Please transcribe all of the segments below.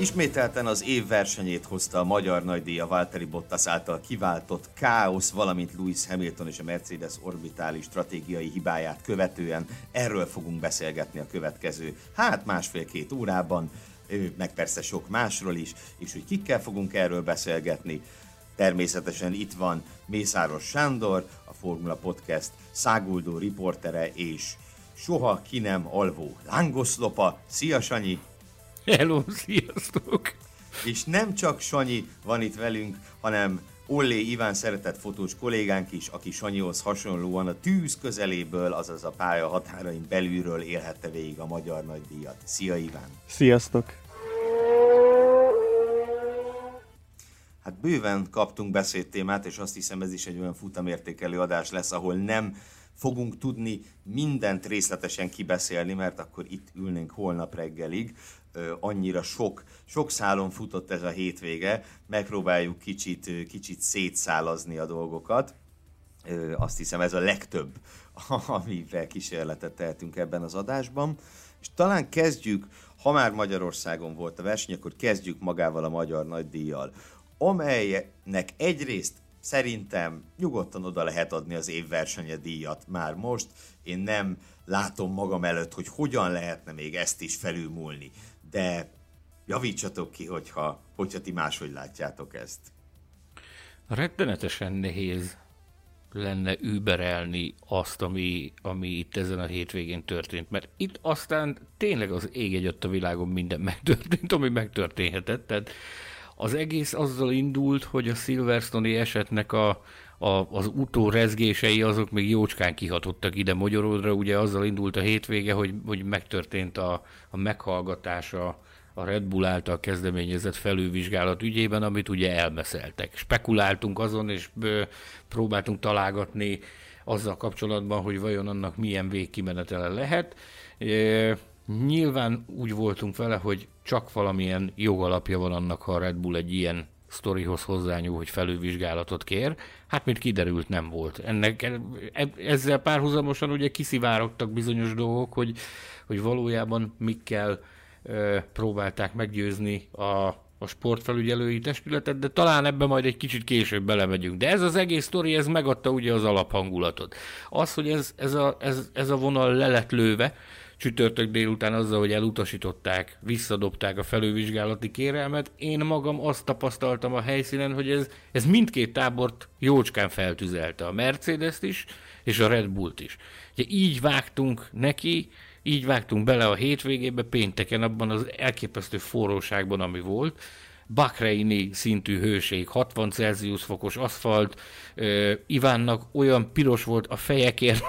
Ismételten az év versenyét hozta a magyar nagydíj a Valtteri Bottas által kiváltott káosz, valamint Lewis Hamilton és a Mercedes orbitális stratégiai hibáját követően. Erről fogunk beszélgetni a következő, hát másfél-két órában, meg persze sok másról is, és hogy kikkel fogunk erről beszélgetni. Természetesen itt van Mészáros Sándor, a Formula Podcast száguldó riportere és soha ki nem alvó lángoszlopa. Szia Sanyi! Hello, sziasztok! És nem csak Sanyi van itt velünk, hanem Ollé Iván szeretett fotós kollégánk is, aki Sanyihoz hasonlóan a tűz közeléből, azaz a pálya határain belülről élhette végig a magyar nagydíjat. Szia Iván! Sziasztok! Hát bőven kaptunk beszédtémát, és azt hiszem ez is egy olyan futamértékelő adás lesz, ahol nem fogunk tudni mindent részletesen kibeszélni, mert akkor itt ülnénk holnap reggelig annyira sok, sok szálon futott ez a hétvége, megpróbáljuk kicsit, kicsit szétszálazni a dolgokat. Azt hiszem ez a legtöbb, amivel kísérletet tehetünk ebben az adásban. És talán kezdjük, ha már Magyarországon volt a verseny, akkor kezdjük magával a Magyar Nagydíjjal, amelynek egyrészt szerintem nyugodtan oda lehet adni az évversenye díjat már most. Én nem látom magam előtt, hogy hogyan lehetne még ezt is felülmúlni de javítsatok ki, hogyha, hogyha ti máshogy látjátok ezt. Rettenetesen nehéz lenne überelni azt, ami, ami itt ezen a hétvégén történt. Mert itt aztán tényleg az ég egyött a világon minden megtörtént, ami megtörténhetett. Tehát az egész azzal indult, hogy a Silverstone esetnek a, a, az rezgései azok még jócskán kihatottak ide Magyaródra, ugye azzal indult a hétvége, hogy, hogy megtörtént a, a meghallgatása a Red Bull által kezdeményezett felülvizsgálat ügyében, amit ugye elmeszeltek. Spekuláltunk azon, és próbáltunk találgatni azzal kapcsolatban, hogy vajon annak milyen végkimenetele lehet. E, nyilván úgy voltunk vele, hogy csak valamilyen jogalapja van annak, ha a Red Bull egy ilyen sztorihoz hozzányúl, hogy felülvizsgálatot kér. Hát, mint kiderült, nem volt. Ennek, e, ezzel párhuzamosan ugye kiszivárogtak bizonyos dolgok, hogy, hogy valójában mikkel e, próbálták meggyőzni a, a sportfelügyelői testületet, de talán ebbe majd egy kicsit később belemegyünk. De ez az egész sztori, ez megadta ugye az alaphangulatot. Az, hogy ez, ez, a, ez, ez a vonal le lett lőve, csütörtök délután azzal, hogy elutasították, visszadobták a felővizsgálati kérelmet. Én magam azt tapasztaltam a helyszínen, hogy ez, ez mindkét tábort jócskán feltüzelte, a Mercedes-t is, és a Red Bullt is. Ugye így vágtunk neki, így vágtunk bele a hétvégébe pénteken abban az elképesztő forróságban, ami volt, Bakreini szintű hőség, 60 Celsius fokos aszfalt, Ivánnak olyan piros volt a fejekért,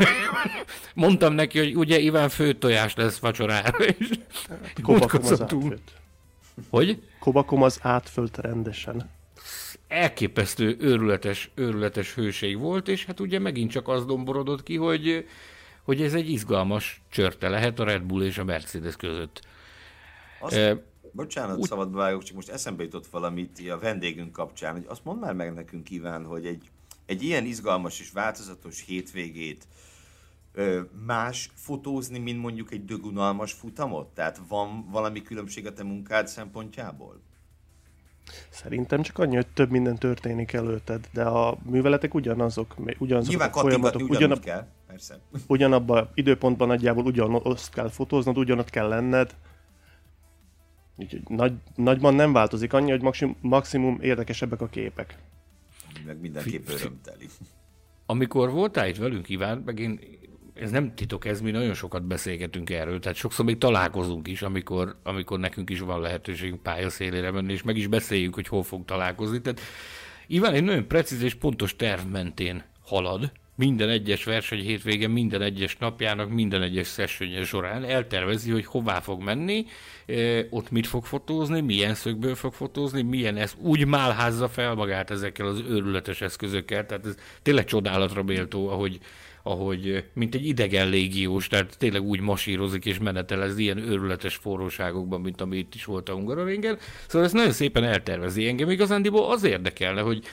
mondtam neki, hogy ugye Iván főtojás lesz vacsorára, és Kobakom az átfőtt. Hogy? Kobakom az átfölt rendesen. Elképesztő, őrületes, őrületes hőség volt, és hát ugye megint csak az domborodott ki, hogy, hogy ez egy izgalmas csörte lehet a Red Bull és a Mercedes között. Azt, Bocsánat, Úgy... szabadba vágok, csak most eszembe jutott valamit a vendégünk kapcsán, hogy azt mondd már meg nekünk, kíván, hogy egy, egy ilyen izgalmas és változatos hétvégét ö, más fotózni, mint mondjuk egy dögunalmas futamot? Tehát van valami különbség a te munkád szempontjából? Szerintem csak annyi, hogy több minden történik előtted, de a műveletek ugyanazok, ugyanazok Nyilván a folyamatok, ugyanab, kell, persze. Ugyanabban időpontban nagyjából ugyanazt kell fotóznod, ugyanott kell lenned, Úgyhogy nagy, nagyban nem változik annyi, hogy maximum, maximum érdekesebbek a képek. Meg mindenképp örömteli. Amikor voltál itt velünk, Iván, meg én, ez nem titok, ez mi nagyon sokat beszélgetünk erről, tehát sokszor még találkozunk is, amikor, amikor nekünk is van lehetőségünk pályaszélére menni, és meg is beszéljünk, hogy hol fog találkozni. Tehát Iván egy nagyon precíz és pontos terv mentén halad, minden egyes verseny hétvége, minden egyes napjának, minden egyes sessionje során eltervezi, hogy hová fog menni, ott mit fog fotózni, milyen szögből fog fotózni, milyen ez úgy málházza fel magát ezekkel az őrületes eszközökkel, tehát ez tényleg csodálatra méltó, ahogy, ahogy mint egy idegen légiós, tehát tényleg úgy masírozik és menetelez ilyen őrületes forróságokban, mint ami itt is volt a Hungaroringen. Szóval ezt nagyon szépen eltervezi. Engem igazándiból az érdekelne, hogy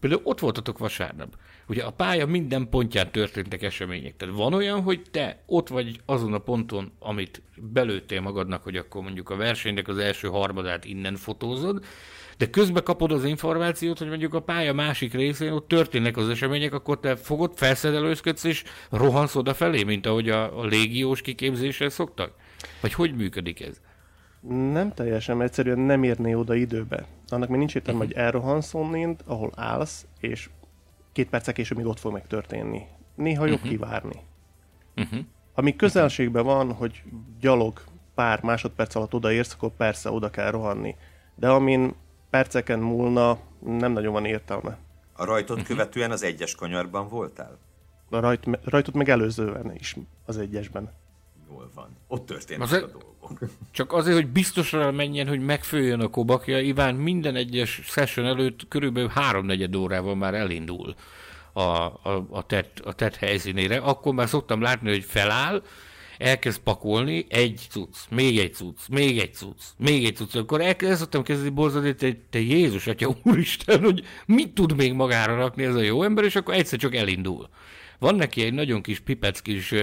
például ott voltatok vasárnap. Ugye a pálya minden pontján történtek események. Tehát van olyan, hogy te ott vagy azon a ponton, amit belőttél magadnak, hogy akkor mondjuk a versenynek az első harmadát innen fotózod, de közben kapod az információt, hogy mondjuk a pálya másik részén ott történnek az események, akkor te fogod, felszedelőzködsz és rohansz odafelé, mint ahogy a, a légiós kiképzésre szoktak? Vagy hogy működik ez? Nem teljesen, egyszerűen nem érné oda időbe. Annak még nincs értelme, Mhm. hogy elrohansz onnét, ahol állsz, és két perccel később még ott fog megtörténni. Néha jobb kivárni. Uh-huh. Ami közelségben van, hogy gyalog pár másodperc alatt odaérsz, akkor persze oda kell rohanni. De amin perceken múlna, nem nagyon van értelme. A rajtot követően az egyes kanyarban voltál? A rajt, rajtot meg előzően is az egyesben. Jól van. Ott történnek Az a e- dolgok. Csak azért, hogy biztosra menjen, hogy megfőjön a kobakja, Iván minden egyes session előtt körülbelül háromnegyed órával már elindul a, a, a, tett, a tett helyszínére. Akkor már szoktam látni, hogy feláll, elkezd pakolni, egy cucc, még egy cucc, még egy cucc, még egy cucc. Akkor elkezd, szoktam kezdeni borzadni, te, te Jézus, atya úristen, hogy mit tud még magára rakni ez a jó ember, és akkor egyszer csak elindul. Van neki egy nagyon kis pipec kis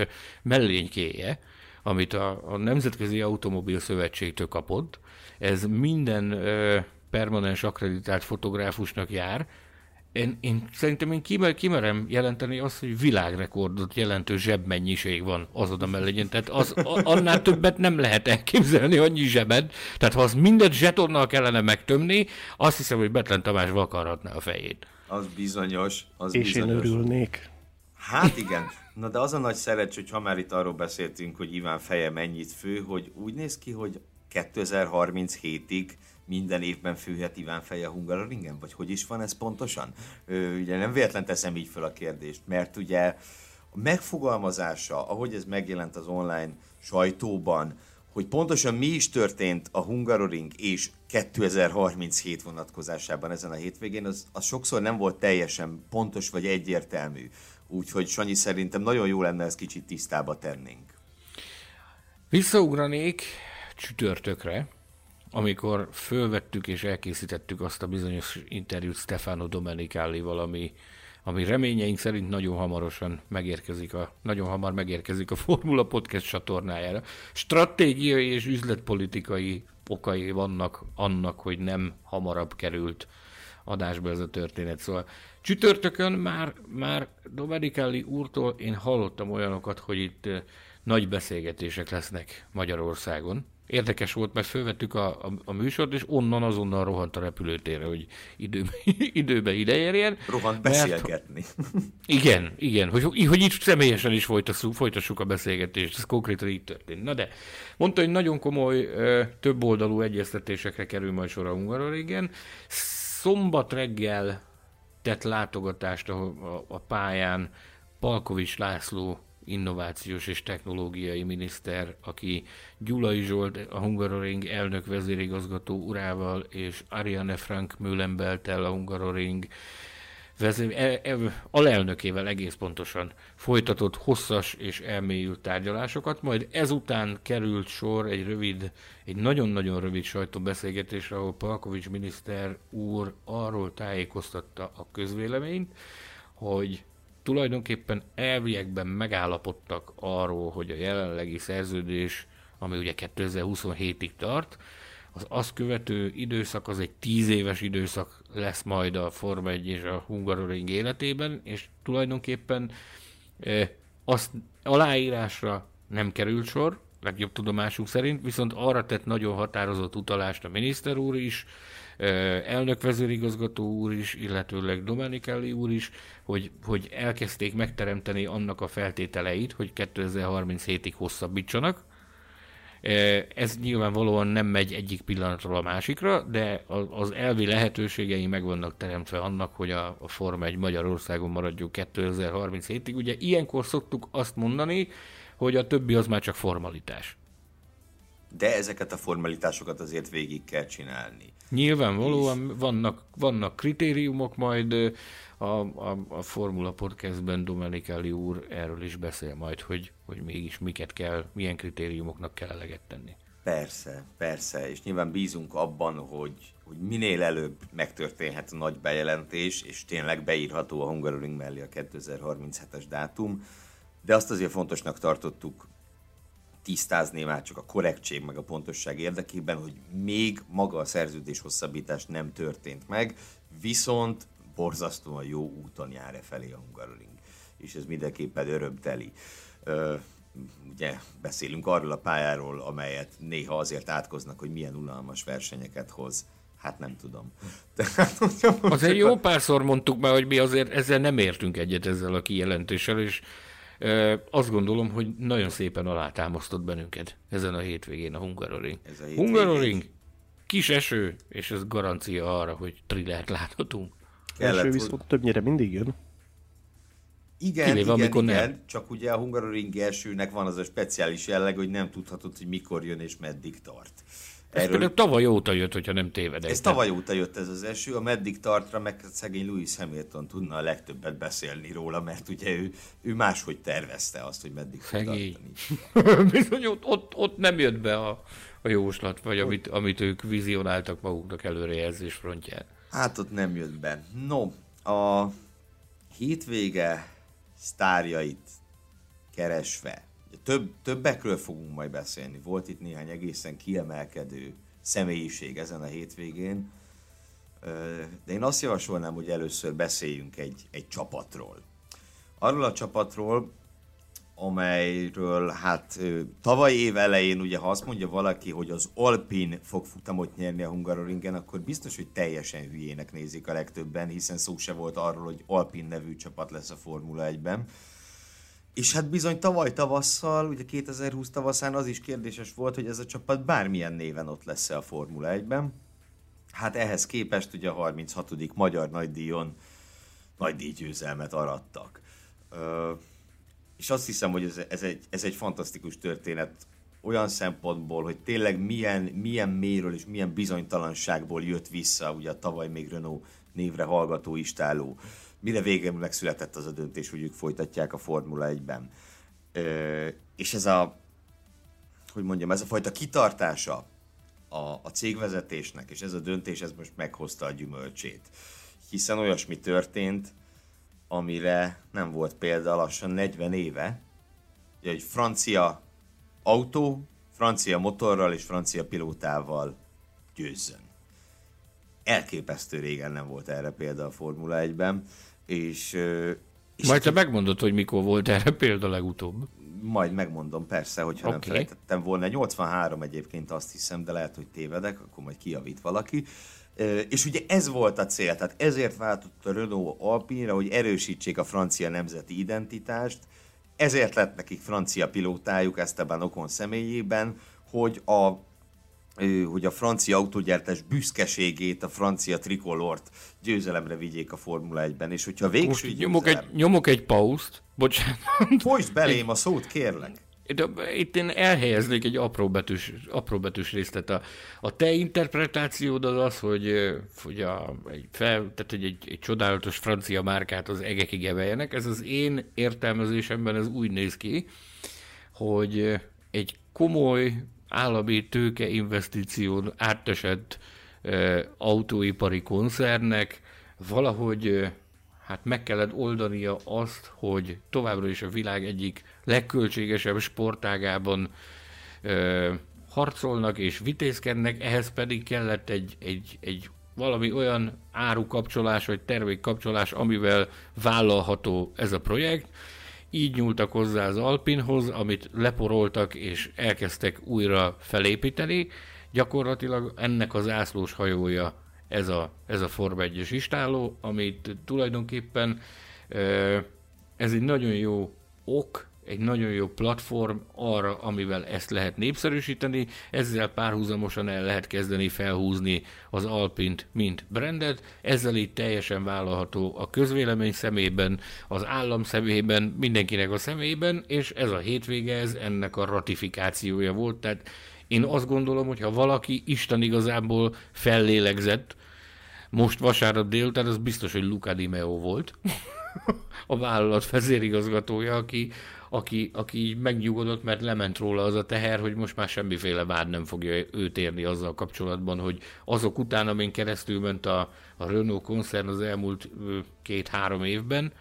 mellénykéje, amit a, a Nemzetközi Automobil Szövetségtől kapott. Ez minden ö, permanens akreditált fotográfusnak jár. Én, én szerintem én kimer, kimerem jelenteni azt, hogy világrekordot jelentő zsebmennyiség van azon a mellényen. Tehát az, a, annál többet nem lehet elképzelni, annyi zsebed. Tehát ha az mindent zsetonnal kellene megtömni, azt hiszem, hogy Betlen Tamás vakarhatná a fejét. Az bizonyos, az És én bizonyos. örülnék. Hát igen. Na de az a nagy szerencs, hogy ha már itt arról beszéltünk, hogy Iván feje mennyit fő, hogy úgy néz ki, hogy 2037-ig minden évben főhet Iván feje a Hungaroringen? Vagy hogy is van ez pontosan? Ö, ugye nem véletlen teszem így fel a kérdést, mert ugye a megfogalmazása, ahogy ez megjelent az online sajtóban, hogy pontosan mi is történt a Hungaroring és 2037 vonatkozásában ezen a hétvégén, az, az sokszor nem volt teljesen pontos vagy egyértelmű. Úgyhogy Sanyi szerintem nagyon jó lenne ezt kicsit tisztába tennénk. Visszaugranék csütörtökre, amikor fölvettük és elkészítettük azt a bizonyos interjút Stefano Domenicallival, ami, ami reményeink szerint nagyon hamarosan megérkezik a, nagyon hamar megérkezik a Formula Podcast csatornájára. Stratégiai és üzletpolitikai okai vannak annak, hogy nem hamarabb került adásba ez a történet. Szóval csütörtökön már, már Domenicalli úrtól én hallottam olyanokat, hogy itt eh, nagy beszélgetések lesznek Magyarországon. Érdekes volt, mert fölvettük a, a, a műsort, és onnan azonnal rohant a repülőtérre, hogy időbe, időbe ideérjen. Rohant mert- beszélgetni. igen, igen, hogy, hogy itt személyesen is folytassuk, folytassuk a beszélgetést, ez konkrétan így történt. Na de, mondta, hogy nagyon komoly, ö, több oldalú egyeztetésekre kerül majd sor a Hungaroringen. Szombat reggel tett látogatást a, a, a pályán Palkovics László innovációs és technológiai miniszter, aki Gyulai Zsolt, a Hungaroring elnök vezérigazgató urával, és Ariane Frank Mühlenbeltel, a Hungaroring vezér, e, e, alelnökével egész pontosan folytatott hosszas és elmélyült tárgyalásokat, majd ezután került sor egy rövid, egy nagyon-nagyon rövid sajtóbeszélgetésre, ahol Palkovics miniszter úr arról tájékoztatta a közvéleményt, hogy tulajdonképpen elviekben megállapodtak arról, hogy a jelenlegi szerződés, ami ugye 2027-ig tart, az azt követő időszak az egy tíz éves időszak lesz majd a Forma 1 és a Hungaroring életében, és tulajdonképpen e, azt aláírásra nem került sor, legjobb tudomásunk szerint, viszont arra tett nagyon határozott utalást a miniszter úr is, elnök vezérigazgató úr is, illetőleg Domenicali úr is, hogy, hogy elkezdték megteremteni annak a feltételeit, hogy 2037-ig hosszabbítsanak, ez nyilvánvalóan nem megy egyik pillanatról a másikra, de az elvi lehetőségei meg vannak teremtve annak, hogy a, a Forma egy Magyarországon maradjuk 2037-ig. Ugye ilyenkor szoktuk azt mondani, hogy a többi az már csak formalitás. de ezeket a formalitásokat azért végig kell csinálni. Nyilvánvalóan vannak, vannak kritériumok, majd a, a, a Formula Podcastben Domenicali úr erről is beszél majd, hogy, hogy mégis miket kell, milyen kritériumoknak kell eleget tenni. Persze, persze, és nyilván bízunk abban, hogy, hogy minél előbb megtörténhet a nagy bejelentés, és tényleg beírható a Hungaroring mellé a 2037-es dátum, de azt azért fontosnak tartottuk tisztázni már csak a korrektség meg a pontosság érdekében, hogy még maga a szerződés hosszabbítás nem történt meg, viszont borzasztóan jó úton jár e felé a Hungaroring, és ez mindenképpen örömteli. Ugye beszélünk arról a pályáról, amelyet néha azért átkoznak, hogy milyen unalmas versenyeket hoz. Hát nem tudom. Tehát, azért jó párszor mondtuk már, hogy mi azért ezzel nem értünk egyet ezzel a kijelentéssel, és e, azt gondolom, hogy nagyon szépen alátámasztott bennünket ezen a hétvégén a Hungaroring. Ez a hétvégén. Hungaroring, kis eső, és ez garancia arra, hogy trillert láthatunk. Eső viszont többnyire mindig jön. Igen, Kiléve, igen, amikor igen, nem. csak ugye a Hungaroring elsőnek van az a speciális jelleg, hogy nem tudhatod, hogy mikor jön és meddig tart. Erről... Ez tavaly óta jött, hogyha nem tévedek. Ez tavaly óta jött ez az eső, a meddig tartra, meg szegény Louis Hamilton tudna a legtöbbet beszélni róla, mert ugye ő, ő máshogy tervezte azt, hogy meddig szegény. Bizony ott, ott, ott, nem jött be a, a jóslat, vagy amit, amit ők vizionáltak maguknak előrejelzés frontján. Hát ott nem jött be. No, a hétvége sztárjait keresve. Több, többekről fogunk majd beszélni. Volt itt néhány egészen kiemelkedő személyiség ezen a hétvégén, de én azt javasolnám, hogy először beszéljünk egy, egy csapatról. Arról a csapatról, amelyről hát tavaly év elején, ugye ha azt mondja valaki, hogy az Alpin fog futamot nyerni a Hungaroringen, akkor biztos, hogy teljesen hülyének nézik a legtöbben, hiszen szó se volt arról, hogy Alpin nevű csapat lesz a Formula 1-ben. És hát bizony tavaly tavasszal, ugye 2020 tavaszán az is kérdéses volt, hogy ez a csapat bármilyen néven ott lesz-e a Formula 1-ben. Hát ehhez képest ugye a 36. magyar nagydíjon nagydíjgyőzelmet arattak. Ö- és azt hiszem, hogy ez, ez, egy, ez egy fantasztikus történet olyan szempontból, hogy tényleg milyen, milyen méről és milyen bizonytalanságból jött vissza ugye a tavaly még Renault névre hallgató istáló. Mire végül megszületett az a döntés, hogy ők folytatják a Formula 1-ben. Ö, és ez a, hogy mondjam, ez a fajta kitartása a, a cégvezetésnek, és ez a döntés, ez most meghozta a gyümölcsét. Hiszen olyasmi történt, amire nem volt példa lassan 40 éve, hogy egy francia autó, francia motorral és francia pilótával győzzön. Elképesztő régen nem volt erre példa a Formula 1-ben, és... és Majd te megmondod, hogy mikor volt erre példa legutóbb. Majd megmondom, persze, hogyha okay. nem felejtettem volna. 83 egyébként azt hiszem, de lehet, hogy tévedek, akkor majd kiavít valaki. És ugye ez volt a cél, tehát ezért váltott a Renault Alpine-ra, hogy erősítsék a francia nemzeti identitást, ezért lett nekik francia pilótájuk Esteban Ocon személyében, hogy a hogy a francia autógyártás büszkeségét, a francia trikolort győzelemre vigyék a Formula 1-ben, és hogyha végső Most győzelem... nyomok, egy, nyomok egy pauszt, bocsánat. Folytsd belém a szót, kérlek. Itt én elhelyeznék egy apróbetűs, apróbetűs részlet. A, a te interpretációd az az, hogy, hogy, a, egy, fel, tehát egy, egy, egy csodálatos francia márkát az egekig eveljenek. Ez az én értelmezésemben ez úgy néz ki, hogy egy komoly állami tőke investíción átesett e, autóipari koncernnek valahogy hát meg kellett oldania azt, hogy továbbra is a világ egyik legköltségesebb sportágában ö, harcolnak és vitézkednek, ehhez pedig kellett egy, egy, egy valami olyan árukapcsolás vagy termékkapcsolás, amivel vállalható ez a projekt. Így nyúltak hozzá az Alpinhoz, amit leporoltak és elkezdtek újra felépíteni. Gyakorlatilag ennek az ászlós hajója ez a, ez a Form 1-es istáló, amit tulajdonképpen ez egy nagyon jó ok, egy nagyon jó platform arra, amivel ezt lehet népszerűsíteni, ezzel párhuzamosan el lehet kezdeni felhúzni az Alpint, mint brandet, ezzel így teljesen vállalható a közvélemény szemében, az állam szemében, mindenkinek a szemében, és ez a hétvége, ez ennek a ratifikációja volt, tehát Én azt gondolom, hogy ha valaki Isten igazából fellélegzett, most vasárnap délután, az biztos, hogy Luca Di Meo volt, a vállalat vezérigazgatója, aki, aki, aki így megnyugodott, mert lement róla az a teher, hogy most már semmiféle vád nem fogja őt érni azzal kapcsolatban, hogy azok után, amin keresztül ment a, a Renault koncern az elmúlt két-három évben,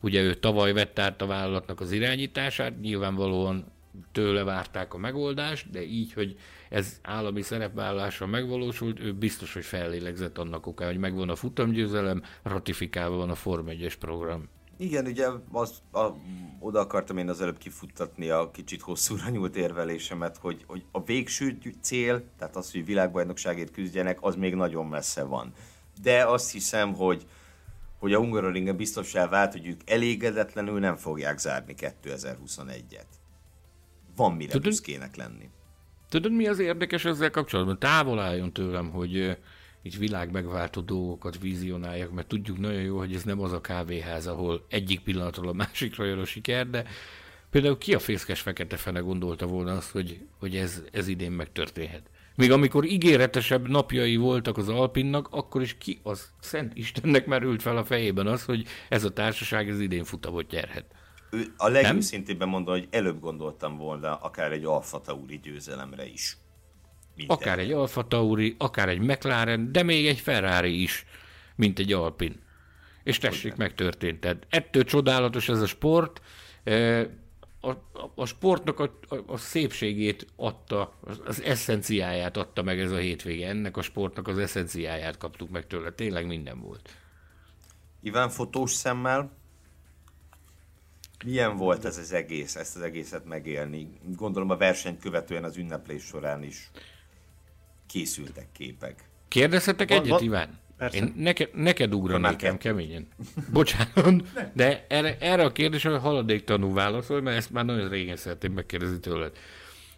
ugye ő tavaly vett át a vállalatnak az irányítását, nyilvánvalóan tőle várták a megoldást, de így, hogy ez állami szerepvállásra megvalósult, ő biztos, hogy fellélegzett annak okán, hogy megvan a futamgyőzelem, ratifikálva van a Form 1-es program. Igen, ugye az, a, oda akartam én az előbb kifuttatni a kicsit hosszúra nyúlt érvelésemet, hogy, hogy a végső cél, tehát az, hogy világbajnokságért küzdjenek, az még nagyon messze van. De azt hiszem, hogy, hogy a Hungaroringen biztos vált, hogy ők elégedetlenül nem fogják zárni 2021-et. Van mire Tudod, büszkének lenni. Tudod, mi az érdekes ezzel kapcsolatban? Távol álljon tőlem, hogy itt világ megváltó dolgokat vizionáljak, mert tudjuk nagyon jó, hogy ez nem az a kávéház, ahol egyik pillanatról a másikra jön a siker, de például ki a fészkes fekete fene gondolta volna azt, hogy, hogy ez, ez idén megtörténhet. Még amikor ígéretesebb napjai voltak az Alpinnak, akkor is ki az Szent Istennek merült fel a fejében az, hogy ez a társaság ez idén futamot nyerhet. Ő a legőszintébben mondom, hogy előbb gondoltam volna akár egy Alfa Tauri győzelemre is. Minden. Akár egy Alfa Tauri, akár egy McLaren, de még egy Ferrari is, mint egy Alpin. És tessék, Ugyan. megtörtént. Tehát ettől csodálatos ez a sport. A, a, a sportnak a, a, a szépségét adta, az eszenciáját adta meg ez a hétvége. Ennek a sportnak az eszenciáját kaptuk meg tőle. Tényleg minden volt. Iván fotós szemmel, milyen volt ez az egész, ezt az egészet megélni? Gondolom a versenyt követően az ünneplés során is készültek képek. Kérdezhetek van, egyet, van? Iván? Persze. Én neked, neked ugranék nekem keményen. Bocsánat, de erre, erre a kérdésre haladéktanú válaszol, mert ezt már nagyon régen szeretném megkérdezni tőled.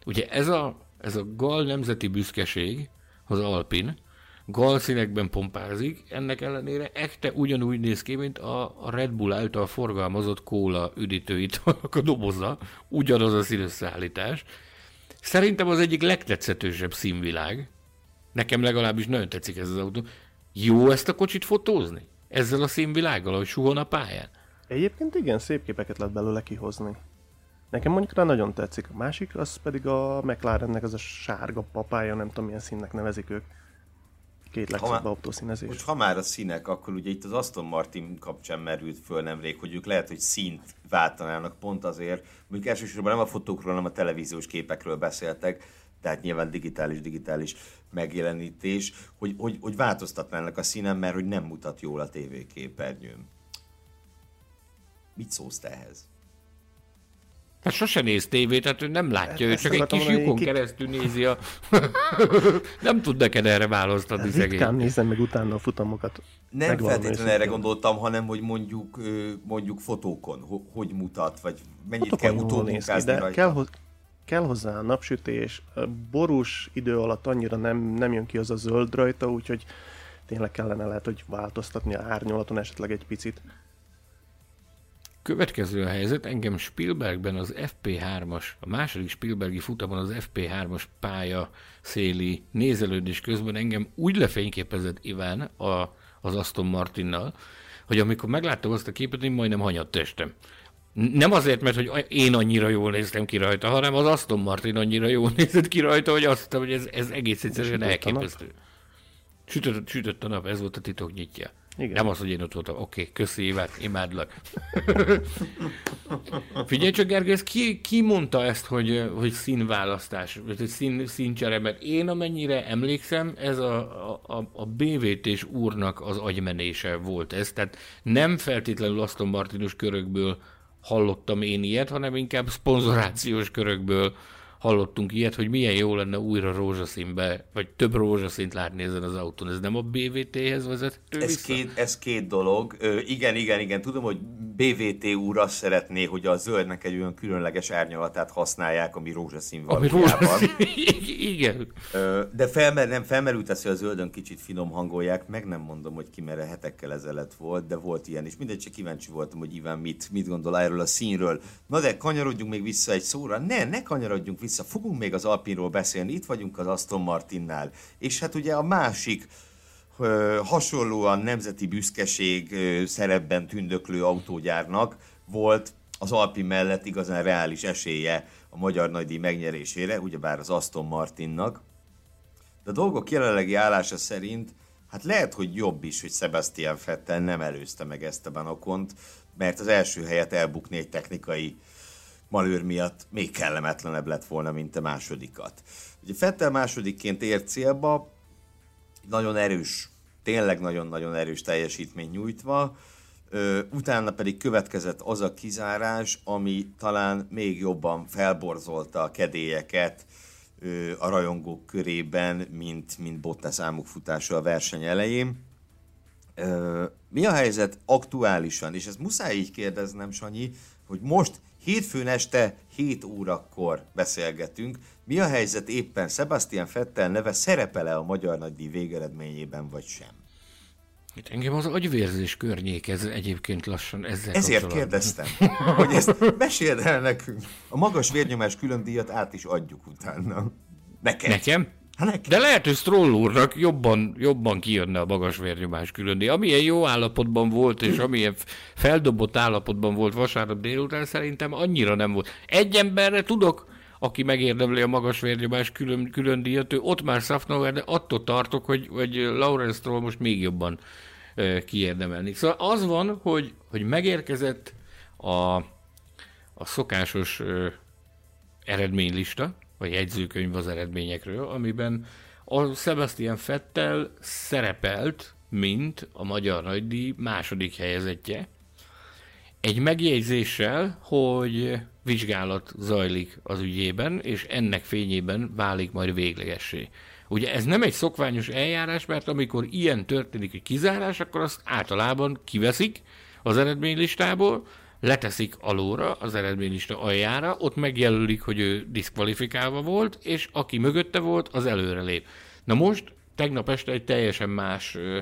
Ugye ez a, ez a gal nemzeti büszkeség, az Alpin, gal színekben pompázik, ennek ellenére ekte ugyanúgy néz ki, mint a, a Red Bull által forgalmazott kóla üdítőit a doboza, ugyanaz a színösszállítás. Szerintem az egyik legtetszetősebb színvilág, Nekem legalábbis nagyon tetszik ez az autó. Jó ezt a kocsit fotózni? Ezzel a színvilággal, ahogy suhon a pályán? Egyébként igen, szép képeket lehet belőle kihozni. Nekem mondjuk rá nagyon tetszik. A másik, az pedig a McLarennek az a sárga papája, nem tudom milyen színnek nevezik ők. Két legszebb autószínezés. Most ha már a színek, akkor ugye itt az Aston Martin kapcsán merült föl nemrég, hogy ők lehet, hogy színt váltanának pont azért, mondjuk elsősorban nem a fotókról, hanem a televíziós képekről beszéltek, tehát nyilván digitális-digitális megjelenítés, hogy, hogy, hogy változtatnának a színen, mert hogy nem mutat jól a tévéképernyőn. Mit szólsz te ehhez? Hát sose néz tévét, tehát ő nem látja, ő csak egy kis lyukon kik... keresztül nézi a... nem tud neked erre választani szegény. Ritkán nézem meg utána a futamokat. Nem feltétlenül erre gondoltam, hanem hogy mondjuk mondjuk fotókon, hogy mutat, vagy mennyit fotókon kell utómunkázni de kell, kell hozzá a napsütés, borús idő alatt annyira nem, nem jön ki az a zöld rajta, úgyhogy tényleg kellene lehet, hogy változtatni a árnyalaton esetleg egy picit. Következő a helyzet, engem Spielbergben az FP3-as, a második Spielbergi futamon az FP3-as pálya széli nézelődés közben engem úgy lefényképezett Iván a, az Aston Martinnal, hogy amikor megláttam azt a képet, én majdnem hanyat testem. Nem azért, mert hogy én annyira jól néztem ki rajta, hanem az Aston Martin annyira jól nézett ki rajta, hogy azt hogy ez, ez egész egyszerűen elképesztő. Sütött, sütött a nap, ez volt a titok nyitja. Igen. Nem az, hogy én ott voltam. Oké, okay, köszi Évát, imádlak. Figyelj csak, Gergely, ez ki, ki mondta ezt, hogy, hogy színválasztás, vagy hogy szín, színcsere, mert én amennyire emlékszem, ez a, a, a BVT-s úrnak az agymenése volt ez, tehát nem feltétlenül Aston Martinus körökből hallottam én ilyet, hanem inkább szponzorációs körökből hallottunk ilyet, hogy milyen jó lenne újra rózsaszínbe, vagy több rózsaszínt látni ezen az autón. Ez nem a BVT-hez vezet? Ez két, ez két dolog. Ö, igen, igen, igen. Tudom, hogy BVT úr azt szeretné, hogy a zöldnek egy olyan különleges árnyalatát használják, ami rózsaszín valójában. Ami rózsaszín. igen. Ö, de felmer, nem felmerült ez, hogy a zöldön kicsit finom hangolják, meg nem mondom, hogy ki mere hetekkel ezelőtt volt, de volt ilyen is. Mindegy, csak kíváncsi voltam, hogy Iván mit, mit gondol erről a színről. Na de kanyarodjunk még vissza egy szóra. Ne, ne kanyarodjunk vissza vissza, fogunk még az Alpinról beszélni, itt vagyunk az Aston Martinnál, és hát ugye a másik hasonlóan nemzeti büszkeség szerepben tündöklő autógyárnak volt az Alpin mellett igazán reális esélye a magyar nagydíj megnyerésére, ugyebár az Aston Martinnak. De a dolgok jelenlegi állása szerint hát lehet, hogy jobb is, hogy Sebastian Vettel nem előzte meg Esteban Okont, mert az első helyet elbukni egy technikai malőr miatt még kellemetlenebb lett volna, mint a másodikat. Ugye Fettel másodikként ért célba, nagyon erős, tényleg nagyon-nagyon erős teljesítmény nyújtva, utána pedig következett az a kizárás, ami talán még jobban felborzolta a kedélyeket a rajongók körében, mint, mint Bottas számuk futása a verseny elején. Mi a helyzet aktuálisan? És ezt muszáj így kérdeznem, Sanyi, hogy most hétfőn este 7 órakor beszélgetünk. Mi a helyzet éppen Sebastian Fettel neve szerepele a Magyar Nagydíj végeredményében, vagy sem? Itt engem az agyvérzés környék ez egyébként lassan ezzel Ezért kérdeztem, hogy ezt meséld el nekünk. A magas vérnyomás külön díjat át is adjuk utána. Neked. Nekem? Hát De lehet, hogy Stroll úrnak jobban, jobban kijönne a magas vérnyomás külön díj. Amilyen jó állapotban volt, és amilyen feldobott állapotban volt vasárnap délután, szerintem annyira nem volt. Egy emberre tudok, aki megérdemli a magas vérnyomás külön, külön díjat, ő ott már Safnauer, de attól tartok, hogy, hogy Lawrence Stroll most még jobban kiérdemelni. Szóval az van, hogy, hogy megérkezett a, a szokásos eredménylista, vagy jegyzőkönyv az eredményekről, amiben a Sebastian Fettel szerepelt, mint a Magyar Nagydíj második helyezettje, egy megjegyzéssel, hogy vizsgálat zajlik az ügyében, és ennek fényében válik majd véglegessé. Ugye ez nem egy szokványos eljárás, mert amikor ilyen történik egy kizárás, akkor azt általában kiveszik az eredménylistából, leteszik alóra, az eredménylista aljára, ott megjelölik, hogy ő diszkvalifikálva volt, és aki mögötte volt, az előre lép. Na most, tegnap este egy teljesen más ö,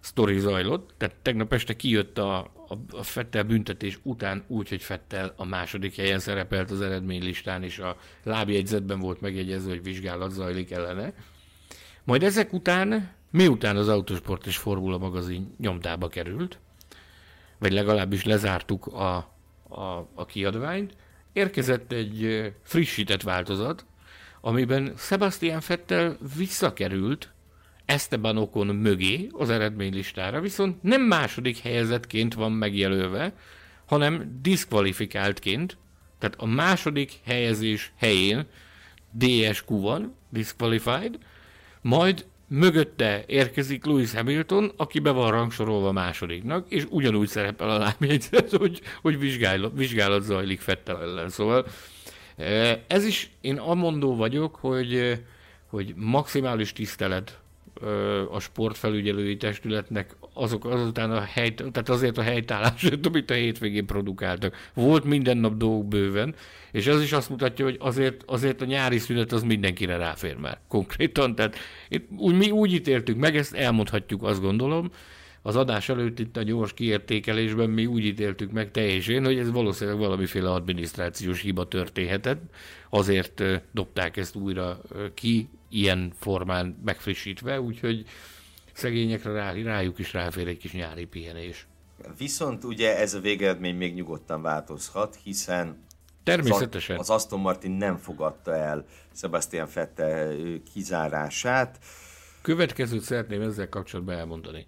sztori zajlott, tehát tegnap este kijött a, a, a Fettel büntetés után úgy, hogy Fettel a második helyen szerepelt az eredménylistán, és a lábjegyzetben volt megjegyezve, hogy vizsgálat zajlik ellene. Majd ezek után, miután az Autosport és Formula magazin nyomdába került, vagy legalábbis lezártuk a, a, a kiadványt, érkezett egy frissített változat, amiben Sebastian Fettel visszakerült Esteban Ocon mögé az eredménylistára, viszont nem második helyezetként van megjelölve, hanem diszkvalifikáltként, tehát a második helyezés helyén DSQ van, disqualified, majd mögötte érkezik Lewis Hamilton, aki be van rangsorolva másodiknak, és ugyanúgy szerepel a lábjegyzet, hogy, hogy vizsgálat, zajlik Fettel ellen. Szóval e, ez is, én amondó vagyok, hogy, hogy maximális tisztelet a sportfelügyelői testületnek azok azután a hely, tehát azért a helytállásért, amit a hétvégén produkáltak. Volt minden nap dolgok bőven, és ez is azt mutatja, hogy azért, azért a nyári szünet az mindenkire ráfér már konkrétan. Tehát itt, úgy, mi úgy ítéltük meg, ezt elmondhatjuk, azt gondolom, az adás előtt itt a gyors kiértékelésben mi úgy ítéltük meg teljesen, hogy ez valószínűleg valamiféle adminisztrációs hiba történhetett, azért dobták ezt újra ki, ilyen formán megfrissítve, úgyhogy szegényekre rá, rájuk is ráfér egy kis nyári pihenés. Viszont ugye ez a végeredmény még nyugodtan változhat, hiszen Természetesen. Az, Aston Martin nem fogadta el Sebastian Vettel kizárását. Következőt szeretném ezzel kapcsolatban elmondani.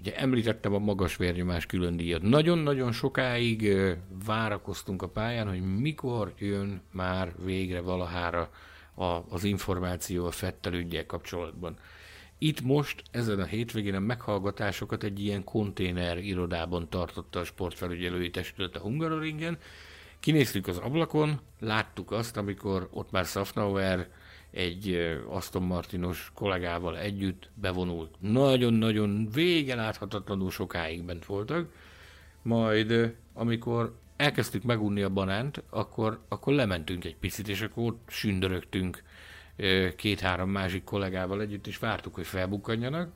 Ugye említettem a magas vérnyomás külön díjat. Nagyon-nagyon sokáig várakoztunk a pályán, hogy mikor jön már végre valahára a, az információ a Fettel ügyel kapcsolatban. Itt most, ezen a hétvégén a meghallgatásokat egy ilyen konténer irodában tartotta a sportfelügyelői testület a Hungaroringen. Kinéztük az ablakon, láttuk azt, amikor ott már Safnauer egy Aston Martinos kollégával együtt bevonult. Nagyon-nagyon vége láthatatlanul sokáig bent voltak. Majd amikor elkezdtük megunni a banánt, akkor, akkor lementünk egy picit, és akkor sündörögtünk két-három másik kollégával együtt, és vártuk, hogy felbukkanjanak,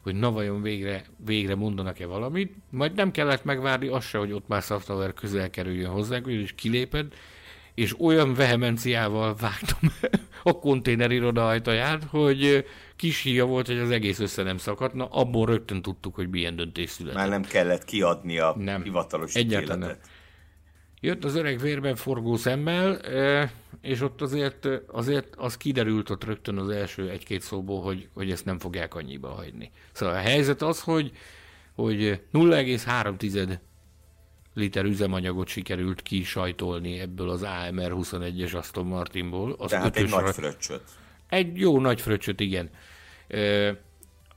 hogy na vajon végre, végre mondanak-e valamit. Majd nem kellett megvárni azt se, hogy ott már Software közel kerüljön hozzánk, és kiléped, és olyan vehemenciával vágtam a konténer iroda ajtaját, hogy kis híja volt, hogy az egész össze nem szakadna, abból rögtön tudtuk, hogy milyen döntés született. Már nem kellett kiadni a nem, hivatalos egyáltalán ítéletet. Nem. Jött az öreg vérben forgó szemmel, és ott azért, azért az kiderült ott rögtön az első egy-két szóból, hogy, hogy ezt nem fogják annyiba hagyni. Szóval a helyzet az, hogy, hogy 0,3 liter üzemanyagot sikerült kisajtolni ebből az AMR 21-es Aston Martinból. Az Tehát egy nagy fröccsöt. Egy jó nagy fröccsöt, igen. E,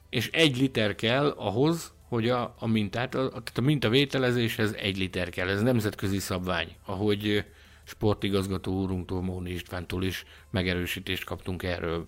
és egy liter kell ahhoz, hogy a, a mintát, a, tehát a mintavételezéshez egy liter kell. Ez nemzetközi szabvány, ahogy sportigazgató úrunktól, Móni Istvántól is megerősítést kaptunk erről.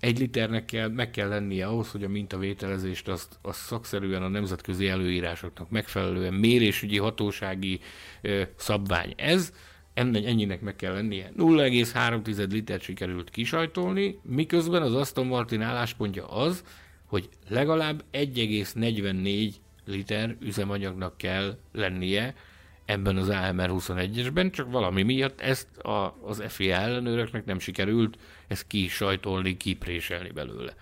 Egy liternek kell, meg kell lennie ahhoz, hogy a mintavételezést azt, azt szakszerűen a nemzetközi előírásoknak megfelelően mérésügyi hatósági ö, szabvány ez, ennek, ennyinek meg kell lennie. 0,3 liter sikerült kisajtolni, miközben az Aston Martin álláspontja az, hogy legalább 1,44 liter üzemanyagnak kell lennie ebben az AMR 21-esben, csak valami miatt ezt a, az FIA ellenőröknek nem sikerült ezt kisajtolni, kipréselni belőle.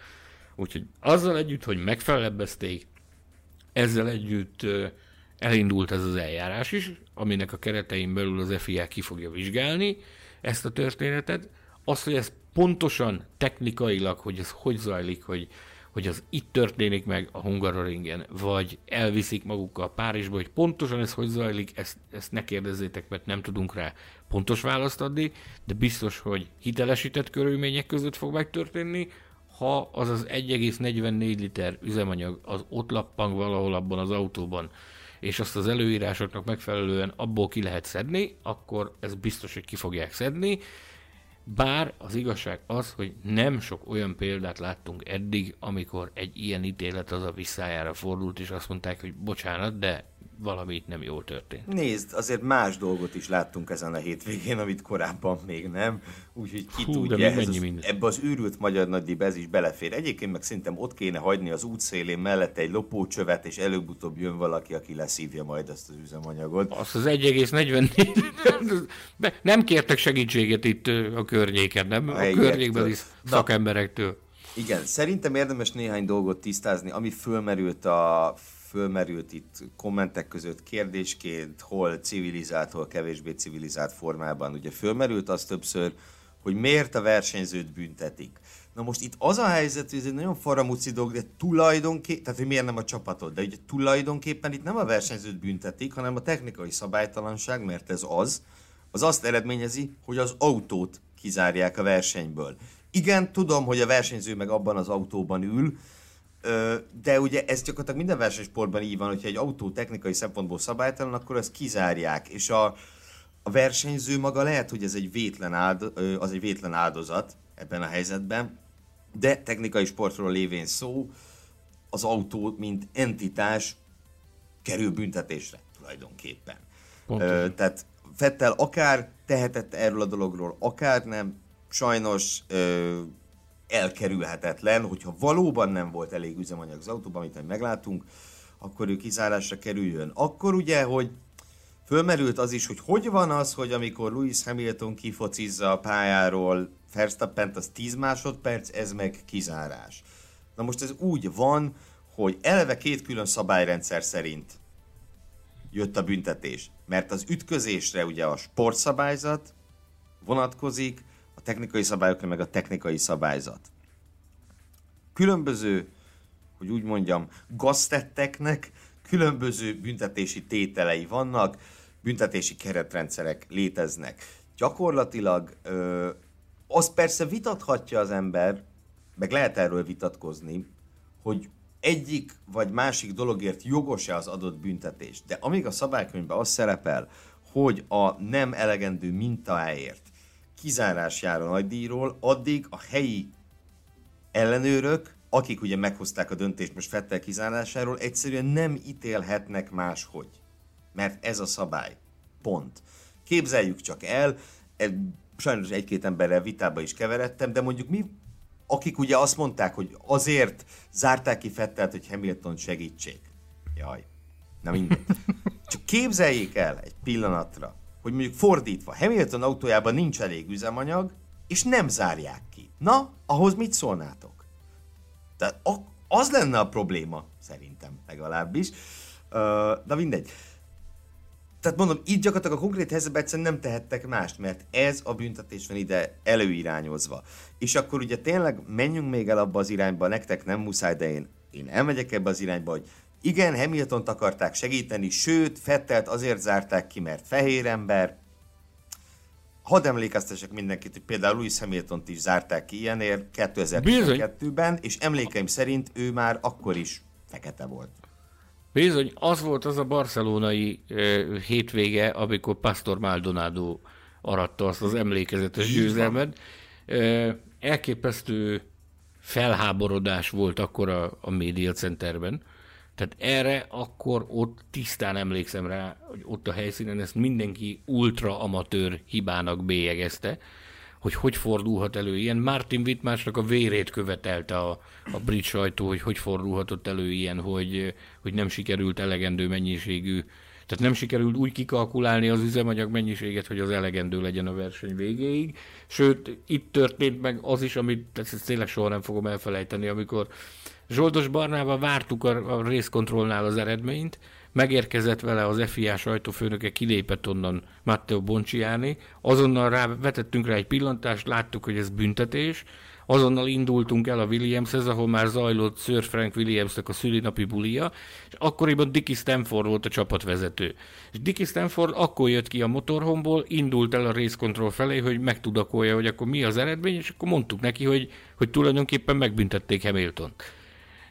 Úgyhogy azzal együtt, hogy megfelebbezték, ezzel együtt elindult ez az eljárás is, aminek a keretein belül az FIA ki fogja vizsgálni ezt a történetet. Az, hogy ez pontosan technikailag, hogy ez hogy zajlik, hogy hogy az itt történik meg a Hungaroringen, vagy elviszik magukkal Párizsba, hogy pontosan ez hogy zajlik, ezt, ezt ne kérdezzétek, mert nem tudunk rá pontos választ adni, de biztos, hogy hitelesített körülmények között fog megtörténni, ha az az 1,44 liter üzemanyag az ott lappang valahol abban az autóban, és azt az előírásoknak megfelelően abból ki lehet szedni, akkor ez biztos, hogy ki fogják szedni, bár az igazság az, hogy nem sok olyan példát láttunk eddig, amikor egy ilyen ítélet az a visszájára fordult, és azt mondták, hogy bocsánat, de valami itt nem jól történt. Nézd, azért más dolgot is láttunk ezen a hétvégén, amit korábban még nem. Úgyhogy ki Hú, tudja, ez az, ebbe az őrült magyar nagydíjba ez is belefér. Egyébként meg szerintem ott kéne hagyni az útszélén mellett egy lopócsövet, és előbb-utóbb jön valaki, aki leszívja majd azt az üzemanyagot. Azt az 1,44. nem kértek segítséget itt a környéken, nem? A, a környékbeli szakemberektől. Igen, szerintem érdemes néhány dolgot tisztázni, ami fölmerült a fölmerült itt kommentek között kérdésként, hol civilizált, hol kevésbé civilizált formában. Ugye fölmerült az többször, hogy miért a versenyzőt büntetik. Na most itt az a helyzet, hogy ez egy nagyon faramuci dolog, de tulajdonképpen, tehát hogy miért nem a csapatot, de ugye tulajdonképpen itt nem a versenyzőt büntetik, hanem a technikai szabálytalanság, mert ez az, az azt eredményezi, hogy az autót kizárják a versenyből. Igen, tudom, hogy a versenyző meg abban az autóban ül, de ugye ez gyakorlatilag minden versenysportban így van, hogyha egy autó technikai szempontból szabálytalan, akkor ezt kizárják, és a, a versenyző maga lehet, hogy ez egy vétlen áld, az egy vétlen áldozat ebben a helyzetben, de technikai sportról lévén szó, az autó, mint entitás kerül büntetésre tulajdonképpen. Ö, tehát Fettel akár tehetett erről a dologról, akár nem, sajnos elkerülhetetlen, hogyha valóban nem volt elég üzemanyag az autóban, amit meglátunk, akkor ő kizárásra kerüljön. Akkor ugye, hogy fölmerült az is, hogy hogy van az, hogy amikor Lewis Hamilton kifocizza a pályáról verstappen az 10 másodperc, ez meg kizárás. Na most ez úgy van, hogy eleve két külön szabályrendszer szerint jött a büntetés. Mert az ütközésre ugye a sportszabályzat vonatkozik, technikai szabályokra, meg a technikai szabályzat. Különböző, hogy úgy mondjam, gaztetteknek különböző büntetési tételei vannak, büntetési keretrendszerek léteznek. Gyakorlatilag ö, az persze vitathatja az ember, meg lehet erről vitatkozni, hogy egyik vagy másik dologért jogos-e az adott büntetés. De amíg a szabálykönyvben az szerepel, hogy a nem elegendő mintáért kizárás jár a nagydíjról, addig a helyi ellenőrök, akik ugye meghozták a döntést most Fettel kizárásáról, egyszerűen nem ítélhetnek máshogy. Mert ez a szabály. Pont. Képzeljük csak el, sajnos egy-két emberrel vitába is keveredtem, de mondjuk mi, akik ugye azt mondták, hogy azért zárták ki Fettelt, hogy Hamilton segítsék. Jaj. Na mindegy. Csak képzeljék el egy pillanatra, hogy mondjuk fordítva, Hamilton autójában nincs elég üzemanyag, és nem zárják ki. Na, ahhoz mit szólnátok? Tehát az lenne a probléma, szerintem legalábbis. De mindegy. Tehát mondom, itt gyakorlatilag a konkrét helyzetben egyszerűen nem tehettek mást, mert ez a büntetés van ide előirányozva. És akkor ugye tényleg menjünk még el abba az irányba, nektek nem muszáj, de én, én elmegyek ebbe az irányba, hogy igen, hamilton akarták segíteni, sőt, Fettelt azért zárták ki, mert fehér ember. Hadd emlékeztesek mindenkit, hogy például Louis hamilton is zárták ki ilyenért 2012-ben, és emlékeim szerint ő már akkor is fekete volt. Bizony, az volt az a barcelonai uh, hétvége, amikor Pastor Maldonado aratta azt az emlékezetes győzelmet. Uh, elképesztő felháborodás volt akkor a, a média centerben. Tehát erre akkor ott tisztán emlékszem rá, hogy ott a helyszínen ezt mindenki ultra amatőr hibának bélyegezte, hogy hogy fordulhat elő ilyen. Martin Wittmásnak a vérét követelte a, a brit sajtó, hogy hogy fordulhatott elő ilyen, hogy, hogy nem sikerült elegendő mennyiségű tehát nem sikerült úgy kikalkulálni az üzemanyag mennyiséget, hogy az elegendő legyen a verseny végéig. Sőt, itt történt meg az is, amit ezt tényleg soha nem fogom elfelejteni, amikor Zsoldos Barnával vártuk a, a részkontrollnál az eredményt, megérkezett vele az FIA sajtófőnöke, kilépett onnan Matteo Bonciani, azonnal rá, vetettünk rá egy pillantást, láttuk, hogy ez büntetés, azonnal indultunk el a Williamshez, ahol már zajlott Sir Frank Williamsnek a szülinapi bulia, és akkoriban Dicky Stanford volt a csapatvezető. És Dicky Stanford akkor jött ki a motorhomból, indult el a race felé, hogy megtudakolja, hogy akkor mi az eredmény, és akkor mondtuk neki, hogy, hogy tulajdonképpen megbüntették Hamilton-t.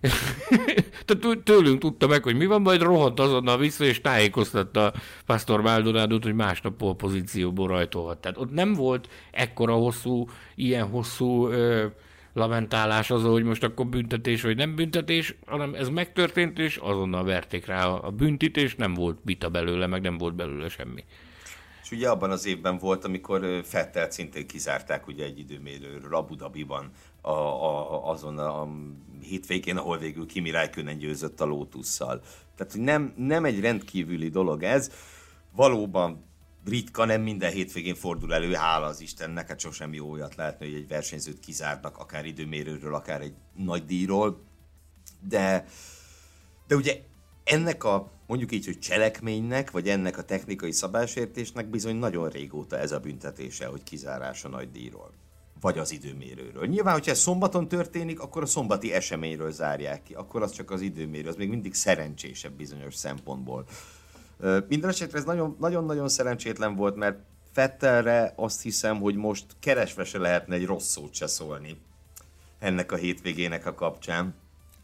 Tehát tőlünk tudta meg, hogy mi van, majd rohant azonnal vissza, és tájékoztatta Pastor Maldonádot, hogy másnap pozícióból rajtolhat. Tehát ott nem volt ekkora hosszú, ilyen hosszú ö, lamentálás az, hogy most akkor büntetés vagy nem büntetés, hanem ez megtörtént, és azonnal verték rá a, a büntit, és nem volt vita belőle, meg nem volt belőle semmi. És ugye abban az évben volt, amikor Fettelt szintén kizárták ugye egy időmérőről Abu Dhabiban a, a, azon a hétvégén, ahol végül Kimi Räikkönen győzött a Lotusszal. Tehát, hogy nem, nem egy rendkívüli dolog ez. Valóban ritka, nem minden hétvégén fordul elő, hála az Istennek, hát sosem jó olyat lehetne, hogy egy versenyzőt kizárnak, akár időmérőről, akár egy nagy díjról, de, de ugye ennek a mondjuk így, hogy cselekménynek, vagy ennek a technikai szabásértésnek bizony nagyon régóta ez a büntetése, hogy kizárás a nagy díjról vagy az időmérőről. Nyilván, hogyha ez szombaton történik, akkor a szombati eseményről zárják ki, akkor az csak az időmérő, az még mindig szerencsésebb bizonyos szempontból. Minden esetre ez nagyon-nagyon szerencsétlen volt, mert Fettelre azt hiszem, hogy most keresve se lehetne egy rossz szót se szólni ennek a hétvégének a kapcsán.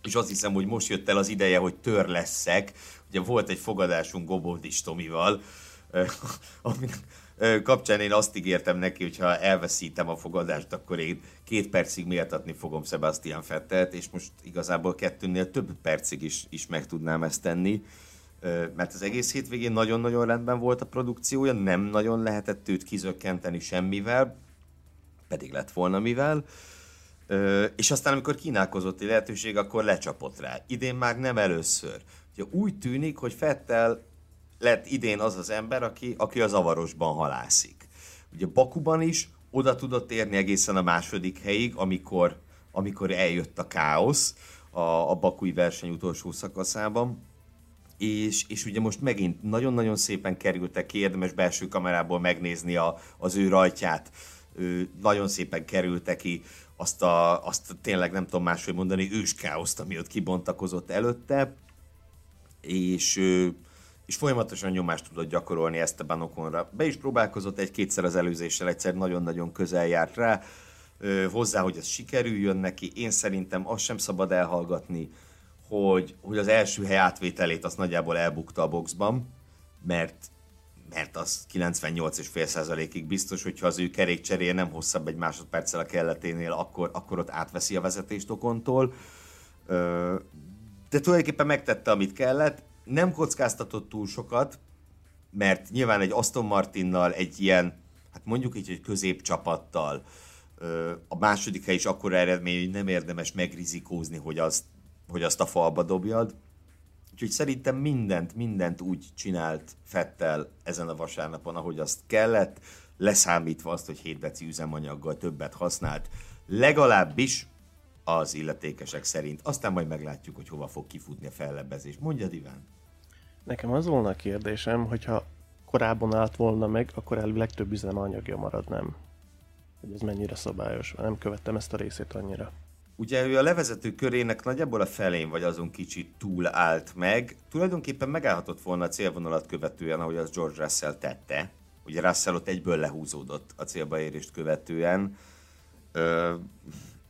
És azt hiszem, hogy most jött el az ideje, hogy tör leszek. Ugye volt egy fogadásunk Goboldis Tomival, ami, kapcsán én azt ígértem neki, hogy ha elveszítem a fogadást, akkor én két percig méltatni fogom Sebastian Fettelt, és most igazából kettőnél több percig is, is meg tudnám ezt tenni, mert az egész hétvégén nagyon-nagyon rendben volt a produkciója, nem nagyon lehetett őt kizökkenteni semmivel, pedig lett volna mivel, és aztán amikor kínálkozott egy lehetőség, akkor lecsapott rá. Idén már nem először. Ugye úgy tűnik, hogy Fettel lett idén az az ember, aki, aki az avarosban halászik. Ugye Bakuban is oda tudott érni egészen a második helyig, amikor, amikor eljött a káosz a, a bakui verseny utolsó szakaszában. És, és ugye most megint nagyon-nagyon szépen kerültek ki, érdemes belső kamerából megnézni a, az ő rajtját. Ő, nagyon szépen kerültek ki azt, a, azt tényleg nem tudom máshogy mondani, őskáoszt, ami ott kibontakozott előtte. És és folyamatosan nyomást tudott gyakorolni Esteban Oconra. Be is próbálkozott egy-kétszer az előzéssel, egyszer nagyon-nagyon közel járt rá, hozzá, hogy ez sikerüljön neki. Én szerintem azt sem szabad elhallgatni, hogy, hogy az első hely átvételét azt nagyjából elbukta a boxban, mert mert az 98,5%-ig biztos, hogyha az ő kerékcseréje nem hosszabb egy másodperccel a kelleténél, akkor, akkor ott átveszi a vezetést Okontól. De tulajdonképpen megtette, amit kellett nem kockáztatott túl sokat, mert nyilván egy Aston Martinnal, egy ilyen, hát mondjuk így, egy középcsapattal, a második hely is akkora eredmény, hogy nem érdemes megrizikózni, hogy azt, hogy azt a falba dobjad. Úgyhogy szerintem mindent, mindent úgy csinált Fettel ezen a vasárnapon, ahogy azt kellett, leszámítva azt, hogy 7 deci üzemanyaggal többet használt, legalábbis az illetékesek szerint. Aztán majd meglátjuk, hogy hova fog kifutni a fellebbezés. Mondja, Iván. Nekem az volna a kérdésem, hogyha korábban állt volna meg, akkor elvileg több üzemanyagja marad, nem? Hogy ez mennyire szabályos. Nem követtem ezt a részét annyira. Ugye ő a levezető körének nagyjából a felén vagy azon kicsit túl állt meg. Tulajdonképpen megállhatott volna a célvonalat követően, ahogy az George Russell tette. Ugye Russell ott egyből lehúzódott a célba érést követően.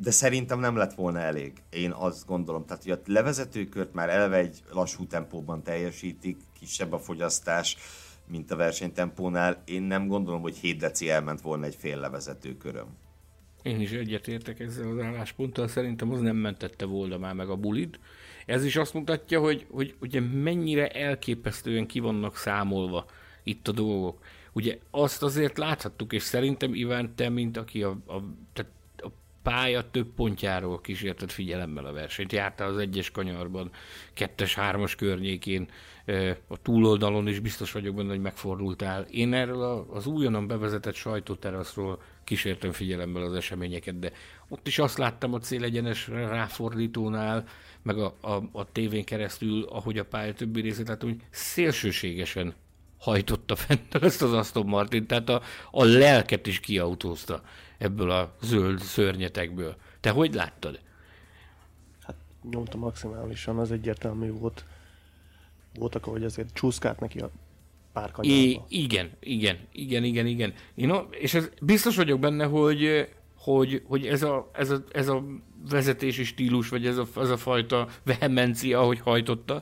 De szerintem nem lett volna elég. Én azt gondolom, tehát hogy a levezetőkört már eleve egy lassú tempóban teljesítik, kisebb a fogyasztás, mint a versenytempónál. Én nem gondolom, hogy 7 deci elment volna egy fél levezetőköröm. Én is egyetértek ezzel az állásponttal, szerintem az nem mentette volna már meg a bulit. Ez is azt mutatja, hogy, hogy ugye mennyire elképesztően ki vannak számolva itt a dolgok. Ugye azt azért láthattuk, és szerintem Iván, te, mint aki a, a, tehát pálya több pontjáról kísérted figyelemmel a versenyt. Jártál az egyes kanyarban, kettes, hármas környékén, a túloldalon is biztos vagyok benne, hogy megfordultál. Én erről az újonnan bevezetett sajtóteraszról kísértem figyelemmel az eseményeket, de ott is azt láttam a célegyenes ráfordítónál, meg a, a, a tévén keresztül, ahogy a pálya többi részét látom, hogy szélsőségesen hajtotta fent ezt az Aston Martin, tehát a, a lelket is kiautózta ebből a zöld szörnyetekből. Te hogy láttad? Hát nyomta maximálisan, az egyértelmű volt. Voltak, ahogy azért csúszkált neki a pár I- igen, igen, igen, igen, igen. Én, és ez, biztos vagyok benne, hogy, hogy, hogy ez, a, ez, a, ez a vezetési stílus, vagy ez a, ez a fajta vehemencia, ahogy hajtotta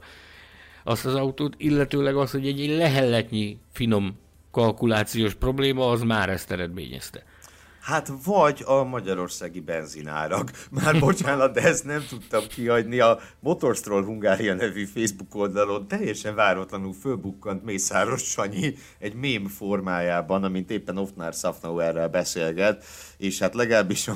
azt az autót, illetőleg az, hogy egy, egy lehelletnyi finom kalkulációs probléma, az már ezt eredményezte. Hát vagy a magyarországi benzinárak. Már bocsánat, de ezt nem tudtam kihagyni. A Motorstroll Hungária nevű Facebook oldalon teljesen váratlanul fölbukkant Mészáros Sanyi egy mém formájában, amint éppen Oftnár Szafnauerrel beszélget, és hát legalábbis a,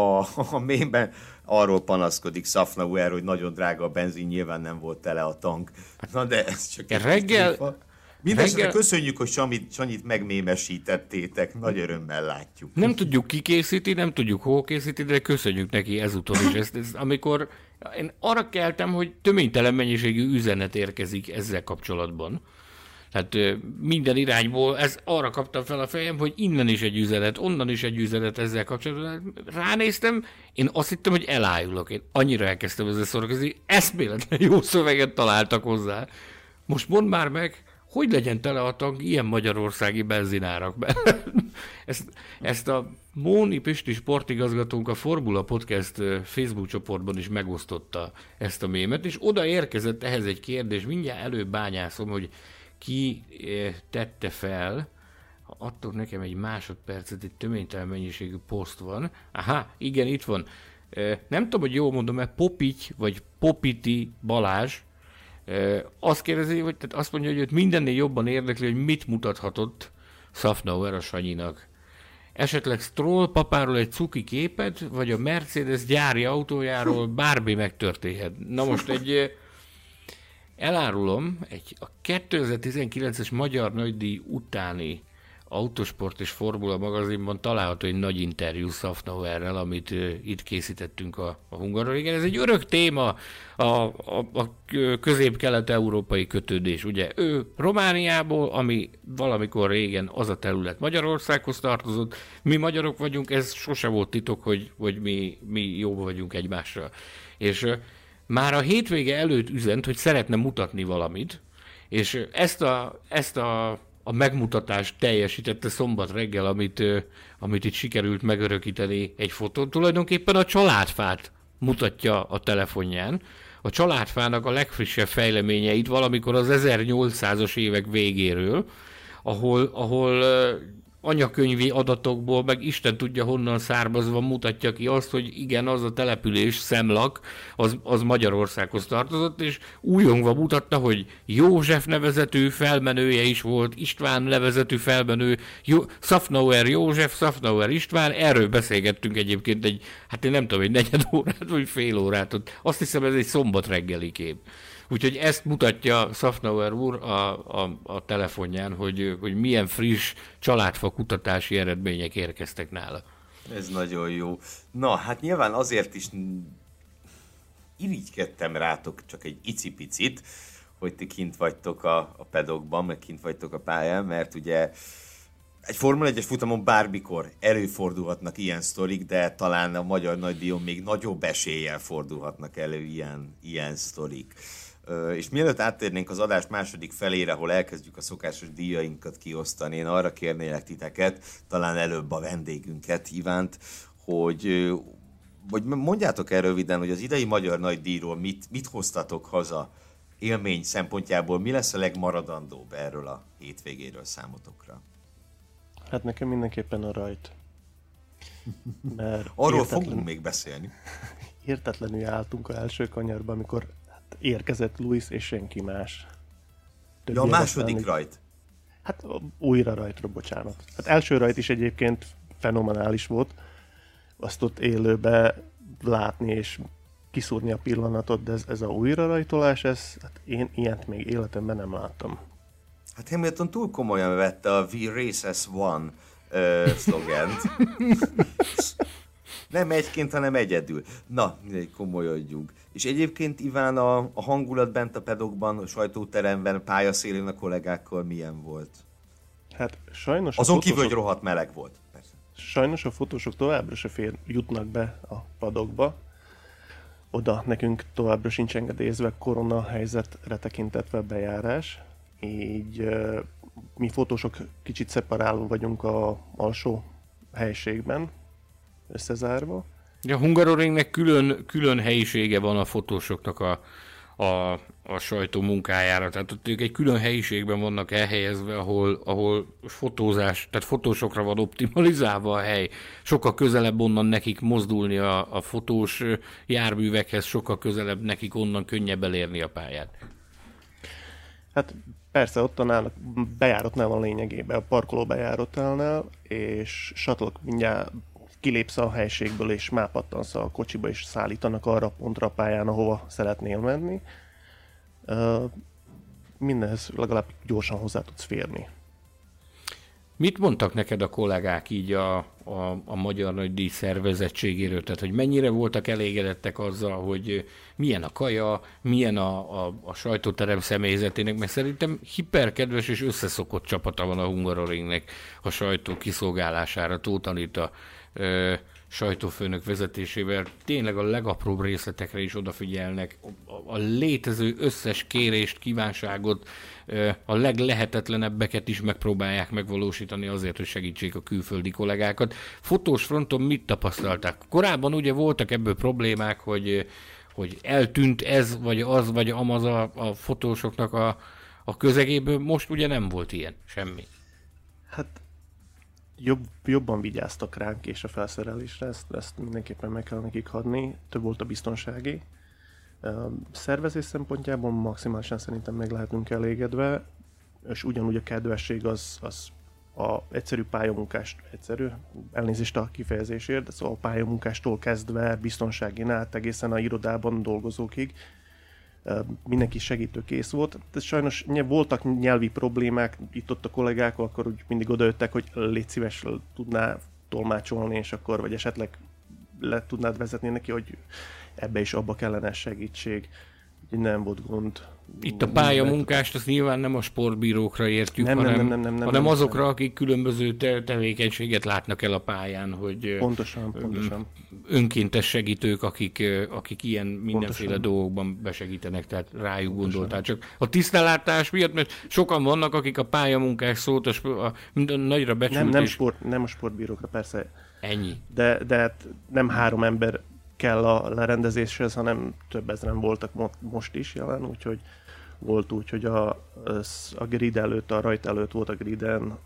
a, a mémben arról panaszkodik Szafnauer, hogy nagyon drága a benzin, nyilván nem volt tele a tank. Na de ez csak egy reggel, Mindenesetre Reggel... köszönjük, hogy Sanyit, Sanyit megmémesítettétek, nagy örömmel látjuk. Nem tudjuk ki készíti, nem tudjuk hol készíti, de köszönjük neki ezúton is. Ezt, ez, amikor én arra keltem, hogy töménytelen mennyiségű üzenet érkezik ezzel kapcsolatban. Tehát minden irányból, ez arra kaptam fel a fejem, hogy innen is egy üzenet, onnan is egy üzenet ezzel kapcsolatban. Ránéztem, én azt hittem, hogy elájulok. Én annyira elkezdtem ezzel szórakozni, eszméletlen jó szöveget találtak hozzá. Most mondd már meg, hogy legyen tele a tank ilyen magyarországi benzinárak? ezt, ezt a Móni Pisti sportigazgatónk a Formula Podcast Facebook csoportban is megosztotta ezt a mémet, és oda érkezett ehhez egy kérdés, mindjárt előbb bányászom, hogy ki tette fel, adtok nekem egy másodpercet, egy töménytelen mennyiségű poszt van. Aha, igen, itt van. Nem tudom, hogy jól mondom-e, Popity, vagy Popiti Balázs, azt kérdezi, hogy tehát azt mondja, hogy őt mindennél jobban érdekli, hogy mit mutathatott Safnauer a Sanyinak. Esetleg Stroll papáról egy cuki képet, vagy a Mercedes gyári autójáról bármi megtörténhet. Na most egy elárulom, egy a 2019-es Magyar Nagydíj utáni Autosport és Formula magazinban található egy nagy interjú Safnauerrel, amit itt készítettünk a, a Hungaroringen. Ez egy örök téma, a, a, a közép-kelet-európai kötődés. Ugye ő Romániából, ami valamikor régen az a terület Magyarországhoz tartozott, mi magyarok vagyunk, ez sose volt titok, hogy, hogy mi, mi jó vagyunk egymással. És már a hétvége előtt üzent, hogy szeretne mutatni valamit, és ezt a, ezt a a megmutatást teljesítette szombat reggel, amit, amit itt sikerült megörökíteni egy fotón. Tulajdonképpen a családfát mutatja a telefonján. A családfának a legfrissebb fejleményeit valamikor az 1800-as évek végéről, ahol, ahol anyakönyvi adatokból, meg Isten tudja honnan származva mutatja ki azt, hogy igen, az a település, Szemlak, az, az Magyarországhoz tartozott, és újongva mutatta, hogy József nevezetű felmenője is volt, István nevezetű felmenő, Jó, Szafnauer József, Szafnauer István, erről beszélgettünk egyébként egy, hát én nem tudom, egy negyed órát, vagy fél órát, azt hiszem ez egy szombat reggeli kép. Úgyhogy ezt mutatja Safnauer úr a, a, a telefonján, hogy, hogy milyen friss családfa kutatási eredmények érkeztek nála. Ez nagyon jó. Na, hát nyilván azért is irigykedtem rátok csak egy icipicit, hogy ti kint vagytok a, a pedokban, meg kint vagytok a pályán, mert ugye egy Formula 1-es futamon bármikor előfordulhatnak ilyen sztorik, de talán a magyar nagydíjon még nagyobb eséllyel fordulhatnak elő ilyen, ilyen sztorik. És mielőtt áttérnénk az adás második felére, ahol elkezdjük a szokásos díjainkat kiosztani, én arra kérnélek titeket, talán előbb a vendégünket, Ivánt, hogy, hogy mondjátok el röviden, hogy az idei magyar nagydíjról mit, mit hoztatok haza élmény szempontjából, mi lesz a legmaradandóbb erről a hétvégéről számotokra? Hát nekem mindenképpen a rajt. Mert Arról értetlen... fogunk még beszélni. Értetlenül álltunk a első kanyarba, amikor érkezett Luis és senki más. Több ja, a második még... rajt. Hát újra rajtra, bocsánat. Hát első rajt is egyébként fenomenális volt. Azt ott élőbe látni és kiszúrni a pillanatot, de ez, ez a újra rajtolás, ez, hát én ilyet még életemben nem láttam. Hát Hamilton túl komolyan vette a We Race as One uh, szlogent. Nem egyként, hanem egyedül. Na, komolyodjunk. És egyébként Iván a, a hangulat bent a pedokban, a sajtóteremben, pályaszélén a kollégákkal milyen volt? Hát sajnos Azon fotósok... kívül, hogy rohadt meleg volt. Persze. Sajnos a fotósok továbbra se fér, jutnak be a padokba. Oda nekünk továbbra sincs engedélyezve korona helyzetre tekintetve bejárás így mi fotósok kicsit szeparálva vagyunk a alsó helységben, összezárva. A Hungaroringnek külön, külön helyisége van a fotósoknak a, a, a sajtó munkájára. Tehát ott ők egy külön helyiségben vannak elhelyezve, ahol, ahol fotózás, tehát fotósokra van optimalizálva a hely. Sokkal közelebb onnan nekik mozdulni a, a fotós járművekhez, sokkal közelebb nekik onnan könnyebb elérni a pályát. Hát Persze, ott a bejáratnál van lényegében, a parkoló bejáratnál, és shuttle mindjárt kilépsz a helységből, és már pattansz a kocsiba, és szállítanak arra a pontra a pályán, ahova szeretnél menni. Uh, mindenhez legalább gyorsan hozzá tudsz férni. Mit mondtak neked a kollégák így a, a, a Magyar Nagy Díj szervezettségéről? Tehát, hogy mennyire voltak elégedettek azzal, hogy milyen a kaja, milyen a, a, a sajtóterem személyzetének, mert szerintem hiperkedves és összeszokott csapata van a Hungaroringnek a sajtó kiszolgálására. Tóth Anita, ö, sajtófőnök vezetésével tényleg a legapróbb részletekre is odafigyelnek, a létező összes kérést, kívánságot, a leglehetetlenebbeket is megpróbálják megvalósítani azért, hogy segítsék a külföldi kollégákat. Fotós fronton mit tapasztalták? Korábban ugye voltak ebből problémák, hogy, hogy eltűnt ez, vagy az, vagy amaz a, a fotósoknak a, a közegéből, most ugye nem volt ilyen, semmi. Hát jobb, jobban vigyáztak ránk és a felszerelésre, ezt, ezt mindenképpen meg kell nekik hadni, több volt a biztonsági. Szervezés szempontjából maximálisan szerintem meg lehetünk elégedve, és ugyanúgy a kedvesség az, az a egyszerű pályamunkást, egyszerű, elnézést a kifejezésért, de szóval a pályamunkástól kezdve biztonsági át egészen a irodában dolgozókig, mindenki segítőkész volt. De sajnos voltak nyelvi problémák, itt-ott a kollégák, akkor úgy mindig odajöttek, hogy légy szíves, tudná tolmácsolni, és akkor, vagy esetleg le tudnád vezetni neki, hogy ebbe is abba kellene segítség. Nem volt gond. Itt a pályamunkást, azt nyilván nem a sportbírókra értjük, nem, hanem, nem, nem, nem, nem, hanem nem, azokra, akik különböző te- tevékenységet látnak el a pályán, hogy pontosan, pontosan. önkéntes segítők, akik, akik ilyen mindenféle pontosan. dolgokban besegítenek, tehát rájuk pontosan. gondoltál. Csak a tisztelátás miatt, mert sokan vannak, akik a pályamunkás szót a, a, a nagyra becsült. Nem, nem, sport, nem a sportbírókra, persze. Ennyi. De, de hát nem három ember kell a lerendezéshez, hanem több ezeren voltak most is jelen, úgyhogy volt úgy, hogy a, a grid előtt, a rajt előtt volt a griden,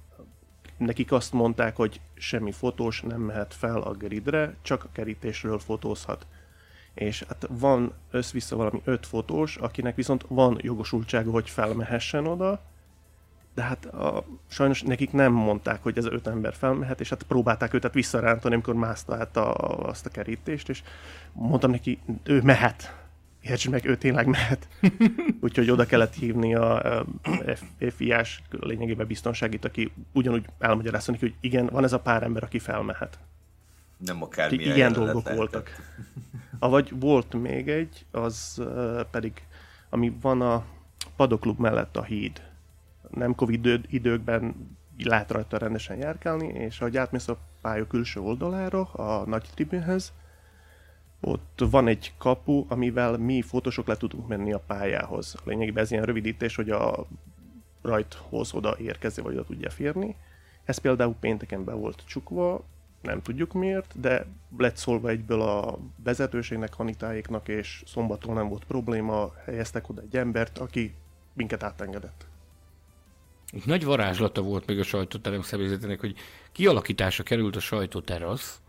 nekik azt mondták, hogy semmi fotós nem mehet fel a gridre, csak a kerítésről fotózhat. És hát van össz-vissza valami öt fotós, akinek viszont van jogosultsága, hogy felmehessen oda, de hát a, sajnos nekik nem mondták, hogy ez öt ember felmehet, és hát próbálták őt visszarántani, amikor mászta át a, azt a kerítést, és mondtam neki, ő mehet. Értsd meg, ő tényleg mehet. Úgyhogy oda kellett hívni a FIA-s lényegében biztonságit, aki ugyanúgy elmagyarázta neki, hogy igen, van ez a pár ember, aki felmehet. Nem akármilyen Ilyen dolgok lehetett. voltak. Avagy volt még egy, az pedig, ami van a padoklub mellett a híd. Nem Covid időkben lehet rajta rendesen járkálni, és ahogy átmész a pálya külső oldalára, a nagy tribünhez, ott van egy kapu, amivel mi fotósok le tudunk menni a pályához. A lényegében ez ilyen rövidítés, hogy a rajthoz oda érkezni, vagy oda tudja férni. Ez például pénteken be volt csukva, nem tudjuk miért, de lett szólva egyből a vezetőségnek, hanitáéknak, és szombaton nem volt probléma, helyeztek oda egy embert, aki minket átengedett. Nagy varázslata volt még a sajtóterem személyzetének, hogy kialakításra került a sajtóterasz,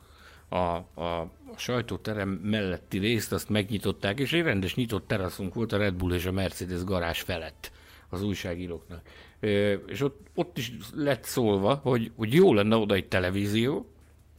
a, a, sajtóterem melletti részt azt megnyitották, és egy rendes nyitott teraszunk volt a Red Bull és a Mercedes garázs felett az újságíróknak. És ott, ott is lett szólva, hogy, hogy jó lenne oda egy televízió,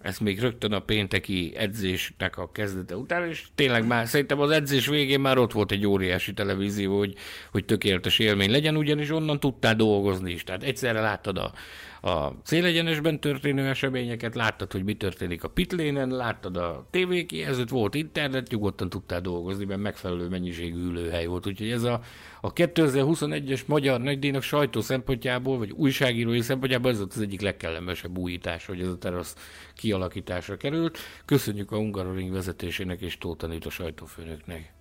ez még rögtön a pénteki edzésnek a kezdete után, és tényleg már szerintem az edzés végén már ott volt egy óriási televízió, hogy, hogy tökéletes élmény legyen, ugyanis onnan tudtál dolgozni is. Tehát egyszerre láttad a, a célegyenesben történő eseményeket, láttad, hogy mi történik a pitlénen, láttad a tévékijelzőt, volt internet, nyugodtan tudtál dolgozni, mert megfelelő mennyiségű ülőhely volt. Úgyhogy ez a, a 2021-es magyar nagydíjnak sajtó szempontjából, vagy újságírói szempontjából ez az egyik legkellemesebb újítás, hogy ez a terasz kialakításra került. Köszönjük a Hungaroring vezetésének és Tóth a sajtófőnöknek.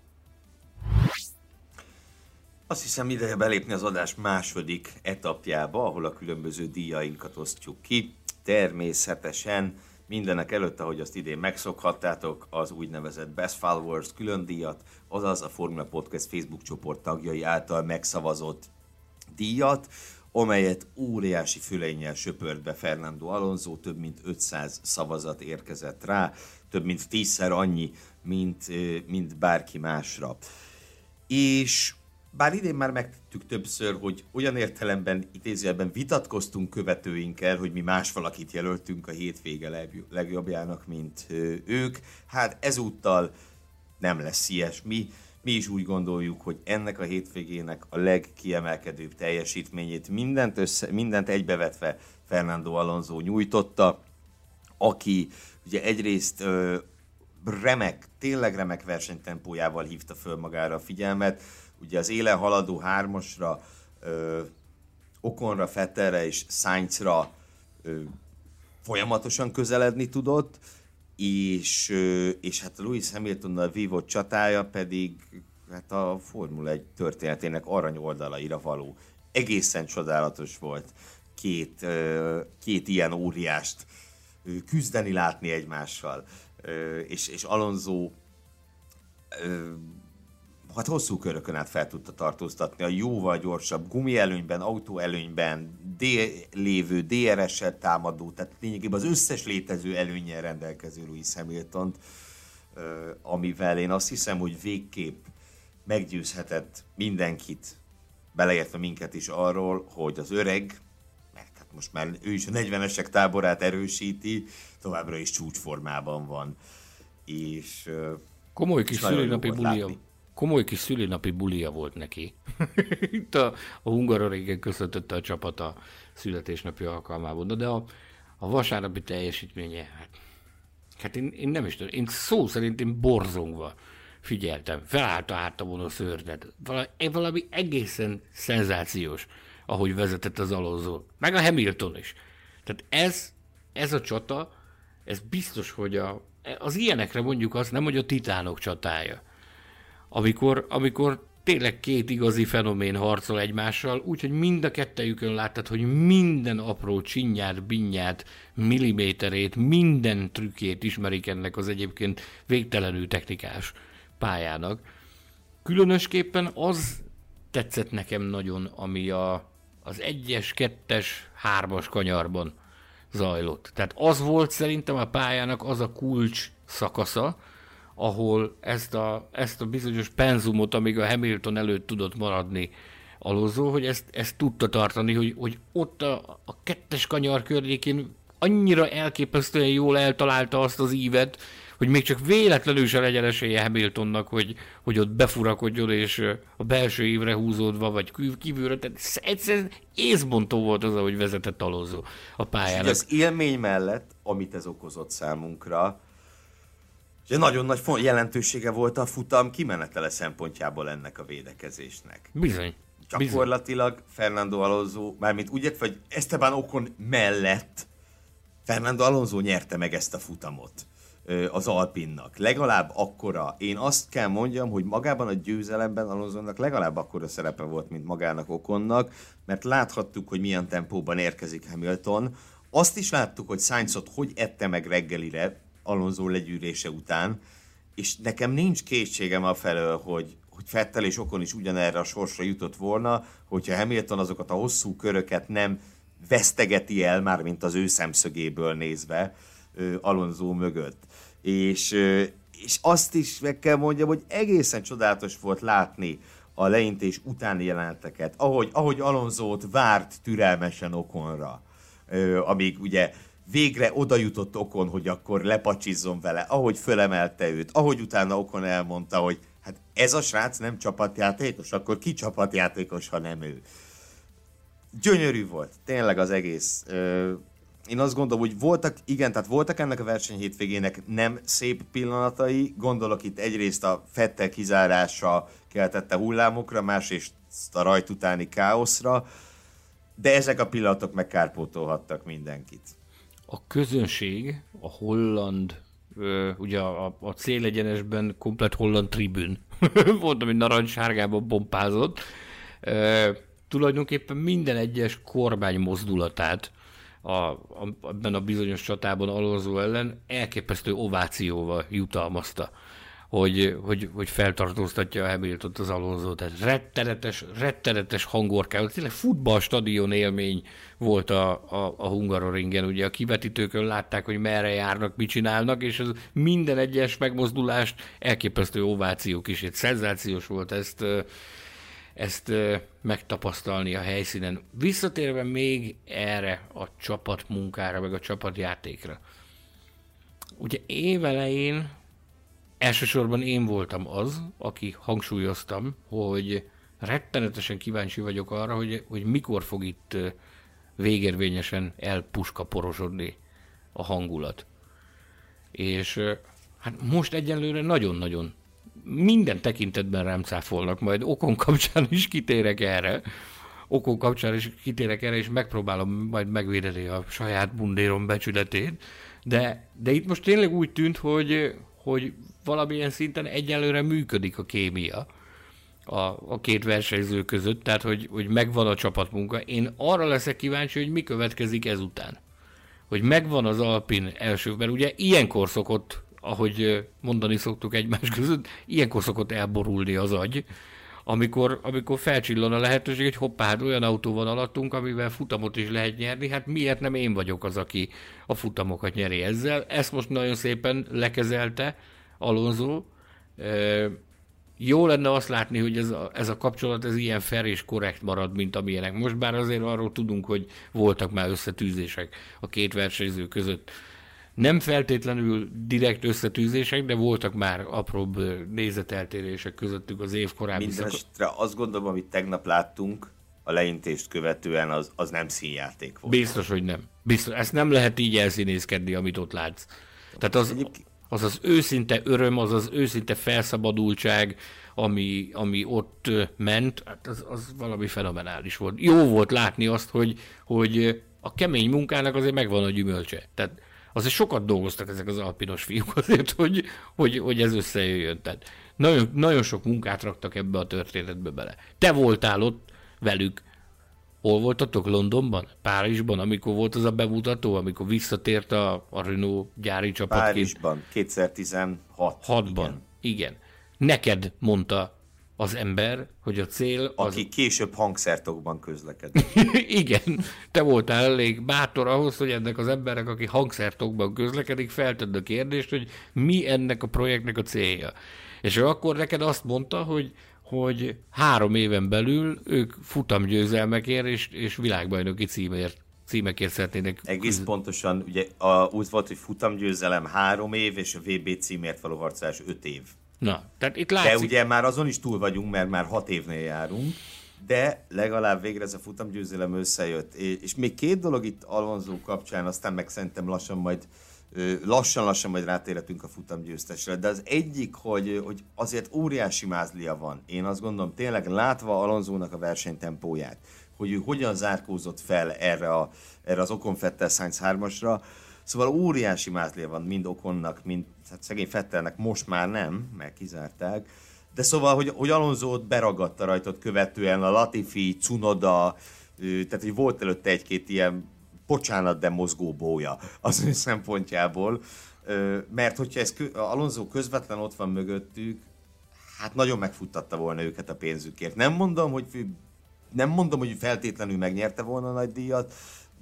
Azt hiszem ideje belépni az adás második etapjába, ahol a különböző díjainkat osztjuk ki. Természetesen mindenek előtt, ahogy azt idén megszokhattátok, az úgynevezett Best Followers külön díjat, azaz a Formula Podcast Facebook csoport tagjai által megszavazott díjat, amelyet óriási fülénnyel söpört be Fernando Alonso, több mint 500 szavazat érkezett rá, több mint tízszer annyi, mint, mint bárki másra. És bár idén már megtettük többször, hogy olyan értelemben idézőjelben vitatkoztunk követőinkkel, hogy mi más valakit jelöltünk a hétvége legjobbjának, mint ők, hát ezúttal nem lesz ilyesmi. Mi is úgy gondoljuk, hogy ennek a hétvégének a legkiemelkedőbb teljesítményét mindent, össze, mindent egybevetve Fernando Alonso nyújtotta, aki ugye egyrészt remek, tényleg remek versenytempójával hívta föl magára a figyelmet, ugye az élen haladó hármasra, ö, Okonra, Fetterre és Sainzra ö, folyamatosan közeledni tudott, és, ö, és hát Louis Hamiltonnal vívott csatája pedig hát a Formula 1 történetének arany oldalaira való. Egészen csodálatos volt két, ö, két ilyen óriást küzdeni látni egymással. Ö, és, és Alonso hát hosszú körökön át fel tudta tartóztatni a jóval gyorsabb gumi előnyben, autó előnyben, D- lévő DRS-sel támadó, tehát lényegében az összes létező előnyel rendelkező Louis hamilton amivel én azt hiszem, hogy végképp meggyőzhetett mindenkit, beleértve minket is arról, hogy az öreg, mert hát most már ő is a 40-esek táborát erősíti, továbbra is csúcsformában van. És Komoly kis szülinapi bulia, komoly kis szülinapi bulia volt neki. Itt a, a Hungaroringen köszöntötte a csapat a születésnapi alkalmában. De a, a vasárnapi teljesítménye, hát, hát én, én nem is tudom, én szó szerint én borzongva figyeltem. Felállt a hátamon a szörnyet. Valami, valami egészen szenzációs, ahogy vezetett az alózó. Meg a Hamilton is. Tehát ez, ez a csata, ez biztos, hogy a, az ilyenekre mondjuk azt nem, hogy a titánok csatája amikor, amikor tényleg két igazi fenomén harcol egymással, úgyhogy mind a kettejükön láttad, hogy minden apró csinyát, binyát, milliméterét, minden trükkét ismerik ennek az egyébként végtelenül technikás pályának. Különösképpen az tetszett nekem nagyon, ami a, az egyes, kettes, hármas kanyarban zajlott. Tehát az volt szerintem a pályának az a kulcs szakasza, ahol ezt a, ezt a bizonyos penzumot, amíg a Hamilton előtt tudott maradni alózó, hogy ezt, ezt tudta tartani, hogy, hogy ott a, a kettes kanyar környékén annyira elképesztően jól eltalálta azt az ívet, hogy még csak véletlenül se legyen esélye Hamiltonnak, hogy, hogy ott befurakodjon, és a belső évre húzódva, vagy kívülre, tehát egyszerűen észbontó volt az, ahogy vezetett Alonso a pályán. az élmény mellett, amit ez okozott számunkra, Ugye nagyon nagy jelentősége volt a futam kimenetele szempontjából ennek a védekezésnek. Bizony. Gyakorlatilag Bizony. Fernando Alonso, mármint úgy vagy Esteban Ocon mellett Fernando Alonso nyerte meg ezt a futamot az Alpinnak. Legalább akkora, én azt kell mondjam, hogy magában a győzelemben Alonsonak legalább akkora szerepe volt, mint magának Okonnak, mert láthattuk, hogy milyen tempóban érkezik Hamilton. Azt is láttuk, hogy Sainzot hogy ette meg reggelire, Alonso legyűrése után, és nekem nincs kétségem a felől, hogy, hogy Fettel és Okon is ugyanerre a sorsra jutott volna, hogyha Hamilton azokat a hosszú köröket nem vesztegeti el, már mint az ő szemszögéből nézve Alonso mögött. És, és azt is meg kell mondjam, hogy egészen csodálatos volt látni a leintés utáni jeleneteket, ahogy, ahogy Alonso várt türelmesen Okonra, amíg ugye végre oda jutott Okon, hogy akkor lepacsizzon vele, ahogy fölemelte őt, ahogy utána Okon elmondta, hogy hát ez a srác nem csapatjátékos, akkor ki csapatjátékos, ha nem ő. Gyönyörű volt, tényleg az egész. Én azt gondolom, hogy voltak, igen, tehát voltak ennek a verseny hétvégének nem szép pillanatai, gondolok itt egyrészt a Fettel kizárása keltette hullámokra, másrészt a rajt utáni káoszra, de ezek a pillanatok meg kárpótolhattak mindenkit a közönség, a holland, ugye a, a célegyenesben komplet holland tribün. Volt, ami narancssárgában bombázott, tulajdonképpen minden egyes kormány mozdulatát a, a, ebben a bizonyos csatában alozó ellen elképesztő ovációval jutalmazta hogy, hogy, hogy feltartóztatja a hamilton az Alonso, tehát rettenetes, rettenetes hangorkával, tényleg futballstadion élmény volt a, a, a Hungaroringen, ugye a kivetítőkön látták, hogy merre járnak, mit csinálnak, és ez minden egyes megmozdulást elképesztő ovációk is, egy szenzációs volt ezt, ezt megtapasztalni a helyszínen. Visszatérve még erre a csapatmunkára, meg a csapatjátékra. Ugye évelején Elsősorban én voltam az, aki hangsúlyoztam, hogy rettenetesen kíváncsi vagyok arra, hogy, hogy mikor fog itt végérvényesen elpuskaporosodni a hangulat. És hát most egyelőre nagyon-nagyon minden tekintetben rám cáfolnak, majd okon kapcsán is kitérek erre. Okon kapcsán is kitérek erre, és megpróbálom majd megvédeni a saját bundérom becsületét. De, de itt most tényleg úgy tűnt, hogy, hogy valamilyen szinten egyelőre működik a kémia a, a két versenyző között, tehát hogy, hogy megvan a csapatmunka. Én arra leszek kíváncsi, hogy mi következik ezután. Hogy megvan az Alpin első, mert ugye ilyenkor szokott, ahogy mondani szoktuk egymás között, ilyenkor szokott elborulni az agy, amikor, amikor felcsillan a lehetőség, hogy hoppá, hát olyan autó van alattunk, amivel futamot is lehet nyerni, hát miért nem én vagyok az, aki a futamokat nyeri ezzel. Ezt most nagyon szépen lekezelte, Alonso. Jó lenne azt látni, hogy ez a, ez a kapcsolat ez ilyen fair és korrekt marad, mint amilyenek. Most bár azért arról tudunk, hogy voltak már összetűzések a két versenyző között. Nem feltétlenül direkt összetűzések, de voltak már apróbb nézeteltérések közöttük az év korábbi Mindenesetre azt gondolom, amit tegnap láttunk, a leintést követően az, az nem színjáték volt. Biztos, hogy nem. Biztos. Ezt nem lehet így elszínészkedni, amit ott látsz. Tehát az, az az őszinte öröm, az az őszinte felszabadultság, ami, ami ott ment, hát az, az valami fenomenális volt. Jó volt látni azt, hogy, hogy a kemény munkának azért megvan a gyümölcse. Tehát azért sokat dolgoztak ezek az alpinos fiúk azért, hogy, hogy, hogy ez összejöjjön. Tehát nagyon, nagyon sok munkát raktak ebbe a történetbe bele. Te voltál ott velük, Hol voltatok? Londonban? Párizsban? Amikor volt az a bemutató, amikor visszatért a, a Renault gyári csapat? Párizsban, 2016. 6-ban, igen. igen. Neked mondta az ember, hogy a cél... Az... Aki később hangszertokban közlekedik. Igen, te voltál elég bátor ahhoz, hogy ennek az emberek, aki hangszertokban közlekedik, feltedd a kérdést, hogy mi ennek a projektnek a célja. És ő akkor neked azt mondta, hogy hogy három éven belül ők futamgyőzelmekért és, és világbajnoki címért címekért szeretnének. Egész küzd... pontosan, ugye a, úgy volt, hogy futamgyőzelem három év, és a VB címért való harcolás öt év. Na, tehát itt látszik... De ugye már azon is túl vagyunk, mert már hat évnél járunk, de legalább végre ez a futamgyőzelem összejött. És még két dolog itt Alonso kapcsán, aztán meg szerintem lassan majd lassan-lassan majd rátérhetünk a futamgyőztesre, de az egyik, hogy, hogy azért óriási mázlia van. Én azt gondolom, tényleg látva Alonzónak a versenytempóját, hogy ő hogyan zárkózott fel erre, a, erre az Okon Fettel Sainz 3-asra, Szóval óriási mázlia van mind Okonnak, mind hát szegény Fettelnek most már nem, mert kizárták. De szóval, hogy, hogy Alonso beragadta rajtot követően a Latifi, Cunoda, tehát hogy volt előtte egy-két ilyen bocsánat, de mozgó bója az ő szempontjából. Mert hogyha ez Alonso közvetlen ott van mögöttük, hát nagyon megfuttatta volna őket a pénzükért. Nem mondom, hogy nem mondom, hogy feltétlenül megnyerte volna a nagy díjat,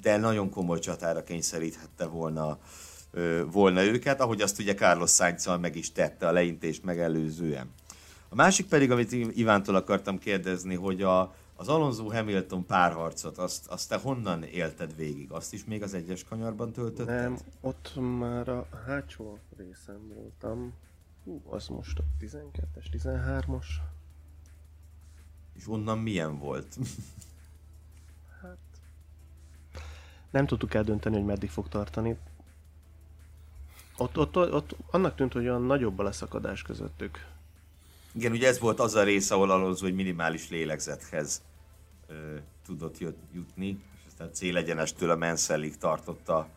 de nagyon komoly csatára kényszeríthette volna, volna őket, ahogy azt ugye Carlos sainz meg is tette a leintést megelőzően. A másik pedig, amit Ivántól akartam kérdezni, hogy a, az Alonso Hamilton párharcot, azt, azt te honnan élted végig? Azt is még az egyes kanyarban töltötted? Nem, ott már a hátsó részem voltam. Hú, az most a 12-es, 13-os. És onnan milyen volt? hát... Nem tudtuk eldönteni, hogy meddig fog tartani. Ott, ott, ott, ott annak tűnt, hogy olyan nagyobb a leszakadás közöttük. Igen, ugye ez volt az a rész, ahol Alonso hogy minimális lélegzethez ö, tudott jutni, és aztán célegyenestől a Menszelig tartotta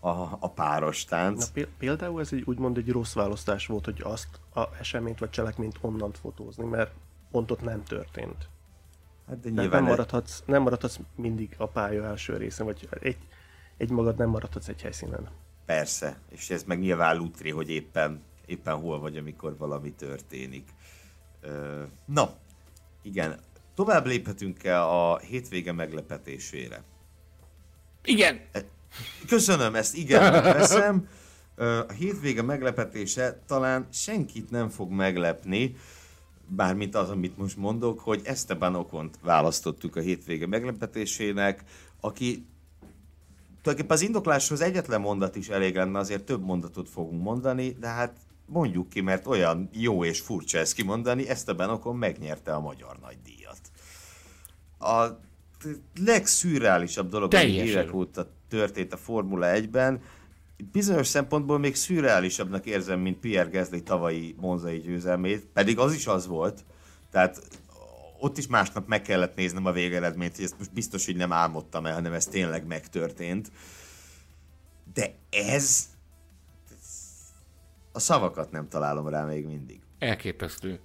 a, a páros tánc. Na, például ez egy úgymond egy rossz választás volt, hogy azt a eseményt vagy cselekményt onnan fotózni, mert pont ott nem történt. Hát de nyilván nem maradhatsz, nem maradhatsz mindig a pálya első részen, vagy egy, egy magad nem maradhatsz egy helyszínen. Persze, és ez meg nyilván lutri, hogy éppen, éppen hol vagy, amikor valami történik. Na, igen. Tovább léphetünk-e a hétvége meglepetésére? Igen. E, köszönöm, ezt igen veszem. A hétvége meglepetése talán senkit nem fog meglepni, bármint az, amit most mondok, hogy Esteban Okont választottuk a hétvége meglepetésének, aki tulajdonképpen az indokláshoz egyetlen mondat is elég lenne, azért több mondatot fogunk mondani, de hát mondjuk ki, mert olyan jó és furcsa ezt kimondani, Esteban Okon megnyerte a magyar nagydíjat. A legszürreálisabb dolog, ami évek óta történt a Formula 1-ben, bizonyos szempontból még szürreálisabbnak érzem, mint Pierre Gasly tavalyi monzai győzelmét, pedig az is az volt, tehát ott is másnap meg kellett néznem a végeredményt, hogy ezt most biztos, hogy nem álmodtam el, hanem ez tényleg megtörtént. De ez a szavakat nem találom rá még mindig. Elképesztő.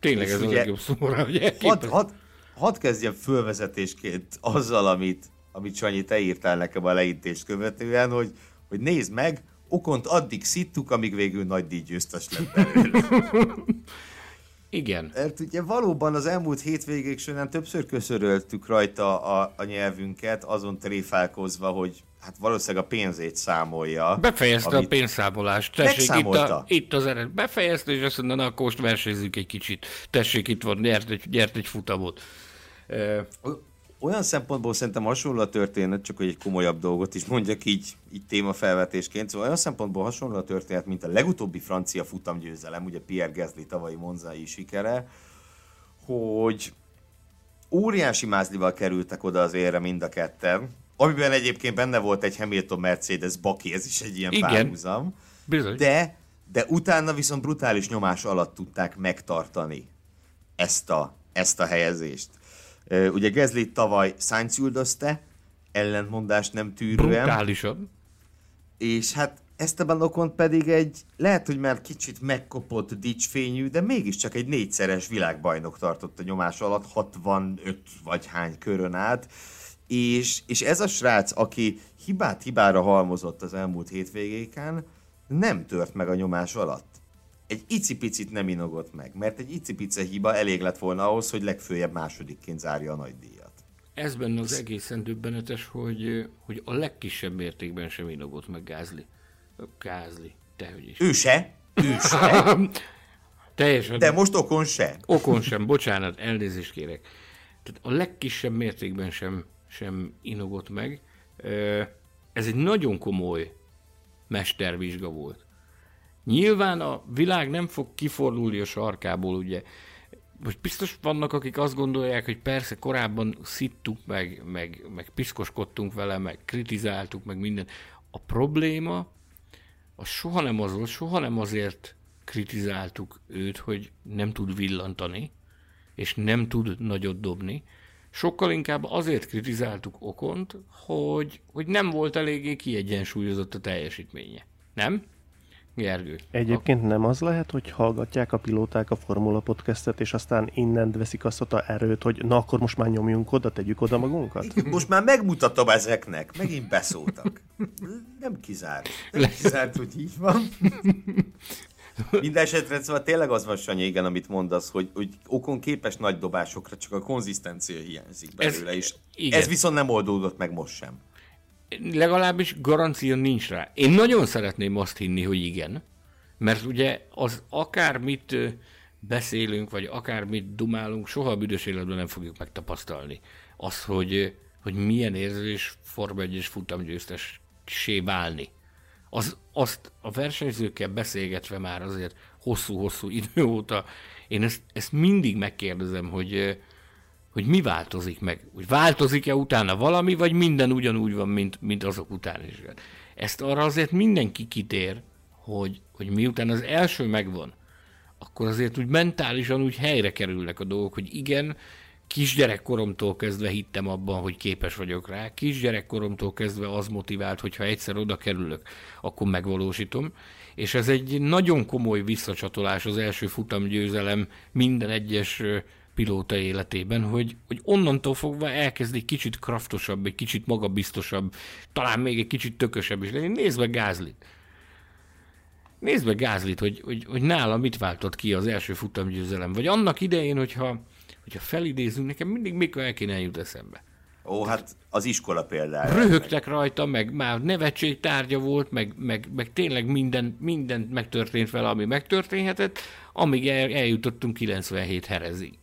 Tényleg ez ugye, a legjobb szó rá, hogy elképesztő. Hadd had, had kezdjem fölvezetésként azzal, amit, amit Sanyi, te írtál nekem a leintést követően, hogy, hogy nézd meg, okont addig szittuk, amíg végül nagy díjgyőztes lett Igen. Mert ugye valóban az elmúlt hétvégék során többször köszöröltük rajta a, a nyelvünket, azon tréfálkozva, hogy hát valószínűleg a pénzét számolja. Befejezte amit... a pénzszámolást. Tessék, itt, a, itt az ered. Befejezte, és azt mondta, na akkor most versenyzünk egy kicsit. Tessék, itt van, nyert egy, nyert egy futamot. Olyan szempontból szerintem hasonló a történet, csak hogy egy komolyabb dolgot is mondjak így, így témafelvetésként. Szóval olyan szempontból hasonló a történet, mint a legutóbbi francia futamgyőzelem, ugye Pierre Gasly tavalyi monzai sikere, hogy óriási mázlival kerültek oda az érre mind a ketten, amiben egyébként benne volt egy Hamilton Mercedes Baki, ez is egy ilyen Igen. párhuzam. Bizony. De, de utána viszont brutális nyomás alatt tudták megtartani ezt a, ezt a helyezést. Ugye Gezli tavaly Sainz üldözte, ellentmondást nem tűrően. Brutálisan. És hát Esteban Ocon pedig egy, lehet, hogy már kicsit megkopott dicsfényű, de mégiscsak egy négyszeres világbajnok tartott a nyomás alatt, 65 vagy hány körön át. És, és ez a srác, aki hibát hibára halmozott az elmúlt hétvégéken, nem tört meg a nyomás alatt egy icipicit nem inogott meg, mert egy icipice hiba elég lett volna ahhoz, hogy legfőjebb másodikként zárja a nagy díjat. Ez benne az egészen döbbenetes, hogy, hogy a legkisebb mértékben sem inogott meg Gázli. Gázli, tehogy is. Ő se? Ő se? Teljesen. De most okon se. Okon sem, bocsánat, elnézést kérek. Tehát a legkisebb mértékben sem, sem inogott meg. Ez egy nagyon komoly mestervizsga volt. Nyilván a világ nem fog kifordulni a sarkából, ugye. Most biztos vannak, akik azt gondolják, hogy persze korábban szittuk, meg, meg, meg piszkoskodtunk vele, meg kritizáltuk, meg minden. A probléma az soha nem az volt, soha nem azért kritizáltuk őt, hogy nem tud villantani, és nem tud nagyot dobni, sokkal inkább azért kritizáltuk Okont, hogy, hogy nem volt eléggé kiegyensúlyozott a teljesítménye. Nem? Gergő. Egyébként nem az lehet, hogy hallgatják a pilóták a Formula Podcastet, és aztán innen veszik azt a erőt, hogy na akkor most már nyomjunk oda, tegyük oda magunkat? Most már megmutatom ezeknek. Megint beszóltak. Nem kizárt. Nem kizárt, hogy így van. Minden esetre szóval tényleg az van, Sanyi, igen, amit mondasz, hogy, hogy okon képes nagy dobásokra, csak a konzisztencia hiányzik belőle, ez, és igen. ez viszont nem oldódott meg most sem. Legalábbis garancia nincs rá. Én nagyon szeretném azt hinni, hogy igen, mert ugye az akármit beszélünk, vagy akármit dumálunk, soha a büdös életben nem fogjuk megtapasztalni. Az, hogy, hogy milyen érzés Forma 1-es futamgyőztessé válni az, azt a versenyzőkkel beszélgetve már azért hosszú-hosszú idő óta, én ezt, ezt mindig megkérdezem, hogy, hogy mi változik meg. Hogy változik-e utána valami, vagy minden ugyanúgy van, mint, mint azok után is. Ezt arra azért mindenki kitér, hogy, hogy miután az első megvan, akkor azért úgy mentálisan úgy helyre kerülnek a dolgok, hogy igen, kisgyerekkoromtól kezdve hittem abban, hogy képes vagyok rá. Kisgyerekkoromtól kezdve az motivált, hogy ha egyszer oda kerülök, akkor megvalósítom. És ez egy nagyon komoly visszacsatolás az első futamgyőzelem minden egyes pilóta életében, hogy, hogy onnantól fogva elkezd egy kicsit kraftosabb, egy kicsit magabiztosabb, talán még egy kicsit tökösebb is lenni. Nézd meg Gázlit. Nézd meg Gázlit, hogy, hogy, hogy nála mit váltott ki az első futamgyőzelem. Vagy annak idején, hogyha hogyha felidézünk, nekem mindig mikor el kéne jut eszembe. Ó, hát az iskola példája. Röhögtek meg. rajta, meg már nevetség tárgya volt, meg, meg, meg tényleg minden, minden megtörtént vele, ami megtörténhetett, amíg el, eljutottunk 97 herezig.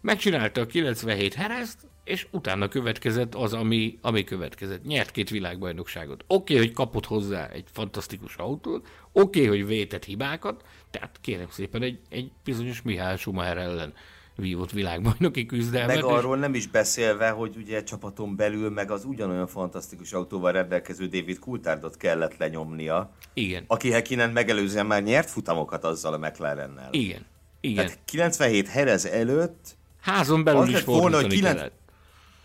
Megcsinálta a 97 herezt, és utána következett az, ami, ami következett. Nyert két világbajnokságot. Oké, okay, hogy kapott hozzá egy fantasztikus autót, oké, okay, hogy vétett hibákat, tehát kérem szépen egy, egy bizonyos Mihály Schumacher ellen vívott világbajnoki küzdelmet. Meg arról nem is beszélve, hogy ugye csapaton belül meg az ugyanolyan fantasztikus autóval rendelkező David Coulthardot kellett lenyomnia. Igen. Aki Hekinen megelőzően már nyert futamokat azzal a McLarennel. Igen. Igen. Tehát 97 Herez előtt házon belül is volna, hogy 9... kellett.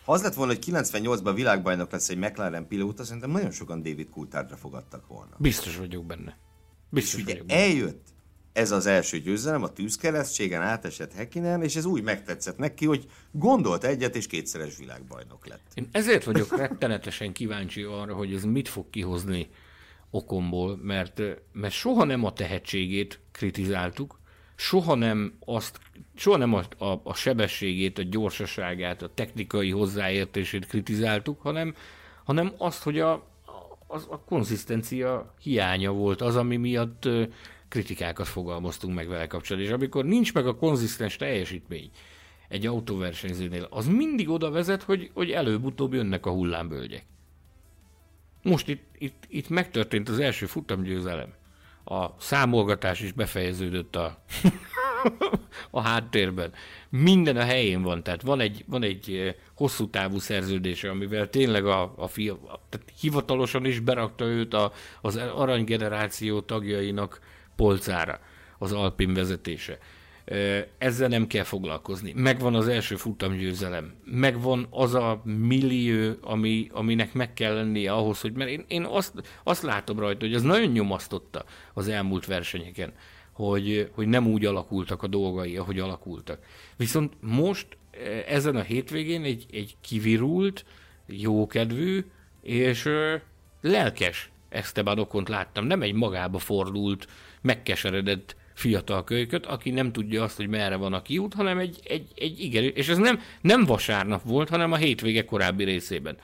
Ha az lett volna, hogy 98-ban világbajnok lesz egy McLaren pilóta, szerintem nagyon sokan David Coulthardra fogadtak volna. Biztos vagyok benne. Biztos és ugye benne. eljött ez az első győzelem, a tűzkeresztségen átesett Hekinen, és ez úgy megtetszett neki, hogy gondolt egyet, és kétszeres világbajnok lett. Én ezért vagyok rettenetesen kíváncsi arra, hogy ez mit fog kihozni okomból, mert, mert soha nem a tehetségét kritizáltuk, soha nem azt, soha nem a, a, a sebességét, a gyorsaságát, a technikai hozzáértését kritizáltuk, hanem, hanem azt, hogy a, a, a konzisztencia hiánya volt az, ami miatt kritikákat fogalmaztunk meg vele kapcsolatban. És amikor nincs meg a konzisztens teljesítmény egy autóversenyzőnél, az mindig oda vezet, hogy, hogy előbb-utóbb jönnek a hullámbölgyek. Most itt, itt, itt megtörtént az első futamgyőzelem. A számolgatás is befejeződött a, a háttérben. Minden a helyén van, tehát van egy, van egy eh, hosszú távú szerződése, amivel tényleg a, a fia, tehát hivatalosan is berakta őt a, az aranygeneráció tagjainak polcára az Alpin vezetése. Ezzel nem kell foglalkozni. Megvan az első futamgyőzelem. Megvan az a millió, ami, aminek meg kell lennie ahhoz, hogy... Mert én, én azt, azt látom rajta, hogy ez nagyon nyomasztotta az elmúlt versenyeken, hogy, hogy nem úgy alakultak a dolgai, ahogy alakultak. Viszont most ezen a hétvégén egy, egy kivirult, jókedvű és lelkes Esteban Okont láttam. Nem egy magába fordult, megkeseredett fiatal kölyköt, aki nem tudja azt, hogy merre van a kiút, hanem egy, egy, egy igen, és ez nem, nem vasárnap volt, hanem a hétvége korábbi részében.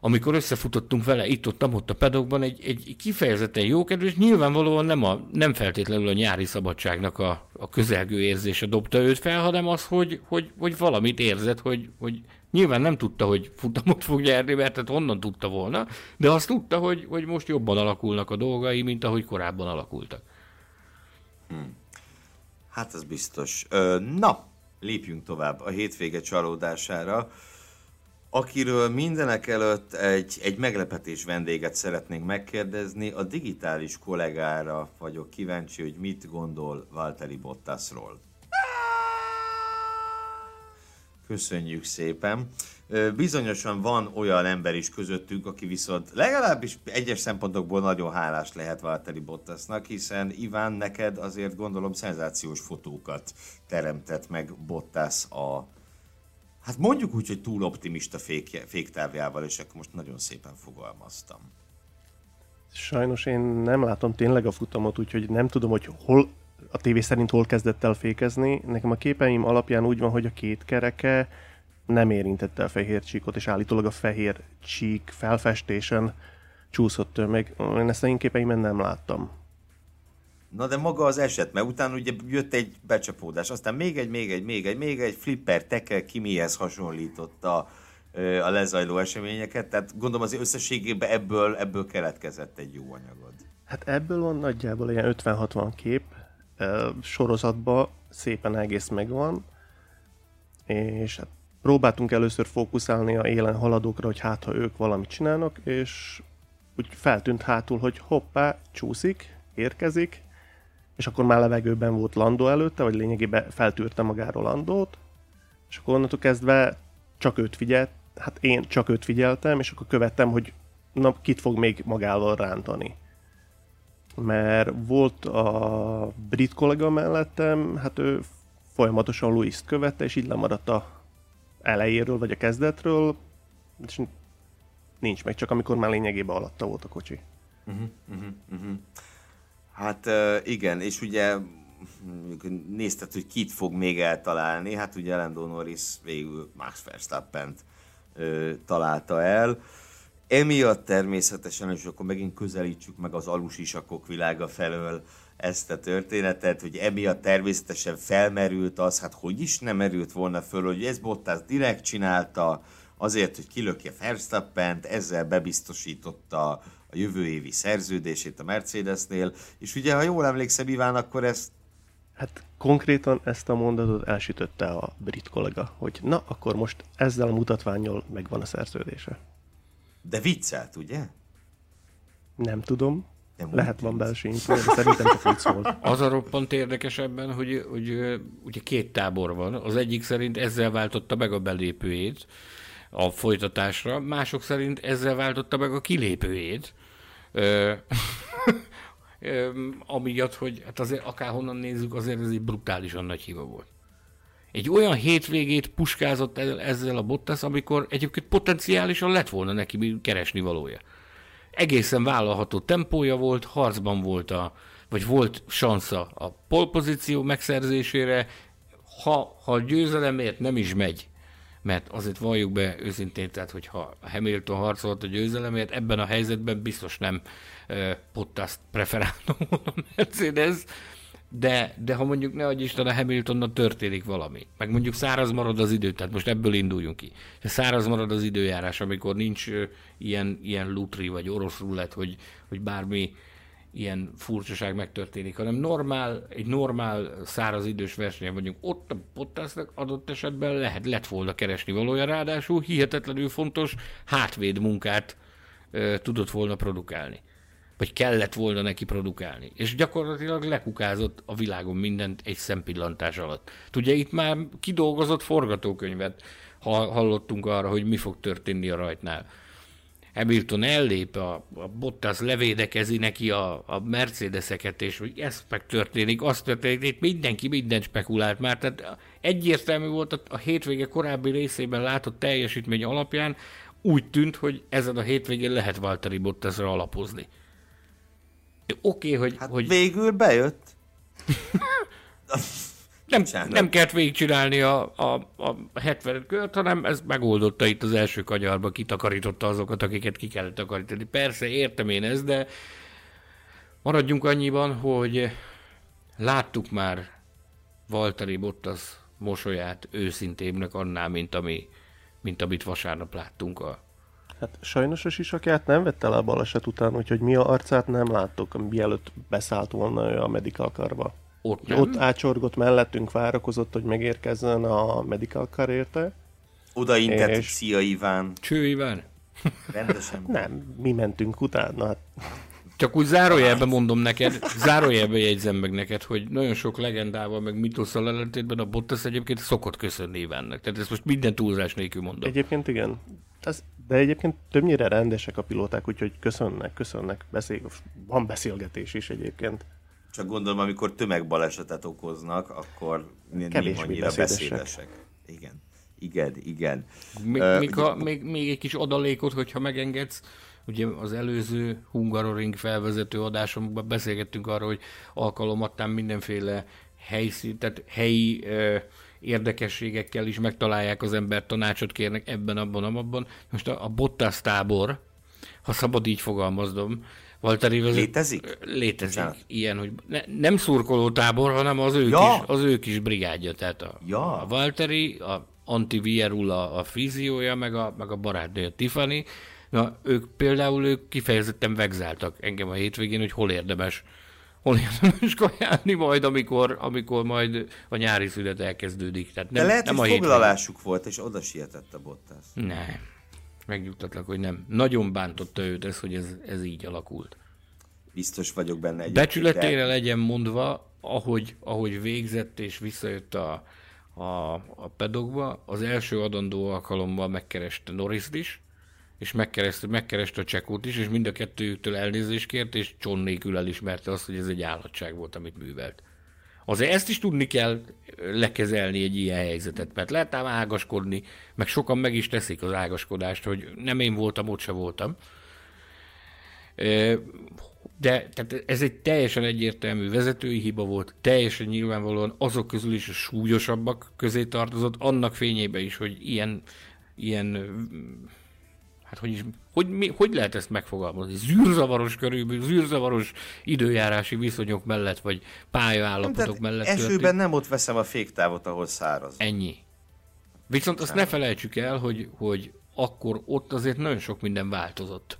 Amikor összefutottunk vele itt-ott, ott a pedokban, egy, egy kifejezetten jókedvű, és nyilvánvalóan nem, a, nem feltétlenül a nyári szabadságnak a, a közelgő érzése dobta őt fel, hanem az, hogy, hogy, hogy valamit érzett, hogy, hogy Nyilván nem tudta, hogy futamot fog nyerni, mert hát honnan tudta volna, de azt tudta, hogy, hogy most jobban alakulnak a dolgai, mint ahogy korábban alakultak. Hmm. Hát ez biztos. Na, lépjünk tovább a hétvége csalódására akiről mindenek előtt egy, egy meglepetés vendéget szeretnénk megkérdezni. A digitális kollégára vagyok kíváncsi, hogy mit gondol Valtteri Bottasról. Köszönjük szépen. Bizonyosan van olyan ember is közöttünk, aki viszont legalábbis egyes szempontokból nagyon hálás lehet Valtteri Bottasnak, hiszen Iván neked azért gondolom szenzációs fotókat teremtett meg Bottas a Hát mondjuk úgy, hogy túl optimista fék, féktávjával, és akkor most nagyon szépen fogalmaztam. Sajnos én nem látom tényleg a futamot, úgyhogy nem tudom, hogy hol a tévé szerint hol kezdett el fékezni. Nekem a képeim alapján úgy van, hogy a két kereke nem érintette a fehér csíkot, és állítólag a fehér csík felfestésen csúszott meg. Én ezt a én képeimen nem láttam. Na de maga az eset, mert utána ugye jött egy becsapódás, aztán még egy, még egy, még egy, még egy flipper, tekel, ki mihez hasonlította a lezajló eseményeket, tehát gondolom az összességében ebből, ebből keletkezett egy jó anyagod. Hát ebből van nagyjából ilyen 50-60 kép, sorozatban szépen egész megvan, és hát próbáltunk először fókuszálni a élen haladókra, hogy hát ha ők valamit csinálnak, és úgy feltűnt hátul, hogy hoppá, csúszik, érkezik, és akkor már levegőben volt Landó előtte, vagy lényegében feltűrte magáról Landót, és akkor onnantól kezdve csak őt figyelt, hát én csak őt figyeltem, és akkor követtem, hogy na, kit fog még magával rántani. Mert volt a brit kollega mellettem, hát ő folyamatosan Louis-t követte, és így lemaradt a elejéről, vagy a kezdetről, és nincs meg, csak amikor már lényegében alatta volt a kocsi. Uh-huh, uh-huh, uh-huh. Hát igen, és ugye nézted, hogy kit fog még eltalálni, hát ugye Lando Norris végül Max verstappen találta el. Emiatt természetesen, és akkor megint közelítsük meg az alusisakok világa felől ezt a történetet, hogy emiatt természetesen felmerült az, hát hogy is nem merült volna föl, hogy ez Bottas direkt csinálta, azért, hogy kilökje verstappen ezzel bebiztosította a jövő évi szerződését a Mercedesnél, és ugye, ha jól emlékszem, Iván, akkor ezt Hát konkrétan ezt a mondatot elsütötte a brit kollega, hogy na, akkor most ezzel a mutatványjal megvan a szerződése. De viccelt, ugye? Nem tudom. Nem Lehet van belső info, de szerintem csak vicc volt. Az a roppant érdekesebben, hogy, hogy ugye két tábor van. Az egyik szerint ezzel váltotta meg a belépőjét a folytatásra, mások szerint ezzel váltotta meg a kilépőjét. amiatt, hogy hát azért akárhonnan nézzük, azért ez egy brutálisan nagy hiba volt. Egy olyan hétvégét puskázott ezzel a Bottas, amikor egyébként potenciálisan lett volna neki keresni valója. Egészen vállalható tempója volt, harcban volt a, vagy volt sansza a polpozíció megszerzésére, ha, ha győzelemért nem is megy, mert azért valljuk be őszintén, tehát hogyha Hamilton harcolt a győzelemért, ebben a helyzetben biztos nem uh, Bottas preferálna volna Mercedes, de, de ha mondjuk ne adj Isten a Hamiltonnal történik valami, meg mondjuk száraz marad az idő, tehát most ebből induljunk ki. Ha száraz marad az időjárás, amikor nincs ilyen, ilyen lutri vagy orosz rulett, hogy, hogy bármi ilyen furcsaság megtörténik, hanem normál, egy normál száraz idős versenyen vagyunk. Ott a Bottasnak adott esetben lehet, lett volna keresni valója, ráadásul hihetetlenül fontos hátvéd munkát e, tudott volna produkálni. Vagy kellett volna neki produkálni. És gyakorlatilag lekukázott a világon mindent egy szempillantás alatt. Tudja, itt már kidolgozott forgatókönyvet hallottunk arra, hogy mi fog történni a rajtnál Hamilton ellép, a, a Bottas levédekezi neki a, a Mercedeseket, és hogy ez megtörténik, azt történik, itt mindenki mindent spekulált már, tehát egyértelmű volt a, a hétvége korábbi részében látott teljesítmény alapján, úgy tűnt, hogy ezen a hétvégén lehet Valtteri Bottasra alapozni. Oké, okay, hogy, hát hogy... végül bejött. nem, nem kellett végigcsinálni a, a, a 70 kört, hanem ez megoldotta itt az első kanyarba, kitakarította azokat, akiket ki kellett takarítani. Persze, értem én ezt, de maradjunk annyiban, hogy láttuk már Valtteri Bottas mosolyát őszintébbnek annál, mint ami mint amit vasárnap láttunk a Hát sajnos a sisakját nem vette le a baleset után, úgyhogy mi a arcát nem láttuk, mielőtt beszállt volna ő a medical karba. Ott, nem? Ott ácsorgott mellettünk, várakozott, hogy megérkezzen a medical car érte. Oda intett, és... Szia Iván. Cső Iván? Rendesen. Nem, mi mentünk utána. Hát csak úgy zárójelben mondom neked, zárójelben jegyzem meg neked, hogy nagyon sok legendával, meg mitosszal ellentétben a Bottas egyébként szokott köszönni Ivánnak. Tehát ezt most minden túlzás nélkül mondom. Egyébként igen. Ez, de egyébként többnyire rendesek a pilóták, úgyhogy köszönnek, köszönnek. Beszél, van beszélgetés is egyébként. Csak gondolom, amikor tömegbalesetet okoznak, akkor Kevés annyira beszédesek. beszédesek. Igen. Igen, igen. Még, uh, még, a, még, még egy kis adalékot, hogyha megengedsz Ugye az előző Hungaroring felvezető adásomban beszélgettünk arról, hogy alkalomattán mindenféle helyszín, tehát helyi ö, érdekességekkel is megtalálják az ember, tanácsot kérnek ebben, abban, abban. Most a, a Bottas tábor, ha szabad így fogalmaznom, Valtteri vezet... Létezik? Létezik. Bocsánat. Ilyen, hogy ne, nem szurkoló tábor, hanem az ő, ja. kis, az ő kis brigádja. Tehát a, ja. a Valtteri, a Anti Vierula a fíziója, meg a, meg a barátnője Tiffany, Na, ők például ők kifejezetten vegzáltak engem a hétvégén, hogy hol érdemes hol érdemes kajálni majd, amikor, amikor majd a nyári szület elkezdődik. Tehát nem, De lehet, nem hogy a foglalásuk hétvégén. volt, és oda sietett a Bottas. Nem. Megnyugtatlak, hogy nem. Nagyon bántotta őt ez, hogy ez, ez így alakult. Biztos vagyok benne egy. Becsületére legyen mondva, ahogy, ahogy végzett és visszajött a, a, a pedokba, az első adandó alkalommal megkereste norris is, és megkereste, megkereste a csekót is, és mind a kettőjüktől elnézést kért, és cson nélkül elismerte azt, hogy ez egy állatság volt, amit művelt. Azért ezt is tudni kell lekezelni egy ilyen helyzetet, mert lehet ám ágaskodni, meg sokan meg is teszik az ágaskodást, hogy nem én voltam, ott se voltam. De tehát ez egy teljesen egyértelmű vezetői hiba volt, teljesen nyilvánvalóan azok közül is a súlyosabbak közé tartozott, annak fényébe is, hogy ilyen, ilyen hát hogy, is, hogy, mi, hogy lehet ezt megfogalmazni? Zűrzavaros körülbelül, zűrzavaros időjárási viszonyok mellett, vagy pályaállapotok mellett. Esőben történt. nem ott veszem a féktávot, ahol száraz. Ennyi. Viszont azt ne felejtsük el, hogy, hogy akkor ott azért nagyon sok minden változott.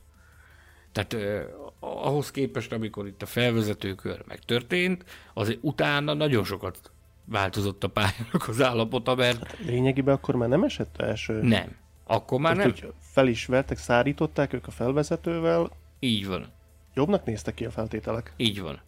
Tehát eh, ahhoz képest, amikor itt a felvezetőkör megtörtént, azért utána nagyon sokat változott a pályának az állapota, mert... Hát lényegében akkor már nem esett első? Nem. Akkor már nem? Úgy fel is vertek, szárították ők a felvezetővel. Így van. Jobbnak néztek ki a feltételek. Így van.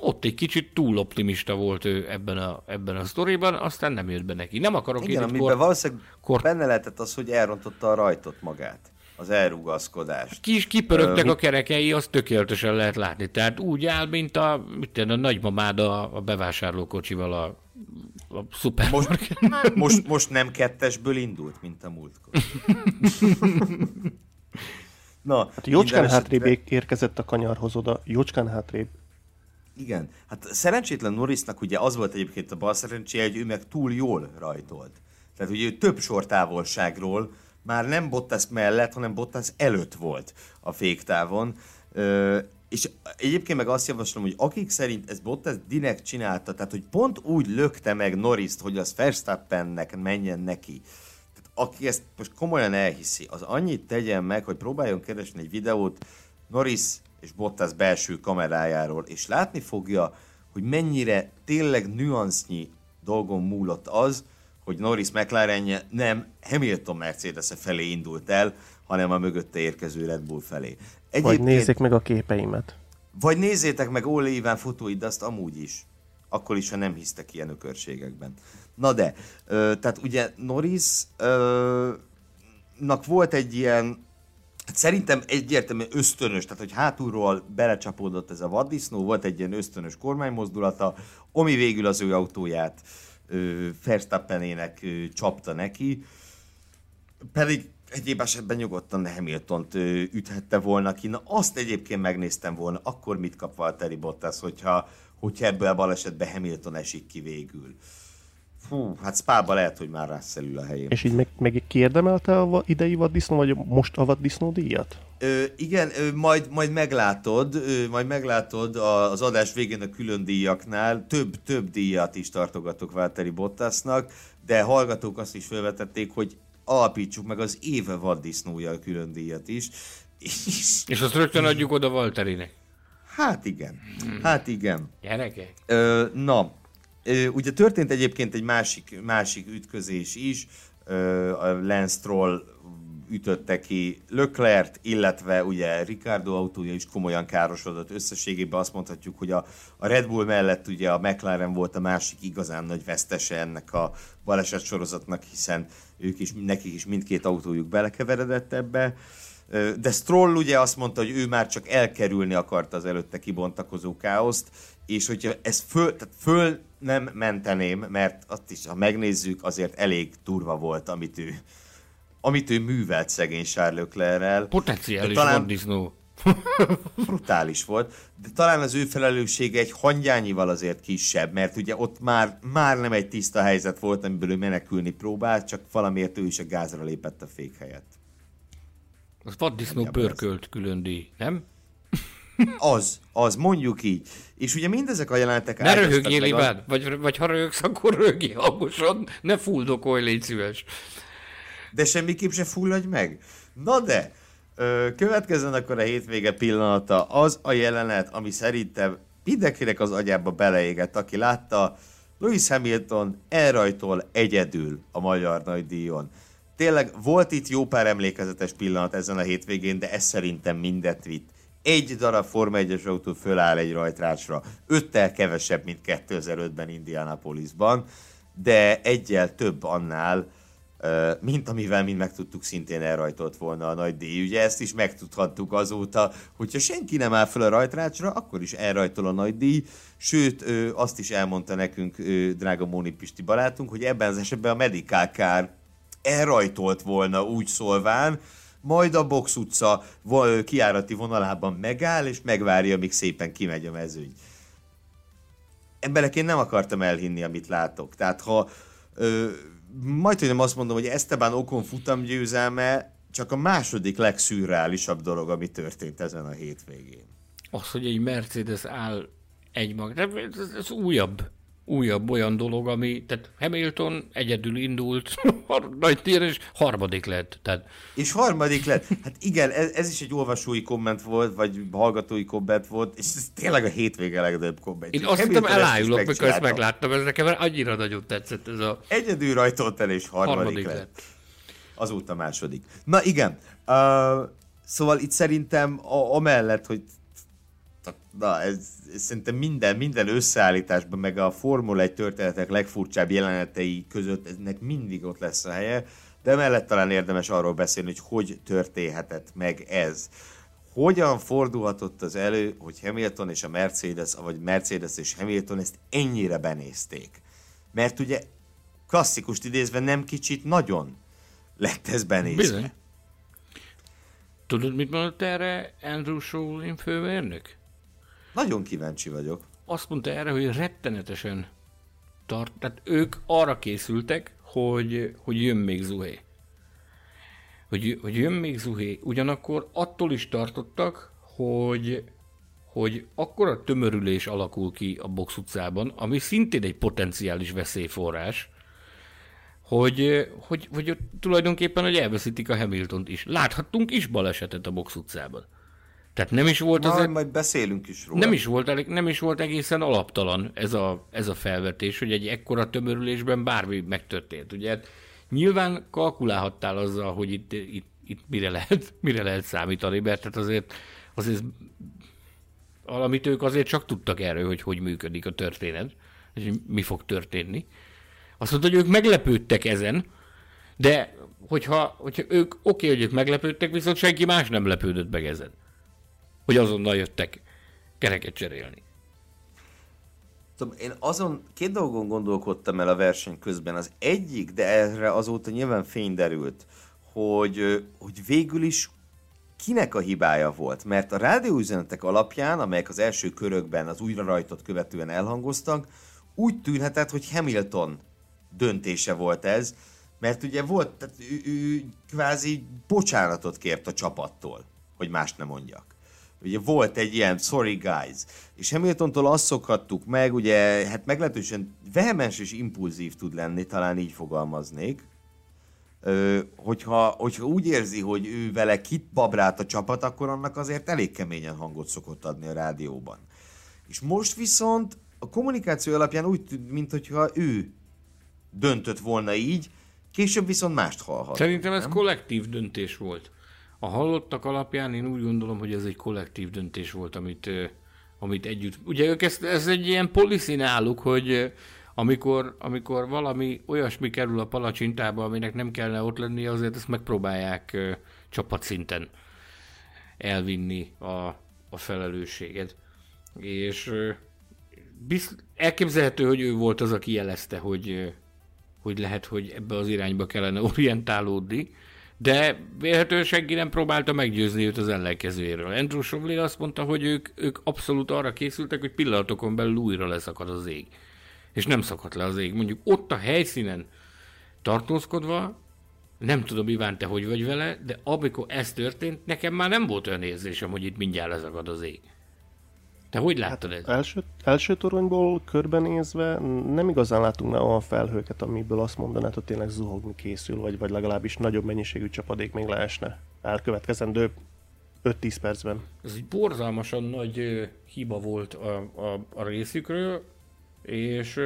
Ott egy kicsit túl optimista volt ő ebben a, ebben a sztoriban, aztán nem jött be neki. Nem akarok Igen, amiben kor... valószínűleg kor... benne lehetett az, hogy elrontotta a rajtot magát az elrugaszkodást. Kis kipörögtek uh, a kerekei, azt tökéletesen lehet látni. Tehát úgy áll, mint a, mit a nagymamád a, a bevásárlókocsival a a szupermarket. Most, most, most nem kettesből indult, mint a múltkor. Na, hát jócskán hátrébb érkezett a kanyarhoz oda, jócskán hátrébb. Igen, hát szerencsétlen Norrisnak ugye az volt egyébként a bal szerencséje, hogy ő meg túl jól rajtolt. Tehát ugye ő több sortávolságról már nem Bottas mellett, hanem Bottas előtt volt a féktávon. És egyébként meg azt javaslom, hogy akik szerint ez Bottas direkt csinálta, tehát hogy pont úgy lökte meg Norris-t, hogy az Verstappennek menjen neki. Tehát aki ezt most komolyan elhiszi, az annyit tegyen meg, hogy próbáljon keresni egy videót Norris és Bottas belső kamerájáról, és látni fogja, hogy mennyire tényleg nüansznyi dolgon múlott az, hogy Norris McLarenje nem Hamilton mercedes -e felé indult el, hanem a mögötte érkező Red Bull felé. Egyébként, vagy nézzék meg a képeimet. Vagy nézzétek meg Ole Iván fotóid, de azt amúgy is. Akkor is, ha nem hisztek ilyen ökörségekben. Na de, ö, tehát ugye Norris ö, nak volt egy ilyen, hát szerintem egyértelműen ösztönös, tehát hogy hátulról belecsapódott ez a vaddisznó, volt egy ilyen ösztönös kormánymozdulata, ami végül az ő autóját Verstappenének csapta neki, pedig egyéb esetben nyugodtan hamilton üthette volna ki. Na azt egyébként megnéztem volna, akkor mit kap Valtteri Bottas, hogyha, hogyha ebből a balesetben Hamilton esik ki végül. Fú, hát Spába lehet, hogy már rászellül a helyén. És így meg, meg kiérdemelte a idei vaddisznó, vagy most a vaddisznó díjat? Ö, igen, ö, majd, majd meglátod, ö, majd meglátod az adás végén a külön díjaknál, több, több díjat is tartogatok Válteri Bottasnak, de hallgatók azt is felvetették, hogy alapítsuk meg az éve vaddisznója a külön díjat is. És, és azt rögtön adjuk oda Walterinek. Hát igen, hát igen. Gyerekek? Ö, na, ö, ugye történt egyébként egy másik, másik ütközés is, ö, a Lance Stroll ütötte ki Leclerc, illetve ugye Ricardo autója is komolyan károsodott. Összességében azt mondhatjuk, hogy a, a Red Bull mellett ugye a McLaren volt a másik igazán nagy vesztese ennek a baleset sorozatnak, hiszen ők is, nekik is mindkét autójuk belekeveredett ebbe. De Stroll ugye azt mondta, hogy ő már csak elkerülni akarta az előtte kibontakozó káoszt, és hogyha ez föl, tehát föl nem menteném, mert azt is, ha megnézzük, azért elég durva volt, amit ő, amit ő művelt szegény Leclerc-rel. Potenciális talán... vaddisznó. brutális volt, de talán az ő felelőssége egy hangyányival azért kisebb, mert ugye ott már, már nem egy tiszta helyzet volt, amiből ő menekülni próbált, csak valamiért ő is a gázra lépett a fék helyett. Az vaddisznó pörkölt külön díj, nem? Az, az, mondjuk így. És ugye mindezek a jelentek... Ne röhögjél, az... vagy, vagy ha röhögsz, akkor röhögjél hangosan, ne fuldokolj, légy szíves. De semmiképp se fulladj meg. Na de, következzen akkor a hétvége pillanata, az a jelenet, ami szerintem mindenkinek az agyába beleégett, aki látta Lewis Hamilton elrajtol egyedül a magyar nagydíjon. Tényleg volt itt jó pár emlékezetes pillanat ezen a hétvégén, de ez szerintem mindet vitt. Egy darab Forma 1-es autó föláll egy rajtrácsra, öttel kevesebb, mint 2005-ben Indianapolisban, de egyel több annál, mint amivel mind meg tudtuk szintén elrajtolt volna a nagy díj. Ugye ezt is megtudhattuk azóta, hogyha senki nem áll fel a rajtrácsra, akkor is elrajtol a nagy díj, sőt, azt is elmondta nekünk drága Móni Pisti barátunk, hogy ebben az esetben a Medical elrajtolt volna úgy szólván, majd a Box utca kiárati vonalában megáll, és megvárja, amíg szépen kimegy a mezőny. Emberek, én nem akartam elhinni, amit látok. Tehát ha majd, hogy nem azt mondom, hogy Esteban Okon futamgyőzelme csak a második legszürreálisabb dolog, ami történt ezen a hétvégén. Az, hogy egy Mercedes áll egy mag, ez, ez újabb újabb olyan dolog, ami, tehát Hamilton egyedül indult, nagy tér, és harmadik lett. Tehát... És harmadik lett. Hát igen, ez, ez, is egy olvasói komment volt, vagy hallgatói komment volt, és ez tényleg a hétvége legnagyobb komment. Én azt hiszem elájulok, mikor ezt megláttam, ez nekem annyira nagyon tetszett ez a... Egyedül rajtolt el, és harmadik, harmadik lett. lett. Azóta második. Na igen, uh, szóval itt szerintem a, amellett, hogy na, ez, ez szerintem minden, minden összeállításban, meg a Formula 1 történetek legfurcsább jelenetei között ennek mindig ott lesz a helye, de mellett talán érdemes arról beszélni, hogy hogy történhetett meg ez. Hogyan fordulhatott az elő, hogy Hamilton és a Mercedes, vagy Mercedes és Hamilton ezt ennyire benézték? Mert ugye klasszikust idézve nem kicsit nagyon lett ez benézve. Bizony. Tudod, mit mondott erre Andrew Schulin főmérnök? Nagyon kíváncsi vagyok. Azt mondta erre, hogy rettenetesen tart, tehát ők arra készültek, hogy, hogy jön még Zuhé. Hogy, hogy jön még Zuhé. Ugyanakkor attól is tartottak, hogy, hogy akkora tömörülés alakul ki a box utcában, ami szintén egy potenciális veszélyforrás, hogy, hogy, hogy tulajdonképpen hogy elveszítik a Hamiltont is. Láthattunk is balesetet a box utcában. Tehát nem is volt az... majd beszélünk is róla. Nem is volt, nem is volt egészen alaptalan ez a, ez a felvetés, hogy egy ekkora tömörülésben bármi megtörtént. Ugye hát nyilván kalkulálhattál azzal, hogy itt, itt, itt mire, lehet, mire lehet számítani, mert hát azért, azért valamit ők azért csak tudtak erről, hogy hogy működik a történet, és mi fog történni. Azt mondta, hogy ők meglepődtek ezen, de hogyha, hogyha ők oké, okay, hogy ők meglepődtek, viszont senki más nem lepődött meg ezen hogy azonnal jöttek kereket cserélni. Tudom, én azon két dolgon gondolkodtam el a verseny közben. Az egyik, de erre azóta nyilván fény derült, hogy, hogy végül is kinek a hibája volt. Mert a rádióüzenetek alapján, amelyek az első körökben az újra rajtot követően elhangoztak, úgy tűnhetett, hogy Hamilton döntése volt ez, mert ugye volt, tehát ő, ő kvázi bocsánatot kért a csapattól, hogy mást nem mondjak. Ugye volt egy ilyen sorry guys, és Hamiltontól azt szokhattuk meg, ugye, hát meglehetősen vehemens és impulzív tud lenni, talán így fogalmaznék, Ö, hogyha, hogyha úgy érzi, hogy ő vele kit babrát a csapat, akkor annak azért elég keményen hangot szokott adni a rádióban. És most viszont a kommunikáció alapján úgy tűnt, mintha ő döntött volna így, később viszont mást hallhat. Szerintem ez nem? kollektív döntés volt. A hallottak alapján én úgy gondolom, hogy ez egy kollektív döntés volt, amit, amit együtt... Ugye ők ez egy ilyen policy náluk, hogy amikor, amikor valami olyasmi kerül a palacsintába, aminek nem kellene ott lenni, azért ezt megpróbálják csapatszinten elvinni a, a felelősséget. És bizt, elképzelhető, hogy ő volt az, aki jelezte, hogy, hogy lehet, hogy ebbe az irányba kellene orientálódni, de véletlenül senki nem próbálta meggyőzni őt az ellenkezőjéről. Andrew Shovlin azt mondta, hogy ők, ők abszolút arra készültek, hogy pillanatokon belül újra leszakad az ég. És nem szakadt le az ég. Mondjuk ott a helyszínen tartózkodva, nem tudom, Iván, te hogy vagy vele, de amikor ez történt, nekem már nem volt olyan érzésem, hogy itt mindjárt leszakad az ég. Te hogy láttad hát ezt? Első, első toronyból körbenézve nem igazán látunk már olyan felhőket, amiből azt mondanád, hogy tényleg zuhogni készül, vagy, vagy legalábbis nagyobb mennyiségű csapadék még leesne elkövetkezendő 5-10 percben. Ez egy borzalmasan nagy hiba volt a, a, a részükről, és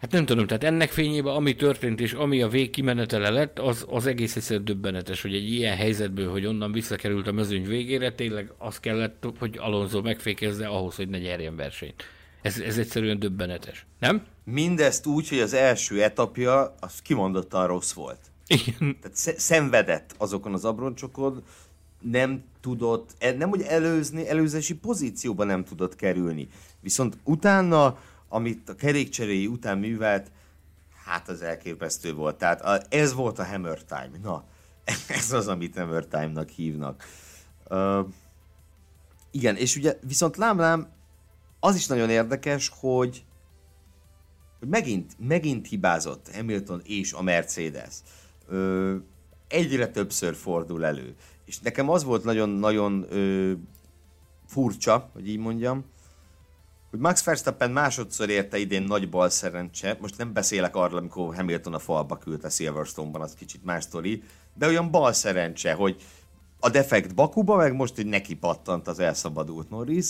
Hát nem tudom, tehát ennek fényében, ami történt és ami a vég kimenetele lett, az, az egész egyszerűen döbbenetes, hogy egy ilyen helyzetből, hogy onnan visszakerült a mezőny végére, tényleg az kellett, hogy Alonso megfékezze ahhoz, hogy ne nyerjen versenyt. Ez, ez egyszerűen döbbenetes, nem? Mindezt úgy, hogy az első etapja az kimondottan rossz volt. Igen. Tehát szenvedett azokon az abroncsokon, nem tudott, e- nem hogy előzni, előzési pozícióba nem tudott kerülni. Viszont utána amit a kerékcseréi után művelt, hát az elképesztő volt. Tehát a, ez volt a Hammer Time. Na, ez az, amit Hammer Time-nak hívnak. Uh, igen, és ugye viszont lámlám az is nagyon érdekes, hogy, hogy megint, megint hibázott Hamilton és a Mercedes. Uh, egyre többször fordul elő. És nekem az volt nagyon-nagyon furcsa, hogy így mondjam, hogy Max Verstappen másodszor érte idén nagy bal szerencse, most nem beszélek arról, amikor Hamilton a falba küldte Silverstone-ban, az kicsit más sztori, de olyan bal szerencse, hogy a defekt Bakuba, meg most, hogy neki pattant az elszabadult Norris,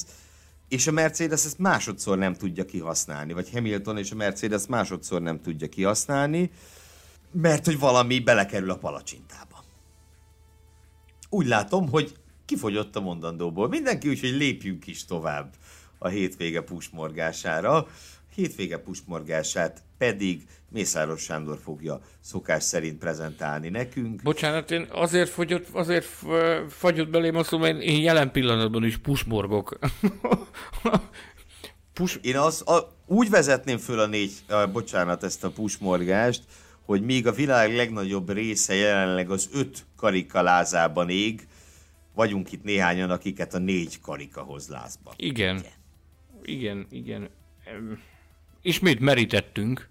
és a Mercedes ezt másodszor nem tudja kihasználni, vagy Hamilton és a Mercedes másodszor nem tudja kihasználni, mert hogy valami belekerül a palacsintába. Úgy látom, hogy kifogyott a mondandóból. Mindenki úgy, hogy lépjünk is tovább a hétvége pusmorgására. Hétvége pusmorgását pedig Mészáros Sándor fogja szokás szerint prezentálni nekünk. Bocsánat, én azért fogyott, azért fagyott belém azt mondom, én jelen pillanatban is pusmorgok. Pus... Én az, a, úgy vezetném föl a négy, a, bocsánat, ezt a pusmorgást, hogy míg a világ legnagyobb része jelenleg az öt karikalázában ég, vagyunk itt néhányan, akiket a négy karika hoz lázba. Igen. Ugye? Igen, igen. Ismét merítettünk,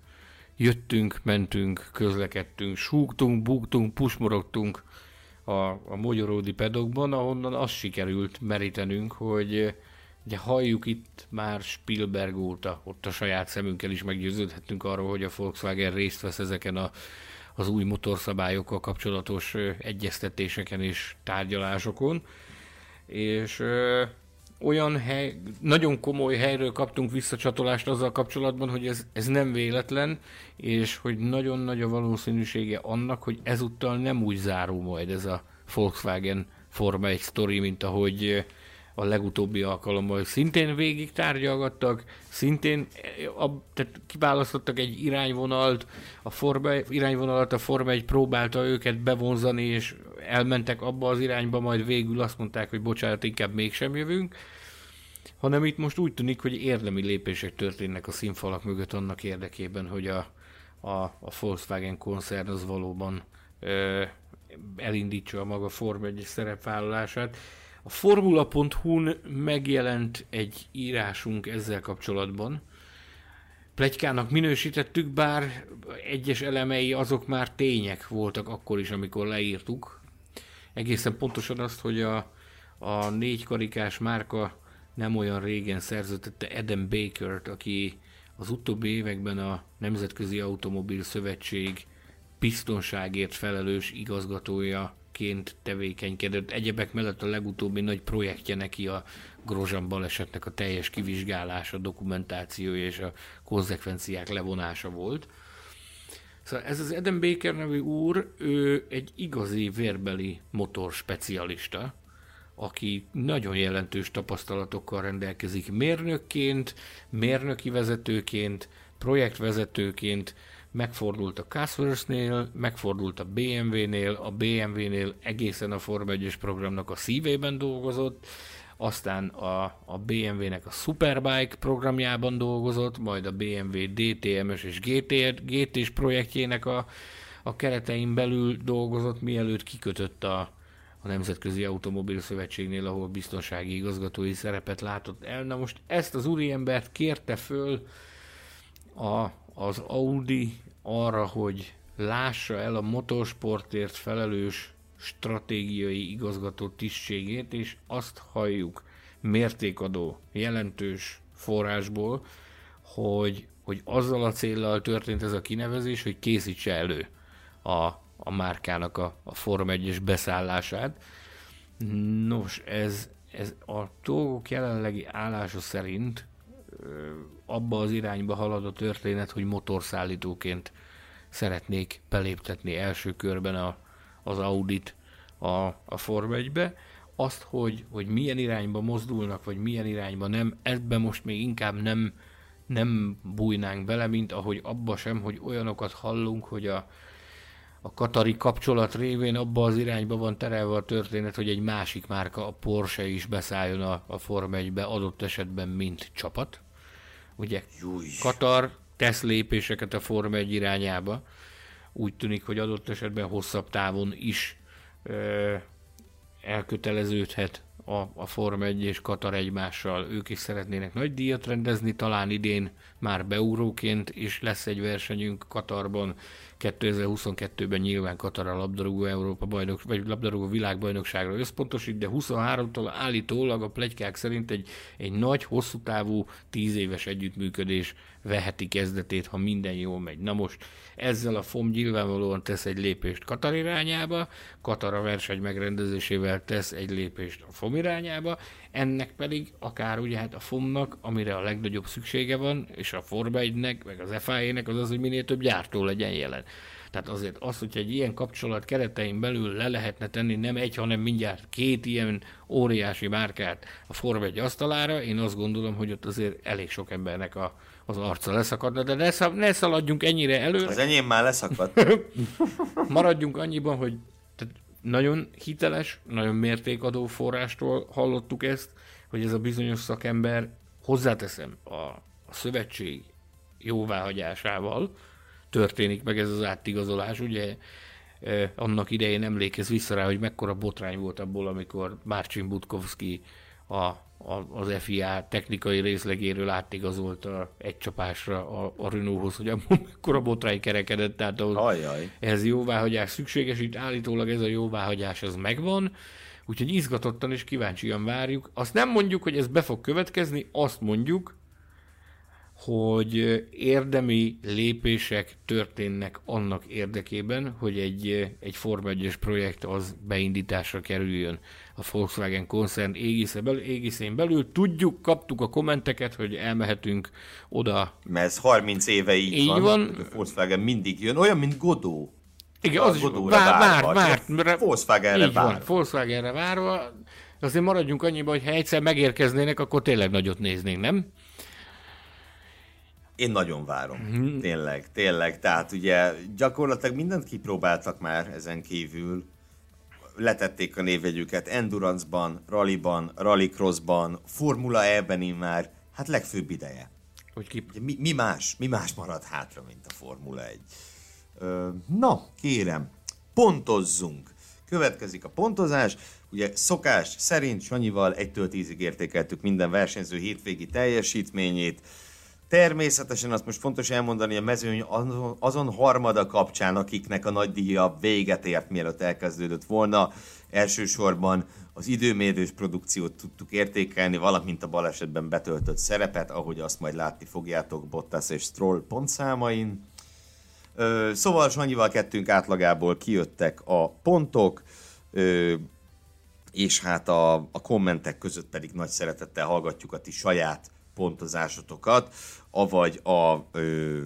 jöttünk, mentünk, közlekedtünk, súgtunk, búgtunk, pusmorogtunk a, a magyaródi pedokban, ahonnan azt sikerült merítenünk, hogy ugye halljuk itt már Spielberg óta, ott a saját szemünkkel is meggyőződhettünk arról, hogy a Volkswagen részt vesz ezeken a, az új motorszabályokkal kapcsolatos egyeztetéseken és tárgyalásokon. És olyan hely, nagyon komoly helyről kaptunk visszacsatolást azzal kapcsolatban, hogy ez, ez nem véletlen, és hogy nagyon nagy a valószínűsége annak, hogy ezúttal nem úgy záró majd ez a Volkswagen Forma 1 sztori, mint ahogy a legutóbbi alkalommal szintén végig tárgyalgattak, szintén a, tehát kiválasztottak egy irányvonalt, a Forma, irányvonalat a Forma 1 próbálta őket bevonzani, és elmentek abba az irányba, majd végül azt mondták, hogy bocsánat, inkább mégsem jövünk, hanem itt most úgy tűnik, hogy érdemi lépések történnek a színfalak mögött annak érdekében, hogy a, a, a Volkswagen koncern az valóban ö, elindítsa a maga Form 1 szerepvállalását. A Formula.hu-n megjelent egy írásunk ezzel kapcsolatban. Plegykának minősítettük, bár egyes elemei azok már tények voltak akkor is, amikor leírtuk. Egészen pontosan azt, hogy a, a négy karikás márka nem olyan régen szerződtette Adam Baker-t, aki az utóbbi években a Nemzetközi Automobil Szövetség biztonságért felelős igazgatójaként tevékenykedett. Egyebek mellett a legutóbbi nagy projektje neki a Grozan balesetnek a teljes kivizsgálása, dokumentációja és a konzekvenciák levonása volt. Szóval ez az Eden Baker nevű úr, ő egy igazi vérbeli motorspecialista, aki nagyon jelentős tapasztalatokkal rendelkezik mérnökként, mérnöki vezetőként, projektvezetőként, megfordult a Castworth-nél, megfordult a BMW-nél, a BMW-nél egészen a Forma 1 programnak a szívében dolgozott, aztán a, a BMW-nek a Superbike programjában dolgozott, majd a BMW DTM-es és GT, GT-s projektjének a, a keretein belül dolgozott, mielőtt kikötött a, a Nemzetközi Automobil Szövetségnél, ahol biztonsági igazgatói szerepet látott el. Na most ezt az úriembert kérte föl a, az Audi arra, hogy lássa el a motorsportért felelős stratégiai igazgató tisztségét, és azt halljuk mértékadó, jelentős forrásból, hogy, hogy azzal a céllal történt ez a kinevezés, hogy készítse elő a, a márkának a, a Form 1 beszállását. Nos, ez, ez a dolgok jelenlegi állása szerint abba az irányba halad a történet, hogy motorszállítóként szeretnék beléptetni első körben a, az Audit a, a Form 1-be. Azt, hogy, hogy milyen irányba mozdulnak, vagy milyen irányba nem, ebben most még inkább nem, nem bújnánk bele, mint ahogy abba sem, hogy olyanokat hallunk, hogy a, a katari kapcsolat révén abba az irányba van terelve a történet, hogy egy másik márka, a Porsche is beszálljon a, a Form 1-be, adott esetben mint csapat. Ugye Júj. Katar tesz lépéseket a Form 1 irányába, úgy tűnik, hogy adott esetben hosszabb távon is ö, elköteleződhet a, a Form 1 és Katar egymással. Ők is szeretnének nagy díjat rendezni, talán idén már beugróként is lesz egy versenyünk Katarban. 2022-ben nyilván Katar a labdarúgó Európa bajnok, vagy labdarúgó világbajnokságra összpontosít, de 23-tól állítólag a plegykák szerint egy, egy nagy, hosszú távú, 10 éves együttműködés veheti kezdetét, ha minden jól megy. Na most ezzel a FOM nyilvánvalóan tesz egy lépést Katar irányába, Katar a verseny megrendezésével tesz egy lépést a FOM irányába, ennek pedig akár ugye hát a FOM-nak, amire a legnagyobb szüksége van, és a Forma 1-nek, meg az FIA-nek az az, hogy minél több gyártó legyen jelen. Tehát azért az, hogyha egy ilyen kapcsolat keretein belül le lehetne tenni nem egy, hanem mindjárt két ilyen óriási márkát a Forma 1 asztalára, én azt gondolom, hogy ott azért elég sok embernek a, az arca leszakadna, de ne, szal, ne szaladjunk ennyire előre. Az enyém már leszakadt. Maradjunk annyiban, hogy tehát nagyon hiteles, nagyon mértékadó forrástól hallottuk ezt, hogy ez a bizonyos szakember, hozzáteszem, a, a szövetség jóváhagyásával történik meg ez az átigazolás. Ugye eh, annak idején emlékez vissza rá, hogy mekkora botrány volt abból, amikor Márcsin Butkovski a az FIA technikai részlegéről átigazolta egy csapásra a, a Renaulthoz, hogy abban mekkora botrány kerekedett, tehát ahhoz Ajaj. ez jóváhagyás szükséges, itt állítólag ez a jóváhagyás az megvan, úgyhogy izgatottan és kíváncsian várjuk. Azt nem mondjuk, hogy ez be fog következni, azt mondjuk, hogy érdemi lépések történnek annak érdekében, hogy egy, egy Forma 1 projekt az beindításra kerüljön a Volkswagen koncern égisze belül, égiszén belül. Tudjuk, kaptuk a kommenteket, hogy elmehetünk oda. Mert ez 30 éve így, így van. van. A Volkswagen mindig jön, olyan, mint Godó. Igen, az is vár, vár, vár, vár, Volkswagenre várva. Van, Volkswagenre várva. Azért maradjunk annyiba, hogy ha egyszer megérkeznének, akkor tényleg nagyot néznénk, nem? Én nagyon várom. Mm. Tényleg, tényleg. Tehát ugye gyakorlatilag mindent kipróbáltak már ezen kívül. Letették a névjegyüket Endurance-ban, Rally-ban, Rallycross-ban, Formula E-ben már. Hát legfőbb ideje. Hogy ki... mi, mi, más, mi más marad hátra, mint a Formula 1? Ö, na, kérem, pontozzunk. Következik a pontozás. Ugye szokás szerint Sanyival 1-től 10-ig értékeltük minden versenyző hétvégi teljesítményét. Természetesen azt most fontos elmondani a mezőny azon harmada kapcsán, akiknek a nagy díja véget ért, mielőtt elkezdődött volna. Elsősorban az időmérős produkciót tudtuk értékelni, valamint a balesetben betöltött szerepet, ahogy azt majd látni fogjátok Bottas és Stroll pontszámain. Szóval Sanyival kettőnk átlagából kijöttek a pontok, és hát a, a kommentek között pedig nagy szeretettel hallgatjuk a ti saját pontozásotokat, avagy, a, ö,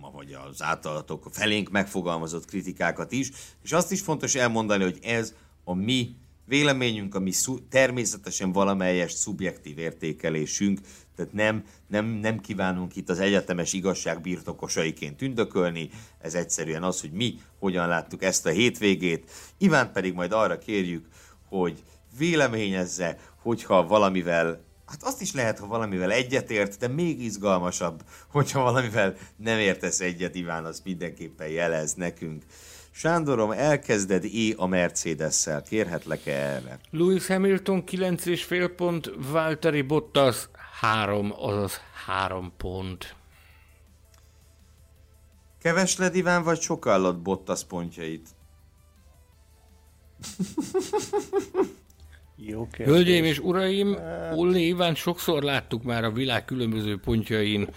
avagy az általatok felénk megfogalmazott kritikákat is, és azt is fontos elmondani, hogy ez a mi véleményünk, ami szú, természetesen valamelyest szubjektív értékelésünk, tehát nem, nem, nem kívánunk itt az egyetemes igazság birtokosaiként tündökölni, ez egyszerűen az, hogy mi hogyan láttuk ezt a hétvégét. Iván pedig majd arra kérjük, hogy véleményezze, hogyha valamivel Hát azt is lehet, ha valamivel egyetért, de még izgalmasabb, hogyha valamivel nem értesz egyet, Iván, az mindenképpen jelez nekünk. Sándorom, elkezded é a Mercedes-szel. Kérhetlek-e erre? Lewis Hamilton 9,5 pont, Valtteri Bottas 3, azaz 3 pont. Kevesled Iván, vagy sokallad Bottas pontjait? Jó Hölgyeim és uraim, Olli Iván sokszor láttuk már a világ különböző pontjain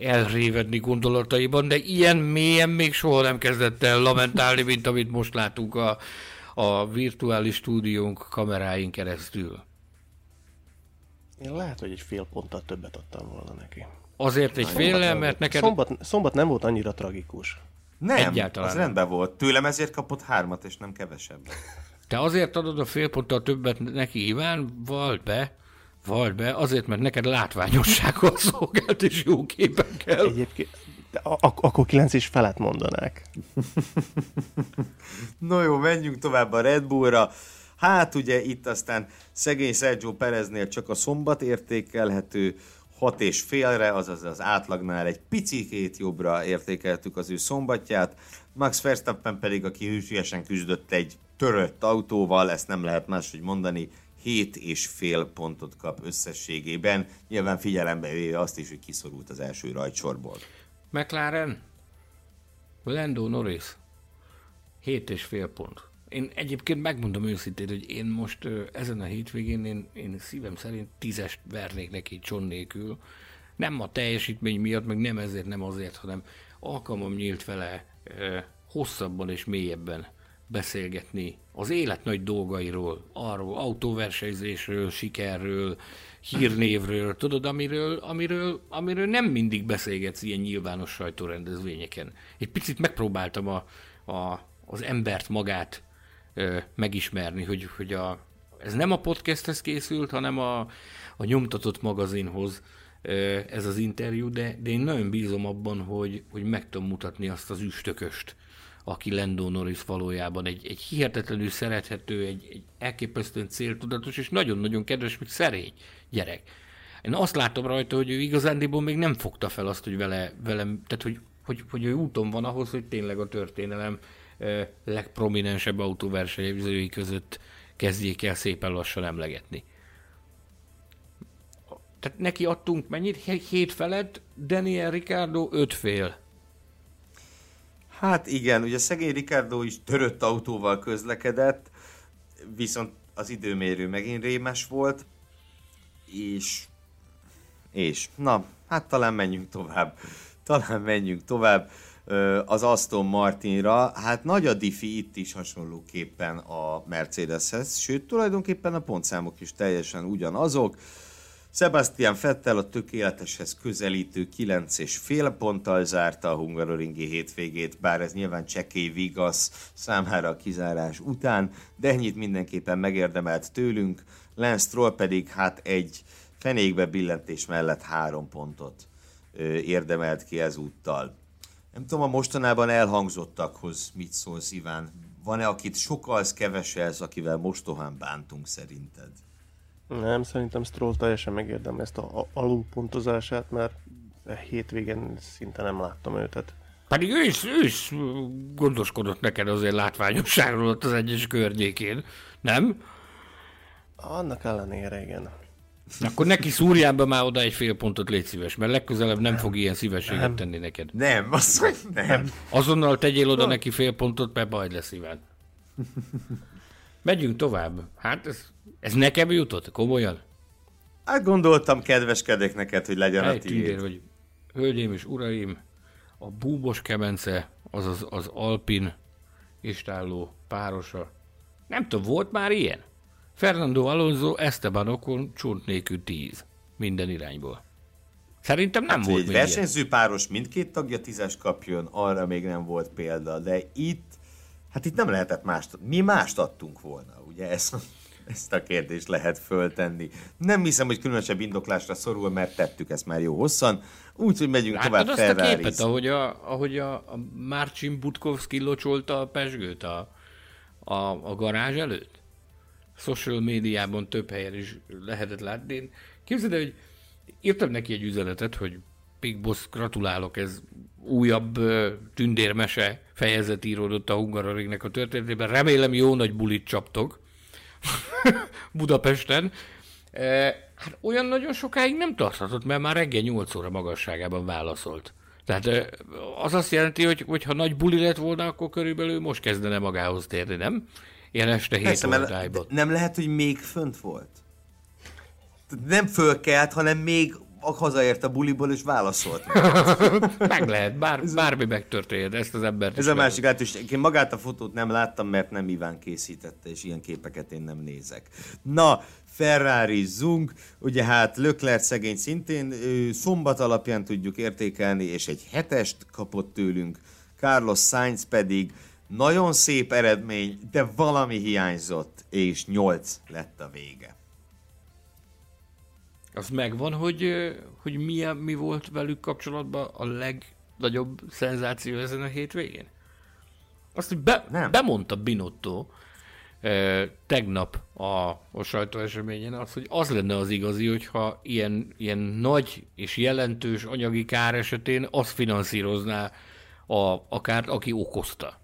elrévedni gondolataiban, de ilyen mélyen még soha nem kezdett el lamentálni, mint amit most látunk a, a virtuális stúdiónk kameráin keresztül. Én lehet, hogy egy fél ponttal többet adtam volna neki. Azért egy fél, mert neked... Szombat, szombat nem volt annyira tragikus. Nem, Egyáltalán az rendben volt. Tőlem ezért kapott hármat, és nem kevesebb. Te azért adod a fél ponttal többet neki, Iván, vald be, vald be, azért, mert neked látványossággal szolgált és jó képekkel. Egyébként, de ak- akkor kilenc is felett mondanák. no jó, menjünk tovább a Red Bullra. Hát ugye itt aztán szegény Sergio Pereznél csak a szombat értékelhető, hat és félre, azaz az átlagnál egy picikét jobbra értékeltük az ő szombatját, Max Verstappen pedig, aki hűségesen küzdött egy törött autóval, ezt nem lehet máshogy mondani, 7 és fél pontot kap összességében, nyilván figyelembe véve azt is, hogy kiszorult az első rajtsorból. McLaren, Lando Norris, 7 és fél pont. Én egyébként megmondom őszintén, hogy én most ezen a hétvégén én, én szívem szerint tízest vernék neki cson nélkül. Nem a teljesítmény miatt, meg nem ezért, nem azért, hanem alkalmam nyílt vele hosszabban és mélyebben beszélgetni az élet nagy dolgairól, arról, autóversenyzésről, sikerről, hírnévről, tudod, amiről, amiről, amiről nem mindig beszélgetsz ilyen nyilvános sajtórendezvényeken. Egy picit megpróbáltam a, a, az embert magát ö, megismerni, hogy, hogy a, ez nem a podcasthez készült, hanem a, a nyomtatott magazinhoz ö, ez az interjú, de, de én nagyon bízom abban, hogy, hogy meg tudom mutatni azt az üstököst, aki Lando Norris valójában egy, egy hihetetlenül szerethető, egy, egy elképesztően céltudatos és nagyon-nagyon kedves, még szerény gyerek. Én azt látom rajta, hogy ő igazándiból még nem fogta fel azt, hogy vele, velem, tehát hogy, hogy, hogy ő úton van ahhoz, hogy tényleg a történelem eh, legprominensebb autóversenyzői között kezdjék el szépen lassan emlegetni. Tehát neki adtunk mennyit? Hét felett, Daniel Ricardo öt fél. Hát igen, ugye szegény Ricardo is törött autóval közlekedett, viszont az időmérő megint rémes volt, és, és na, hát talán menjünk tovább. Talán menjünk tovább az Aston Martinra. Hát nagy a diffi itt is hasonlóképpen a Mercedeshez, sőt tulajdonképpen a pontszámok is teljesen ugyanazok. Sebastian Vettel a tökéleteshez közelítő 9 és fél ponttal zárta a hungaroringi hétvégét, bár ez nyilván csekély vigasz számára a kizárás után, de ennyit mindenképpen megérdemelt tőlünk, Lance Stroll pedig hát egy fenékbe billentés mellett három pontot ö, érdemelt ki ezúttal. Nem tudom, a mostanában elhangzottakhoz mit szólsz, Iván? Van-e, akit sokkal keveselsz, akivel mostohán bántunk szerinted? Nem, szerintem Stroll teljesen megérdem ezt a alulpontozását, mert e hétvégén szinte nem láttam őt. Pedig ő is, ő is gondoskodott neked azért látványosságról ott az egyes környékén, nem? Annak ellenére, igen. Akkor neki szúrjál be már oda egy fél pontot, légy szíves, mert legközelebb nem fog ilyen szívességet nem. tenni neked. Nem, azt mondja, nem. Azonnal tegyél oda no. neki fél pontot, mert baj lesz, Iván. Megyünk tovább. Hát ez ez nekem jutott? Komolyan? Hát gondoltam, kedveskedek neked, hogy legyen a tiéd. hogy hölgyeim és uraim, a búbos kemence, az az, Alpin istálló párosa. Nem tudom, volt már ilyen? Fernando Alonso, Esteban Ocon, csunt nélkül 10. Minden irányból. Szerintem nem hát, volt egy versenyző páros mindkét tagja tízes kapjon, arra még nem volt példa, de itt, hát itt nem lehetett mást, mi mást adtunk volna, ugye ezt, ezt a kérdést lehet föltenni. Nem hiszem, hogy különösebb indoklásra szorul, mert tettük ezt már jó hosszan, úgyhogy megyünk Láttad tovább azt ferrari a képet, ahogy a, ahogy a, a Marcin Butkowski locsolta a pesgőt a, a, a garázs előtt? Social médiában több helyen is lehetett látni. Én képzeld el, hogy írtam neki egy üzenetet, hogy Big Boss, gratulálok, ez újabb tündérmese fejezet íródott a Hungaroringnek a történetében. Remélem jó nagy bulit csaptok Budapesten. E, hát olyan nagyon sokáig nem tarthatott, mert már reggel 8 óra magasságában válaszolt. Tehát az azt jelenti, hogy, hogy ha nagy buli lett volna, akkor körülbelül most kezdene magához térni, nem? Ilyen este 7 Persze. Nem lehet, hogy még fönt volt? Nem fölkelt, hanem még hazaért a buliból, és válaszolt. meg lehet, bár, bármi megtörténhet, ezt az embert Ez a másik lehetőség. Én magát a fotót nem láttam, mert nem Iván készítette, és ilyen képeket én nem nézek. Na, Ferrari, Zung, ugye hát Lökler szegény szintén ő, szombat alapján tudjuk értékelni, és egy hetest kapott tőlünk. Carlos Sainz pedig nagyon szép eredmény, de valami hiányzott, és nyolc lett a vége. Az megvan, hogy, hogy mi, mi volt velük kapcsolatban a legnagyobb szenzáció ezen a hétvégén? Azt, hogy be, Nem. bemondta Binotto eh, tegnap a, a sajtóeseményen az, hogy az lenne az igazi, hogyha ilyen, ilyen nagy és jelentős anyagi kár esetén azt finanszírozná a, a kárt, aki okozta.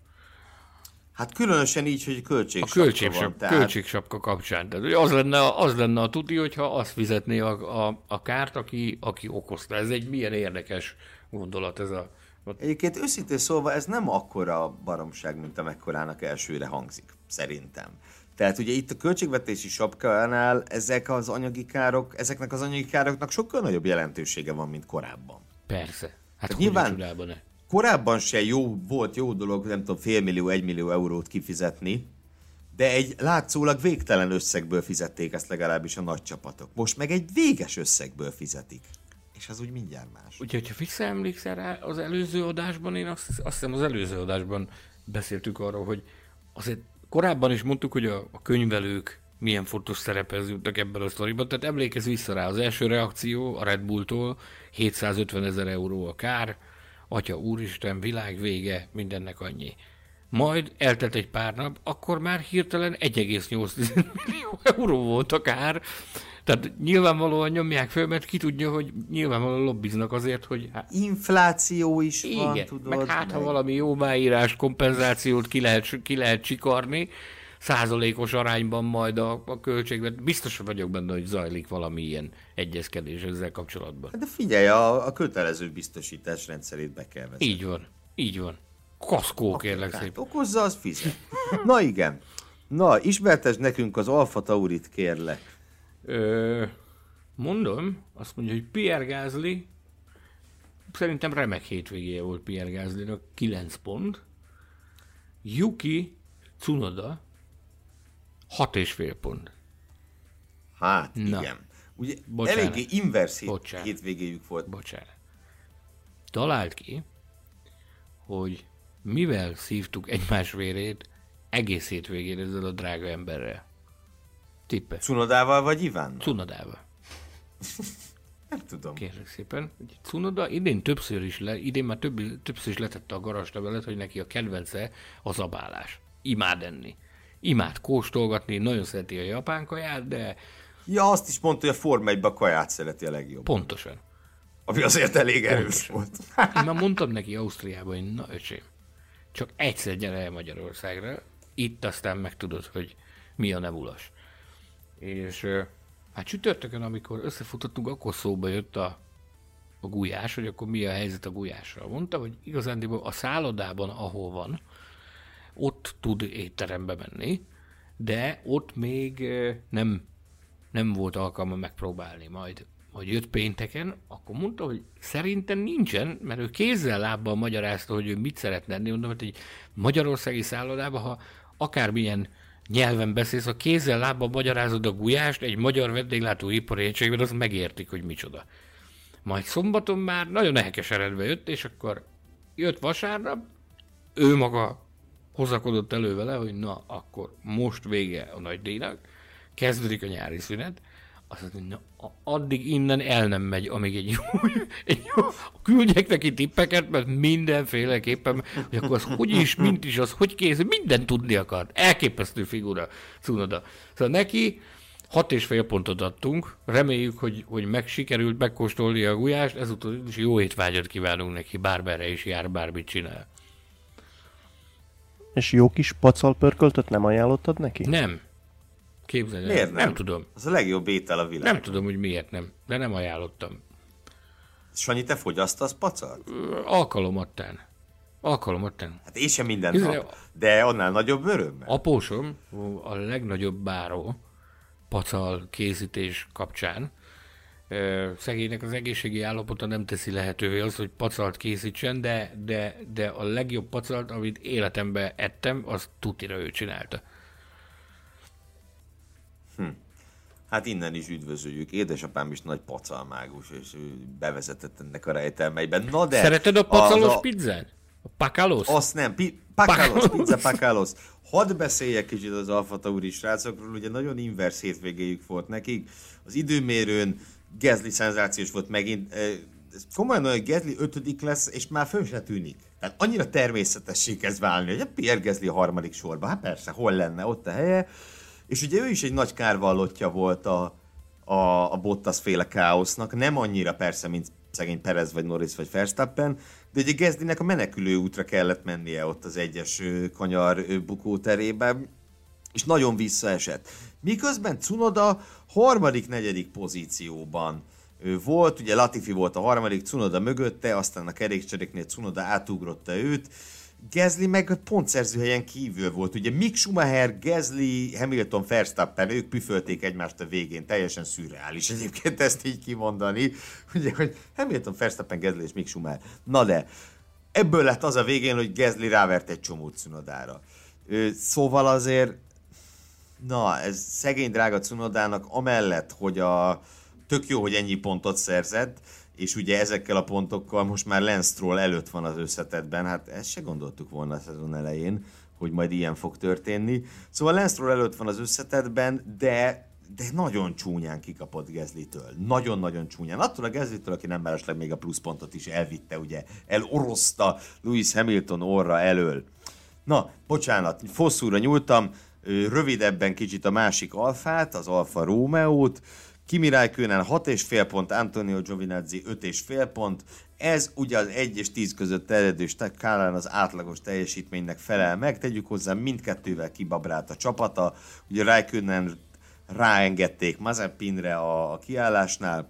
Hát különösen így, hogy költségsapka A költségsapka, van, tehát... költségsapka kapcsán. Tehát az lenne, az lenne a tuti, hogyha azt fizetné a, a, a kárt, aki, aki okozta. Ez egy milyen érdekes gondolat ez a... Egyébként őszintén szólva ez nem akkora baromság, mint amekkorának elsőre hangzik, szerintem. Tehát ugye itt a költségvetési sapkánál ezek az anyagi károk, ezeknek az anyagi károknak sokkal nagyobb jelentősége van, mint korábban. Persze. Hát nyilván, ne? Korábban se jó, volt jó dolog, nem tudom, félmillió, egymillió eurót kifizetni, de egy látszólag végtelen összegből fizették ezt legalábbis a nagy csapatok. Most meg egy véges összegből fizetik. És az úgy mindjárt más. Úgyhogy, ha visszaemlékszel rá az előző adásban, én azt, azt hiszem az előző adásban beszéltük arról, hogy azért korábban is mondtuk, hogy a, a könyvelők milyen fontos szerephez jutnak ebben a sztoriban. Tehát emlékezz vissza rá, az első reakció a Red Bulltól 750 ezer euró a kár, Atya úristen, világ vége, mindennek annyi. Majd eltelt egy pár nap, akkor már hirtelen 1,8 millió euró volt a kár. Tehát nyilvánvalóan nyomják föl, mert ki tudja, hogy nyilvánvalóan lobbiznak azért, hogy... Hát, Infláció is igen, van, tudod. meg hát, meg... ha valami jóváírás, kompenzációt ki lehet, ki lehet csikarni, százalékos arányban majd a, a költségvet. Biztos vagyok benne, hogy zajlik valami ilyen egyezkedés ezzel kapcsolatban. De figyelj, a, a kötelező biztosítás rendszerét be kell vezetni. Így van, így van. Kaszkó, kérlek hát szépen. Okozza, az fizet. Na igen. Na, ismertesd nekünk az Alfa Taurit, kérlek. Ö, mondom, azt mondja, hogy Pierre Gasly, szerintem remek hétvégéje volt Pierre Gaslynak, 9 pont. Yuki Tsunoda Hat és fél pont. Hát, Na. igen. Ugye Bocsánat. eléggé inversz hét, hétvégéjük volt. Bocsánat. Talált ki, hogy mivel szívtuk egymás vérét egész hétvégén ezzel a drága emberrel. Tippe. Cunodával vagy Iván? Cunodával. Nem tudom. Kérlek szépen. Cunoda idén többször is le, idén már több, többször is letette a garaslevelet, hogy neki a kedvence az abálás. Imád enni imád kóstolgatni, nagyon szereti a japán kaját, de... Ja, azt is mondta, hogy a Forma 1 a kaját szereti a legjobb. Pontosan. Ami azért elég erős volt. Én már mondtam neki Ausztriában, hogy na öcsém, csak egyszer gyere el Magyarországra, itt aztán megtudod, hogy mi a nevulas. És hát csütörtökön, amikor összefutottunk, akkor szóba jött a, a gulyás, hogy akkor mi a helyzet a gulyással. Mondta, hogy igazán a szállodában, ahol van, ott tud étterembe menni, de ott még nem, nem volt alkalma megpróbálni, majd, hogy jött pénteken, akkor mondta, hogy szerintem nincsen, mert ő kézzel, lábbal magyarázta, hogy ő mit szeretne enni. Mondom, hogy egy magyarországi szállodában, ha akármilyen nyelven beszélsz, ha kézzel, lábbal magyarázod a gulyást egy magyar vendéglátó ipari egységben, az megértik, hogy micsoda. Majd szombaton már nagyon ehekes eredve jött, és akkor jött vasárnap, ő maga hozakodott elő vele, hogy na, akkor most vége a nagy díjnak, kezdődik a nyári szünet, azt mondja, na, addig innen el nem megy, amíg egy jó, egy jó küldjek neki tippeket, mert mindenféleképpen, hogy akkor az hogy is, mint is, az hogy kész, mindent tudni akart. Elképesztő figura, Cunoda. Szóval neki hat és fél pontot adtunk, reméljük, hogy, hogy meg sikerült megkóstolni a gulyást, ezúttal is jó étvágyat kívánunk neki, bármerre is jár, bármit csinál. És jó kis pacal pörköltöt nem ajánlottad neki? Nem. Képzelj Miért nem? Nem tudom. Az a legjobb étel a világon. Nem tudom, hogy miért nem, de nem ajánlottam. Sanyi, te fogyasztasz pacalt? Alkalomattán. Alkalomattán. Hát én sem minden Izé, nap, de annál nagyobb örömmel. Apósom a legnagyobb báró pacal készítés kapcsán. Szegénynek az egészségi állapota nem teszi lehetővé az, hogy pacalt készítsen, de, de, de a legjobb pacalt, amit életemben ettem, az tutira ő csinálta. Hát innen is üdvözöljük. Édesapám is nagy pacalmágus, és ő bevezetett ennek a rejtelmeiben. Na de... Szereted a pacalos a- pizzát? A pakalos? Azt nem, pi- pakalos, pizza pakalos. Hadd beszéljek kicsit az Alfa Tauri srácokról, ugye nagyon inverse hétvégéjük volt nekik. Az időmérőn Gezli szenzációs volt megint. Komolyan olyan, hogy Gezli ötödik lesz, és már föl se tűnik. Tehát annyira természetessé kezd válni, hogy a Pierre Gezli a harmadik sorban. Hát persze, hol lenne ott a helye. És ugye ő is egy nagy kárvallottja volt a, a, a Bottas féle káosznak, nem annyira persze, mint szegény Perez, vagy Norris, vagy Verstappen, de ugye Gezdinek a menekülő útra kellett mennie ott az egyes kanyar bukóterében, és nagyon visszaesett. Miközben Cunoda harmadik, negyedik pozícióban ö, volt, ugye Latifi volt a harmadik, Cunoda mögötte, aztán a kerékcseréknél Cunoda átugrotta őt, Gezli meg pontszerző helyen kívül volt. Ugye Mick Schumacher, Gezli, Hamilton, Verstappen, ők püfölték egymást a végén. Teljesen szürreális egyébként ezt így kimondani. Ugye, hogy Hamilton, Verstappen, Gezli és Mick Schumacher. Na de, ebből lett az a végén, hogy Gezli rávert egy csomó Cunodára. Szóval azért Na, ez szegény drága Cunodának amellett, hogy a tök jó, hogy ennyi pontot szerzett, és ugye ezekkel a pontokkal most már Lance Stroll előtt van az összetetben, hát ezt se gondoltuk volna a szezon elején, hogy majd ilyen fog történni. Szóval Lance Stroll előtt van az összetetben, de de nagyon csúnyán kikapott Gezlitől. Nagyon-nagyon csúnyán. Attól a Gezlitől, aki nem mellesleg még a pluszpontot is elvitte, ugye, eloroszta Lewis Hamilton orra elől. Na, bocsánat, fosszúra nyúltam, rövidebben kicsit a másik alfát, az Alfa Romeo-t, Kimi Räikkönen 6,5 pont, Antonio Giovinazzi 5,5 pont, ez ugye az 1 és 10 között terjedő skálán az átlagos teljesítménynek felel meg, tegyük hozzá mindkettővel kibabrált a csapata, ugye Räikkönen ráengedték Mazepinre a, a kiállásnál,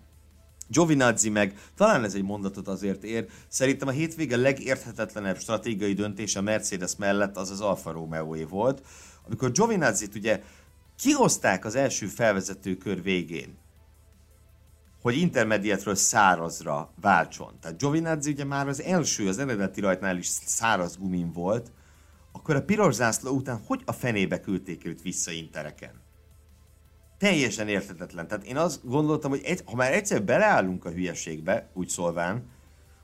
Giovinazzi meg, talán ez egy mondatot azért ér, szerintem a hétvége legérthetetlenebb stratégiai döntése a Mercedes mellett az az Alfa romeo volt, amikor Giovinazzi-t ugye kihozták az első felvezető kör végén, hogy intermediátról szárazra váltson. Tehát Giovinazzi ugye már az első, az eredeti rajtnál is száraz gumin volt, akkor a piros zászló után hogy a fenébe küldték őt vissza intereken? teljesen érthetetlen. Tehát én azt gondoltam, hogy egy, ha már egyszer beleállunk a hülyeségbe, úgy szólván,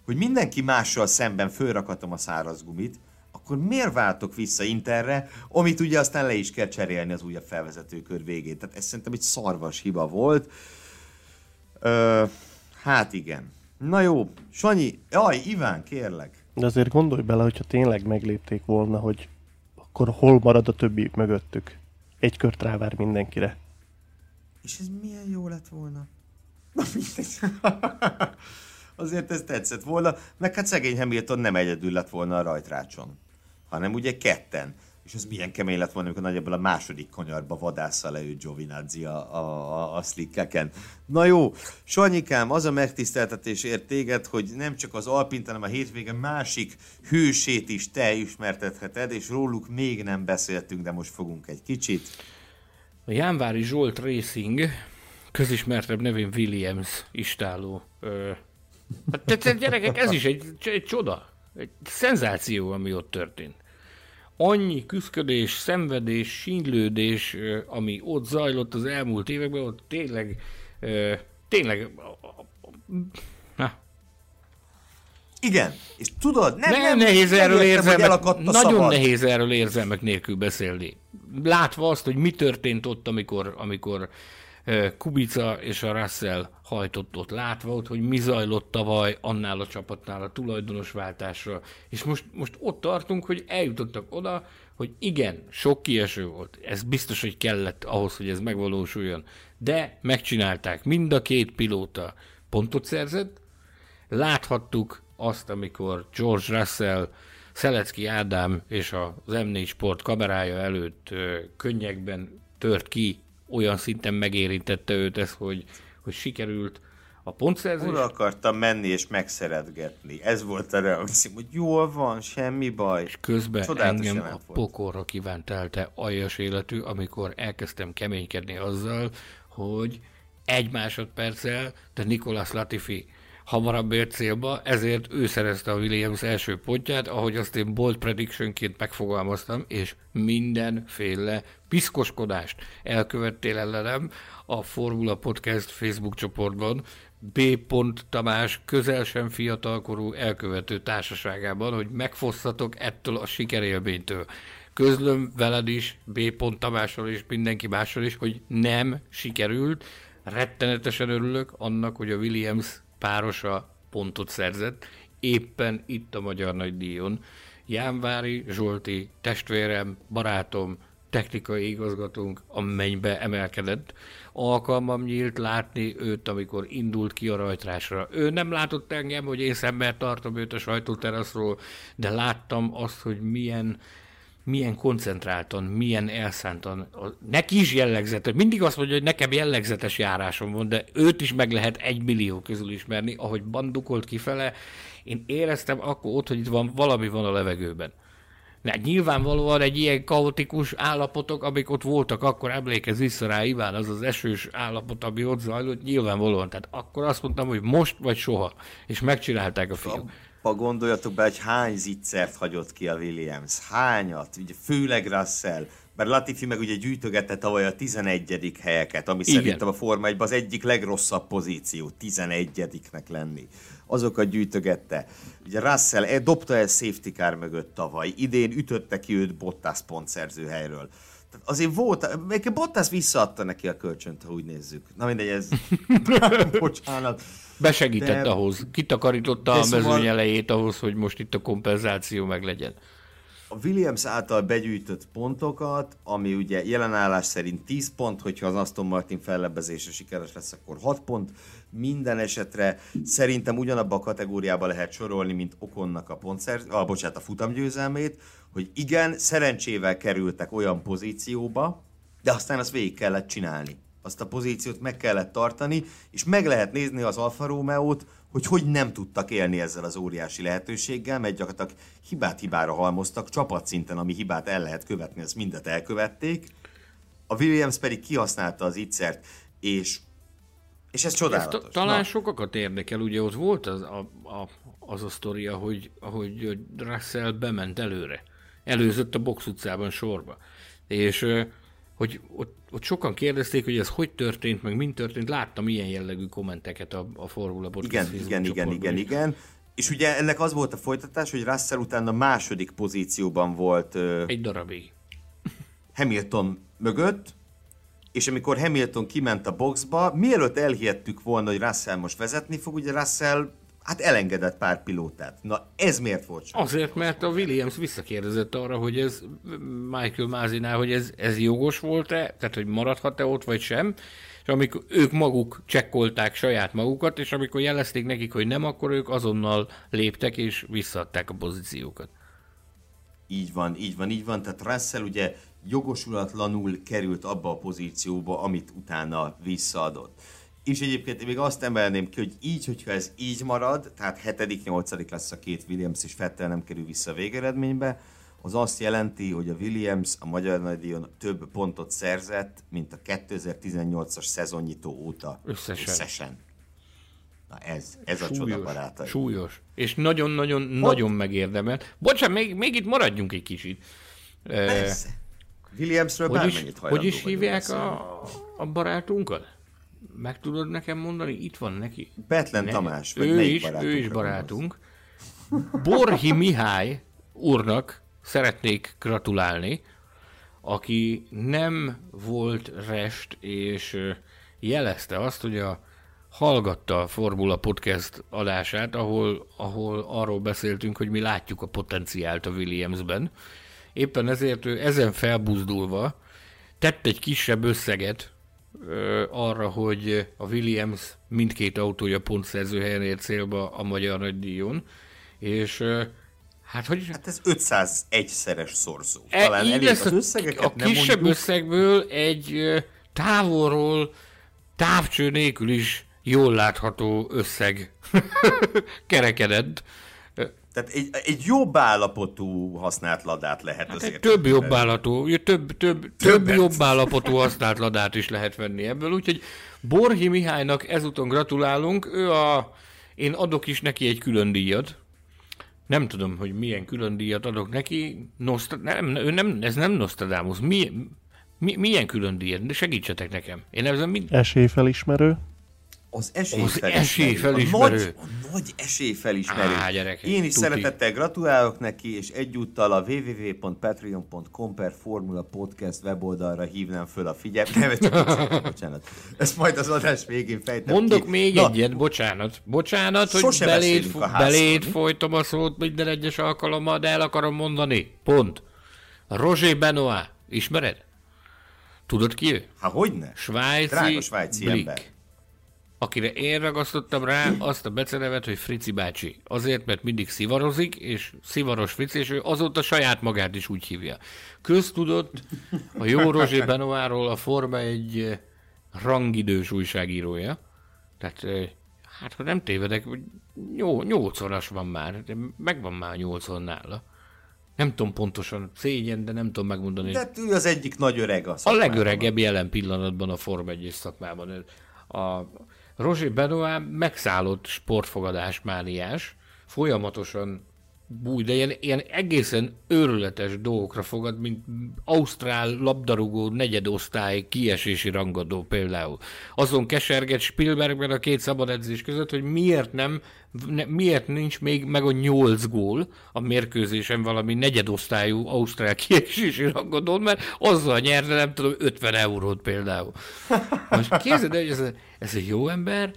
hogy mindenki mással szemben fölrakatom a száraz gumit, akkor miért váltok vissza Interre, amit ugye aztán le is kell cserélni az újabb felvezető kör végén. Tehát ez szerintem egy szarvas hiba volt. Ö, hát igen. Na jó, Sanyi, jaj, Iván, kérlek. De azért gondolj bele, hogyha tényleg meglépték volna, hogy akkor hol marad a többi mögöttük. Egy kört rávár mindenkire. És ez milyen jó lett volna? Na mindegy. Azért ez tetszett volna, meg hát szegény Hamilton nem egyedül lett volna a rajtrácson, hanem ugye ketten. És ez milyen kemény lett volna, amikor nagyjából a második kanyarba vadásza le ő Giovinazzi a, a, a, a slickeken. Na jó, Sanyikám, az a megtiszteltetés ért téged, hogy nem csak az Alpint, hanem a hétvége másik hősét is te ismertetheted, és róluk még nem beszéltünk, de most fogunk egy kicsit. A Jánvári Zsolt Racing közismertebb nevén Williams istáló. Hát, te, te, gyerekek, ez is egy, egy csoda, egy szenzáció, ami ott történt. Annyi küzdködés, szenvedés, sínlődés, ami ott zajlott az elmúlt években, ott tényleg, tényleg, na, igen, és tudod, nem, nem, nem nehéz erről érzelmek, nagyon szabad. nehéz erről érzelmek nélkül beszélni. Látva azt, hogy mi történt ott, amikor, amikor Kubica és a Russell hajtott ott, látva ott, hogy mi zajlott tavaly annál a csapatnál a tulajdonos váltásra, és most, most ott tartunk, hogy eljutottak oda, hogy igen, sok kieső volt, ez biztos, hogy kellett ahhoz, hogy ez megvalósuljon, de megcsinálták, mind a két pilóta pontot szerzett, láthattuk azt, amikor George Russell, Szelecki Ádám és az M4 Sport kamerája előtt könnyekben tört ki olyan szinten megérintette őt ez, hogy, hogy sikerült a pontszerzés. Oda akartam menni és megszeretgetni. Ez volt a reakció, hogy jól van, semmi baj. És közben Csodálatos engem a volt. pokorra kívánt el te aljas életű, amikor elkezdtem keménykedni azzal, hogy egy másodperccel, de Nikolas Latifi hamarabb ért célba, ezért ő szerezte a Williams első pontját, ahogy azt én bold predictionként megfogalmaztam, és mindenféle piszkoskodást elkövettél ellenem a Formula Podcast Facebook csoportban, B. Tamás közel sem fiatalkorú elkövető társaságában, hogy megfosszatok ettől a sikerélménytől. Közlöm veled is, B. Tamással és mindenki mással is, hogy nem sikerült. Rettenetesen örülök annak, hogy a Williams párosa pontot szerzett, éppen itt a Magyar Nagydíjon. Jánvári Zsolti, testvérem, barátom, technikai igazgatónk a mennybe emelkedett. Alkalmam nyílt látni őt, amikor indult ki a rajtrásra. Ő nem látott engem, hogy én szemben tartom őt a sajtóteraszról, de láttam azt, hogy milyen milyen koncentráltan, milyen elszántan, neki is jellegzetes, mindig azt mondja, hogy nekem jellegzetes járásom van, de őt is meg lehet egy millió közül ismerni, ahogy bandukolt kifele, én éreztem akkor ott, hogy itt van, valami van a levegőben. Ne, nyilvánvalóan egy ilyen kaotikus állapotok, amik ott voltak, akkor emlékez vissza rá Iván, az az esős állapot, ami ott zajlott, nyilvánvalóan. Tehát akkor azt mondtam, hogy most vagy soha. És megcsinálták a fiúk abba gondoljatok be, hogy hány zicsert hagyott ki a Williams. Hányat? Ugye főleg Russell. Bár Latifi meg ugye gyűjtögette tavaly a 11. helyeket, ami Igen. szerintem a Forma 1 az egyik legrosszabb pozíció, 11-nek lenni. Azokat gyűjtögette. Ugye Russell e, dobta el safety car mögött tavaly, idén ütötte ki őt Bottas pontszerző helyről. Azért volt, még Bottas visszaadta neki a kölcsönt, ha úgy nézzük. Na mindegy, ez... Bocsánat. Besegített de, ahhoz, kitakarította a mezőny szóval... elejét ahhoz, hogy most itt a kompenzáció meg legyen. A Williams által begyűjtött pontokat, ami ugye jelenállás szerint 10 pont, hogyha az Aston Martin fellebbezése sikeres lesz, akkor 6 pont. Minden esetre szerintem ugyanabba a kategóriába lehet sorolni, mint Okonnak a, pontszer, ah, bocsánat, a futamgyőzelmét, hogy igen, szerencsével kerültek olyan pozícióba, de aztán azt végig kellett csinálni azt a pozíciót meg kellett tartani, és meg lehet nézni az Alfa Romeo-t, hogy hogy nem tudtak élni ezzel az óriási lehetőséggel, mert gyakorlatilag hibát hibára halmoztak, csapatszinten, ami hibát el lehet követni, azt mindet elkövették. A Williams pedig kihasználta az ittszert, és, és ez csodálatos. Ez talán Na. sokakat érdekel, ugye ott volt az a, a, az a sztoria, hogy, hogy Russell bement előre. Előzött a box utcában sorba. És hogy ott, ott sokan kérdezték, hogy ez hogy történt, meg mind történt. Láttam ilyen jellegű kommenteket a, a Formula Podcast Igen, igen, igen, igen, igen. És ugye ennek az volt a folytatás, hogy Russell utána második pozícióban volt. Egy darabig. Hamilton mögött, és amikor Hamilton kiment a boxba, mielőtt elhihettük volna, hogy Russell most vezetni fog, ugye Russell hát elengedett pár pilótát. Na ez miért volt csak? Azért, mert a Williams visszakérdezett arra, hogy ez Michael Mázinál, hogy ez, ez jogos volt-e, tehát hogy maradhat-e ott, vagy sem, és amikor ők maguk csekkolták saját magukat, és amikor jelezték nekik, hogy nem, akkor ők azonnal léptek, és visszaadták a pozíciókat. Így van, így van, így van. Tehát Russell ugye jogosulatlanul került abba a pozícióba, amit utána visszaadott. És egyébként még azt emelném ki, hogy így, hogyha ez így marad, tehát 7.-8. lesz a két Williams, és Fettel nem kerül vissza a végeredménybe, az azt jelenti, hogy a Williams a Magyar Nagydíjon több pontot szerzett, mint a 2018-as szezonnyitó óta összesen. összesen. Na ez, ez súlyos, a csoda barátai. Súlyos. És nagyon-nagyon nagyon megérdemelt. Bocsánat, még, még itt maradjunk egy kicsit. Persze. Williamsről hogy is, Hogy is hívják a, a barátunkat? Meg tudod nekem mondani? Itt van neki. Betlen ne, Tamás. Vagy ő is, ő is barátunk. Borhi Mihály úrnak szeretnék gratulálni, aki nem volt rest, és jelezte azt, hogy a hallgatta a Formula Podcast adását, ahol, ahol arról beszéltünk, hogy mi látjuk a potenciált a Williamsben. Éppen ezért ő ezen felbuzdulva tett egy kisebb összeget arra, hogy a Williams mindkét autója pontszerző helyen ért célba a Magyar Nagydíjon, és Hát, hogy... hát ez 501-szeres szorzó. E, Talán elég az összegeket A nem kisebb mondjuk... összegből egy távolról távcső nélkül is jól látható összeg kerekedett. Tehát egy, egy jobb állapotú használt ladát lehet hát azért. Több jobb állapotú, több, több, több jobb állapotú használt ladát is lehet venni ebből, úgyhogy Borhi Mihálynak ezúton gratulálunk, ő a, én adok is neki egy külön díjat, nem tudom, hogy milyen külön díjat adok neki. Nostra- nem, ő nem, ez nem Nostradamus. Mi, mi, milyen külön díjat? De segítsetek nekem. Én ezen mind... Esélyfelismerő. Az esélyfelismerő. Az esélyfelismerő. A nagy, a nagy esélyfelismerő. Á, gyerekek, Én is tuti. szeretettel gratulálok neki, és egyúttal a www.patreon.com per Formula Podcast weboldalra hívnám föl a figyelmet. Nem, bocsánat. Ezt majd az adás végén fejtem Mondok ki. még Na, egyet, bocsánat. Bocsánat, hogy beléd, beléd folytom a szót minden egyes alkalommal, de el akarom mondani. Pont. Roger Benoit. Ismered? Tudod ki ő? Hát hogyne? Svájci, Drága svájci Blick. ember akire én ragasztottam rá azt a becenevet, hogy Frici bácsi. Azért, mert mindig szivarozik, és szivaros Frici, és ő azóta saját magát is úgy hívja. Köztudott a jó Rozsé Benoáról a Forma egy eh, rangidős újságírója. Tehát, eh, hát ha nem tévedek, nyolconas van már, de megvan már nyolcon nála. Nem tudom pontosan, szégyen, de nem tudom megmondani. De ő az egyik nagy öreg a A legöregebb jelen pillanatban a Forma 1 szakmában. A, Roger Benoit megszállott sportfogadás mániás, folyamatosan búj, de ilyen, ilyen egészen őrületes dolgokra fogad, mint Ausztrál labdarúgó negyedosztály kiesési rangadó például. Azon keserget Spielbergben a két szabad edzés között, hogy miért nem, ne, miért nincs még meg a nyolc gól a mérkőzésen valami negyedosztályú Ausztrál kiesési rangadón, mert azzal nyerne nem tudom 50 eurót például. Most képzeld hogy ez, ez egy jó ember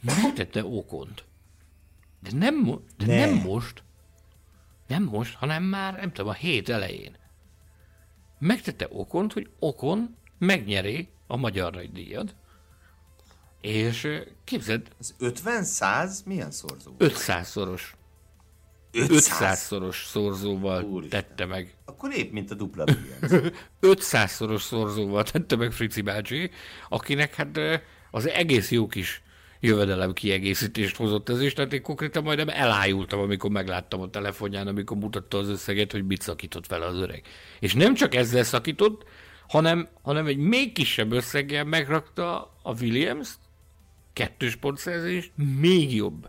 megtette okont. De nem, de ne. nem most, nem most, hanem már, nem tudom, a hét elején. Megtette Okont, hogy Okon megnyeri a Magyar Nagydíjat, és képzeld... Az 50-100 milyen szorzó? 500-szoros. 500-szoros szorzóval Úristen. tette meg. Akkor épp, mint a dupla 500-szoros szorzóval tette meg Frici bácsi, akinek hát az egész jó kis jövedelem kiegészítést hozott ez is, tehát én konkrétan majdnem elájultam, amikor megláttam a telefonján, amikor mutatta az összeget, hogy mit szakított vele az öreg. És nem csak ezzel szakított, hanem, hanem egy még kisebb összeggel megrakta a Williams kettős pontszerzést, még jobb,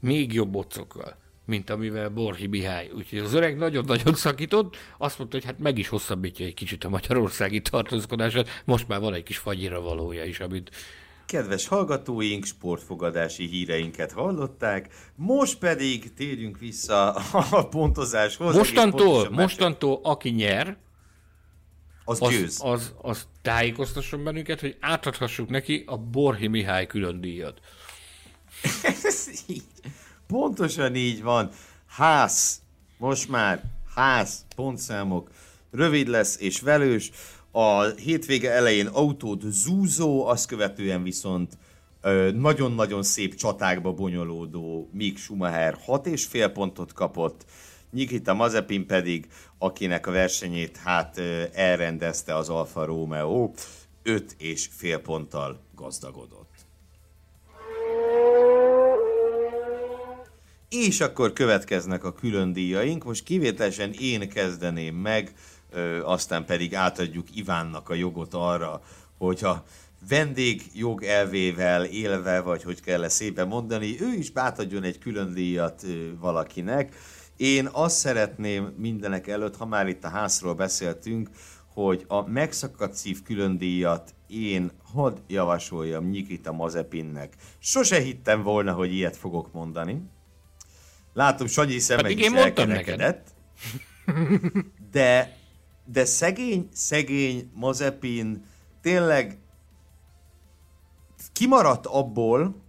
még jobb bocokkal, mint amivel Borhi Mihály. Úgyhogy az öreg nagyon-nagyon szakított, azt mondta, hogy hát meg is hosszabbítja egy kicsit a magyarországi tartózkodását, most már van egy kis fagyira valója is, amit Kedves hallgatóink, sportfogadási híreinket hallották, most pedig térjünk vissza a pontozáshoz. Mostantól, mostantól aki nyer, az, az győz. Az, az tájékoztasson bennünket, hogy átadhassuk neki a Borhi Mihály külön díjat. Pontosan így van. Ház, most már ház, pontszámok, rövid lesz és velős. A hétvége elején autót zúzó, azt követően viszont nagyon-nagyon szép csatákba bonyolódó Mick Schumacher 6,5 pontot kapott, Nikita Mazepin pedig, akinek a versenyét hát elrendezte az Alfa Romeo, 5,5 ponttal gazdagodott. És akkor következnek a külön díjaink. Most kivételesen én kezdeném meg, aztán pedig átadjuk Ivánnak a jogot arra, hogyha vendég jog elvével élve, vagy hogy kell -e szépen mondani, ő is átadjon egy külön díjat valakinek. Én azt szeretném mindenek előtt, ha már itt a házról beszéltünk, hogy a megszakadt szív külön díjat én hadd javasoljam Nikita Mazepinnek. Sose hittem volna, hogy ilyet fogok mondani. Látom, Sanyi szeme is elkerekedett. De, de szegény, szegény Mazepin tényleg kimaradt abból,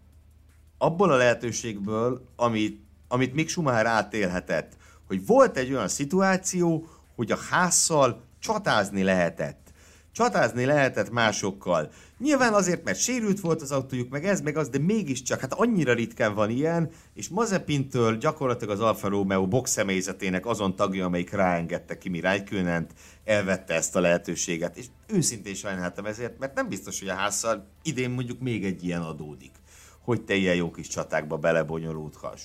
abból a lehetőségből, amit, amit Mick Schumacher átélhetett, hogy volt egy olyan szituáció, hogy a házszal csatázni lehetett. Csatázni lehetett másokkal. Nyilván azért, mert sérült volt az autójuk, meg ez, meg az, de mégiscsak, hát annyira ritkán van ilyen, és Mazepintől gyakorlatilag az Alfa Romeo box személyzetének azon tagja, amelyik ráengedte Kimi Räikkönent, elvette ezt a lehetőséget, és őszintén sajnáltam ezért, mert nem biztos, hogy a házszal idén mondjuk még egy ilyen adódik, hogy te ilyen jó kis csatákba belebonyolódhass.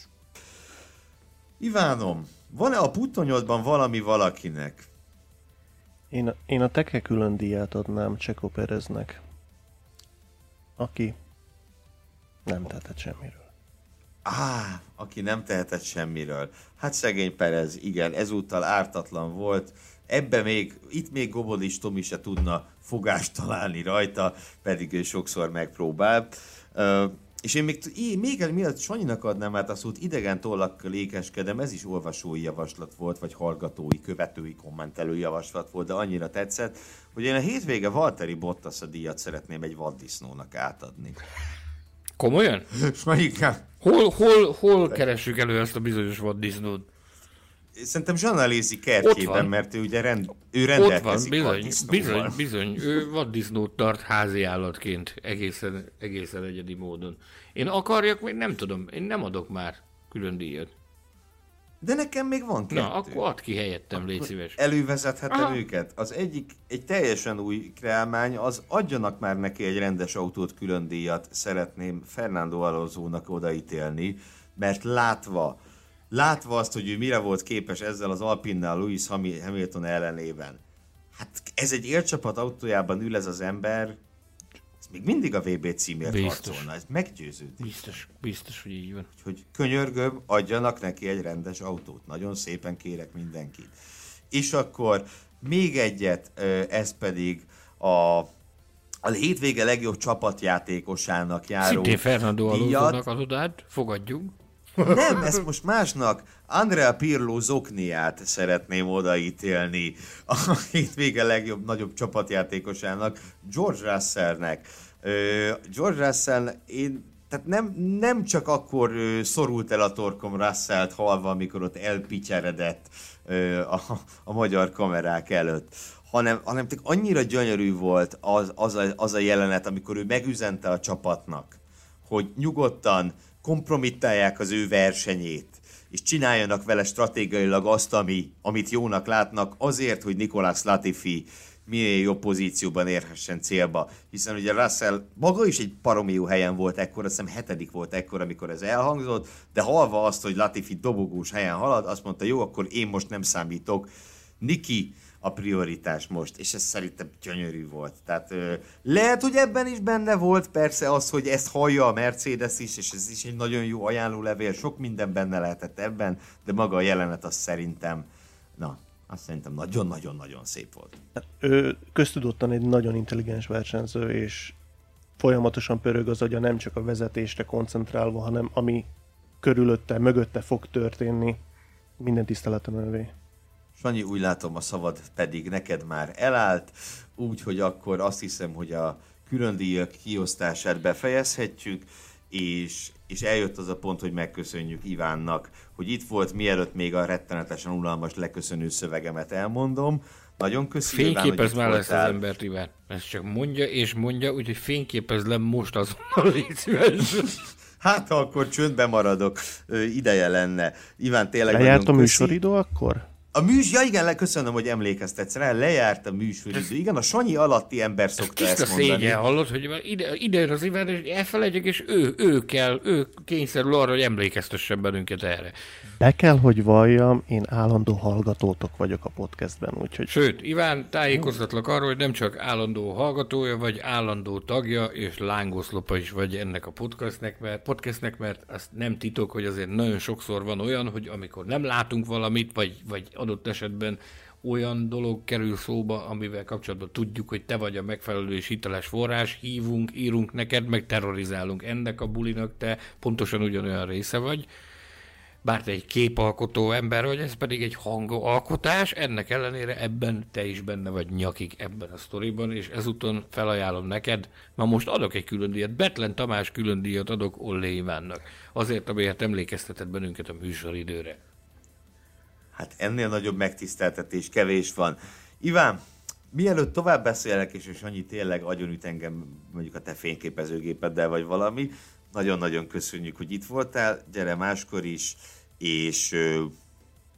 Ivánom, van-e a puttonyodban valami valakinek? Én, én a teke külön díját adnám Cseko Pereznek, aki nem tehetett semmiről. Á, aki nem tehetett semmiről. Hát szegény Perez, igen, ezúttal ártatlan volt. Ebbe még, itt még Gobodis Tomi se tudna fogást találni rajta, pedig ő sokszor megpróbál. És én még, én, még mielőtt Sanyinak adnám át a szót, idegen tollakkal lékeskedem, ez is olvasói javaslat volt, vagy hallgatói, követői, kommentelő javaslat volt, de annyira tetszett, hogy én a hétvége Valtteri Bottas a díjat szeretném egy vaddisznónak átadni. Komolyan? Sanyikám. Hol, hol, hol keressük elő ezt a bizonyos vaddisznót? Szerintem Zsannalézi kertjében, mert ő ugye rend, ő rendelkezik Ott van, bizony, bizony, bizony, ő vaddisznót tart házi állatként, egészen, egészen egyedi módon. Én akarjak, még nem tudom, én nem adok már külön díjat. De nekem még van kettő. Na, akkor add ki helyettem, akkor légy szíves. Elővezethetem Aha. őket. Az egyik, egy teljesen új kreálmány, az adjanak már neki egy rendes autót külön díjat, szeretném Fernando Alonso-nak odaítélni, mert látva, látva azt, hogy ő mire volt képes ezzel az Alpinnál Lewis Hamilton ellenében. Hát ez egy élcsapat autójában ül ez az ember, ez még mindig a VB címért biztos. harcolna, ez meggyőződik. Biztos, biztos, hogy így van. Hogy könyörgöm, adjanak neki egy rendes autót. Nagyon szépen kérek mindenkit. És akkor még egyet, ez pedig a a hétvége legjobb csapatjátékosának járó Szintén Fernando Alonso-nak adod fogadjunk. Nem, ezt most másnak. Andrea Pirlo Zokniát szeretném odaítélni a hétvége legjobb, nagyobb csapatjátékosának, George Russellnek. George Russell, én tehát nem, nem csak akkor szorult el a torkom Russellt halva, amikor ott elpicseredett a, a magyar kamerák előtt, hanem, hanem annyira gyönyörű volt az, az, a, az a jelenet, amikor ő megüzente a csapatnak, hogy nyugodtan kompromittálják az ő versenyét, és csináljanak vele stratégiailag azt, ami, amit jónak látnak, azért, hogy Nikolás Latifi minél jobb pozícióban érhessen célba. Hiszen ugye Russell maga is egy paromió helyen volt ekkor, azt hiszem hetedik volt ekkor, amikor ez elhangzott, de halva azt, hogy Latifi dobogós helyen halad, azt mondta, jó, akkor én most nem számítok. Niki a prioritás most, és ez szerintem gyönyörű volt. Tehát ö, lehet, hogy ebben is benne volt persze az, hogy ezt hallja a Mercedes is, és ez is egy nagyon jó ajánlólevél, sok minden benne lehetett ebben, de maga a jelenet az szerintem, na, azt szerintem nagyon-nagyon-nagyon szép volt. Ő köztudottan egy nagyon intelligens versenyző, és folyamatosan pörög az agya nem csak a vezetésre koncentrálva, hanem ami körülötte, mögötte fog történni, minden tiszteletem övé. Sanyi, úgy látom a szavad pedig neked már elállt, úgyhogy akkor azt hiszem, hogy a külön díjak kiosztását befejezhetjük, és, és eljött az a pont, hogy megköszönjük Ivánnak, hogy itt volt, mielőtt még a rettenetesen unalmas leköszönő szövegemet elmondom. Nagyon köszönöm. Fényképez már lesz az embert, Iván. Ezt csak mondja és mondja, úgyhogy fényképez le most azonnal, légy szíves. Hát, ha akkor csöndbe maradok, ideje lenne. Iván, tényleg Lejárt a műsoridő akkor? A műs, ja igen, köszönöm, hogy emlékeztetsz rá, lejárt a műsoridő. Igen, a Sanyi alatti ember szokta ezt, ezt mondani. Szégyen, hallod, hogy ide, ide az Iván, és elfelejtjük, és ő, ő kell, ő kényszerül arra, hogy emlékeztessen bennünket erre. Be kell, hogy valljam, én állandó hallgatótok vagyok a podcastben, úgyhogy... Sőt, Iván, tájékoztatlak arról, hogy nem csak állandó hallgatója, vagy állandó tagja, és lángoszlopa is vagy ennek a podcastnek, mert, podcastnek, mert azt nem titok, hogy azért nagyon sokszor van olyan, hogy amikor nem látunk valamit, vagy, vagy adott esetben olyan dolog kerül szóba, amivel kapcsolatban tudjuk, hogy te vagy a megfelelő és hiteles forrás, hívunk, írunk neked, meg terrorizálunk. Ennek a bulinak, te pontosan ugyanolyan része vagy, bár te egy képalkotó ember vagy, ez pedig egy hangalkotás, ennek ellenére ebben te is benne vagy nyakig ebben a sztoriban, és ezúton felajánlom neked, ma most adok egy külön díjat, Betlen Tamás külön díjat adok Ollé Ivánnak, azért, amiért emlékeztetett bennünket a műsoridőre. Hát ennél nagyobb megtiszteltetés kevés van. Iván, mielőtt tovább beszélek, és, és annyi tényleg agyonüt engem mondjuk a te fényképezőgépeddel, vagy valami, nagyon-nagyon köszönjük, hogy itt voltál, gyere máskor is, és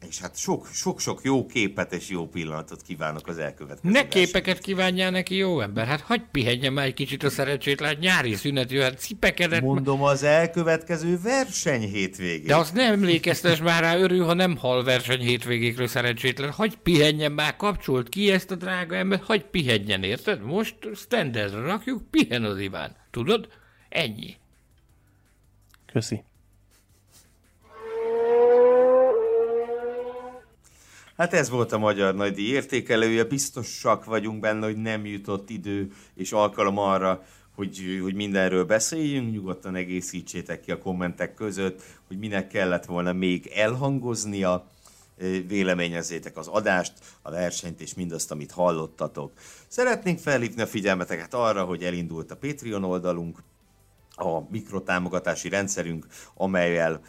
és hát sok-sok jó képet és jó pillanatot kívánok az elkövetkező Ne képeket kívánjál neki, jó ember. Hát hagyd pihenjen már egy kicsit a szerencsét, lát nyári szünet jöhet, cipekedett. Mondom, az elkövetkező verseny hétvégén. De azt nem emlékeztes már rá, örül, ha nem hal verseny hétvégékről szerencsétlen. Hagy pihenjen már, kapcsolt ki ezt a drága ember, hagy pihenjen, érted? Most standardra rakjuk, pihen az Iván. Tudod? Ennyi. Köszi. Hát ez volt a Magyar Nagydíj értékelője, biztosak vagyunk benne, hogy nem jutott idő és alkalom arra, hogy, hogy mindenről beszéljünk, nyugodtan egészítsétek ki a kommentek között, hogy minek kellett volna még elhangoznia, véleményezzétek az adást, a versenyt és mindazt, amit hallottatok. Szeretnénk felhívni a figyelmeteket arra, hogy elindult a Patreon oldalunk, a mikrotámogatási rendszerünk, amelyel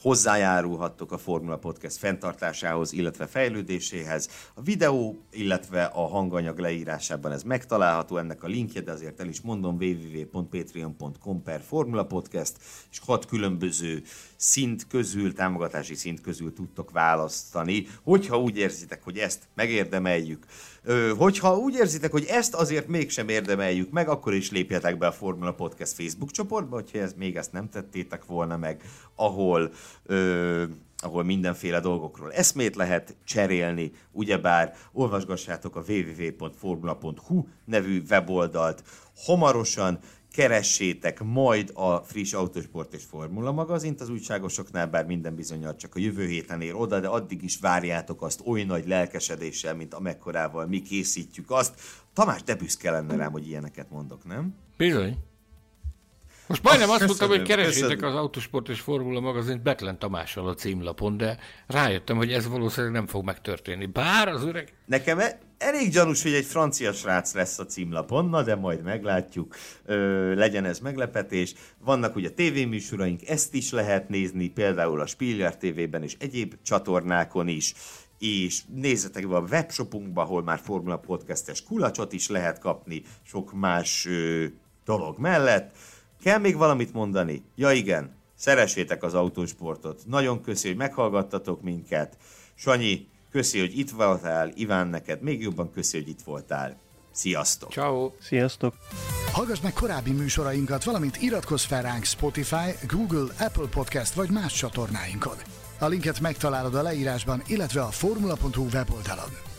hozzájárulhattok a Formula Podcast fenntartásához, illetve fejlődéséhez. A videó, illetve a hanganyag leírásában ez megtalálható, ennek a linkje, de azért el is mondom, www.patreon.com per Formula Podcast, és hat különböző szint közül, támogatási szint közül tudtok választani, hogyha úgy érzitek, hogy ezt megérdemeljük. Hogyha úgy érzitek, hogy ezt azért mégsem érdemeljük meg, akkor is lépjetek be a Formula Podcast Facebook csoportba, hogyha ez, még ezt nem tettétek volna meg, ahol ö, ahol mindenféle dolgokról eszmét lehet cserélni, ugyebár olvasgassátok a www.formula.hu nevű weboldalt. Hamarosan keressétek majd a friss Autosport és Formula magazint az újságosoknál, bár minden bizonyal csak a jövő héten ér oda, de addig is várjátok azt oly nagy lelkesedéssel, mint amekkorával mi készítjük azt. Tamás, de büszke lenne rám, hogy ilyeneket mondok, nem? Bizony. Most majdnem azt mondtam, hogy keresétek az Autosport és Formula magazint Betlen Tamással a címlapon, de rájöttem, hogy ez valószínűleg nem fog megtörténni. Bár az öreg... Nekem e- elég gyanús, hogy egy francia srác lesz a címlapon, na de majd meglátjuk, Ö, legyen ez meglepetés. Vannak ugye tévéműsoraink, ezt is lehet nézni, például a Spiller TV-ben és egyéb csatornákon is és nézzetek be a webshopunkba, ahol már Formula Podcastes kulacsot is lehet kapni, sok más ö, dolog mellett. Kell még valamit mondani? Ja igen, szeressétek az autósportot. Nagyon köszi, hogy meghallgattatok minket. Sanyi, köszi, hogy itt voltál. Iván, neked még jobban köszi, hogy itt voltál. Sziasztok! Ciao. Sziasztok! Hallgass meg korábbi műsorainkat, valamint iratkozz fel ránk Spotify, Google, Apple Podcast vagy más csatornáinkon. A linket megtalálod a leírásban, illetve a formula.hu weboldalon.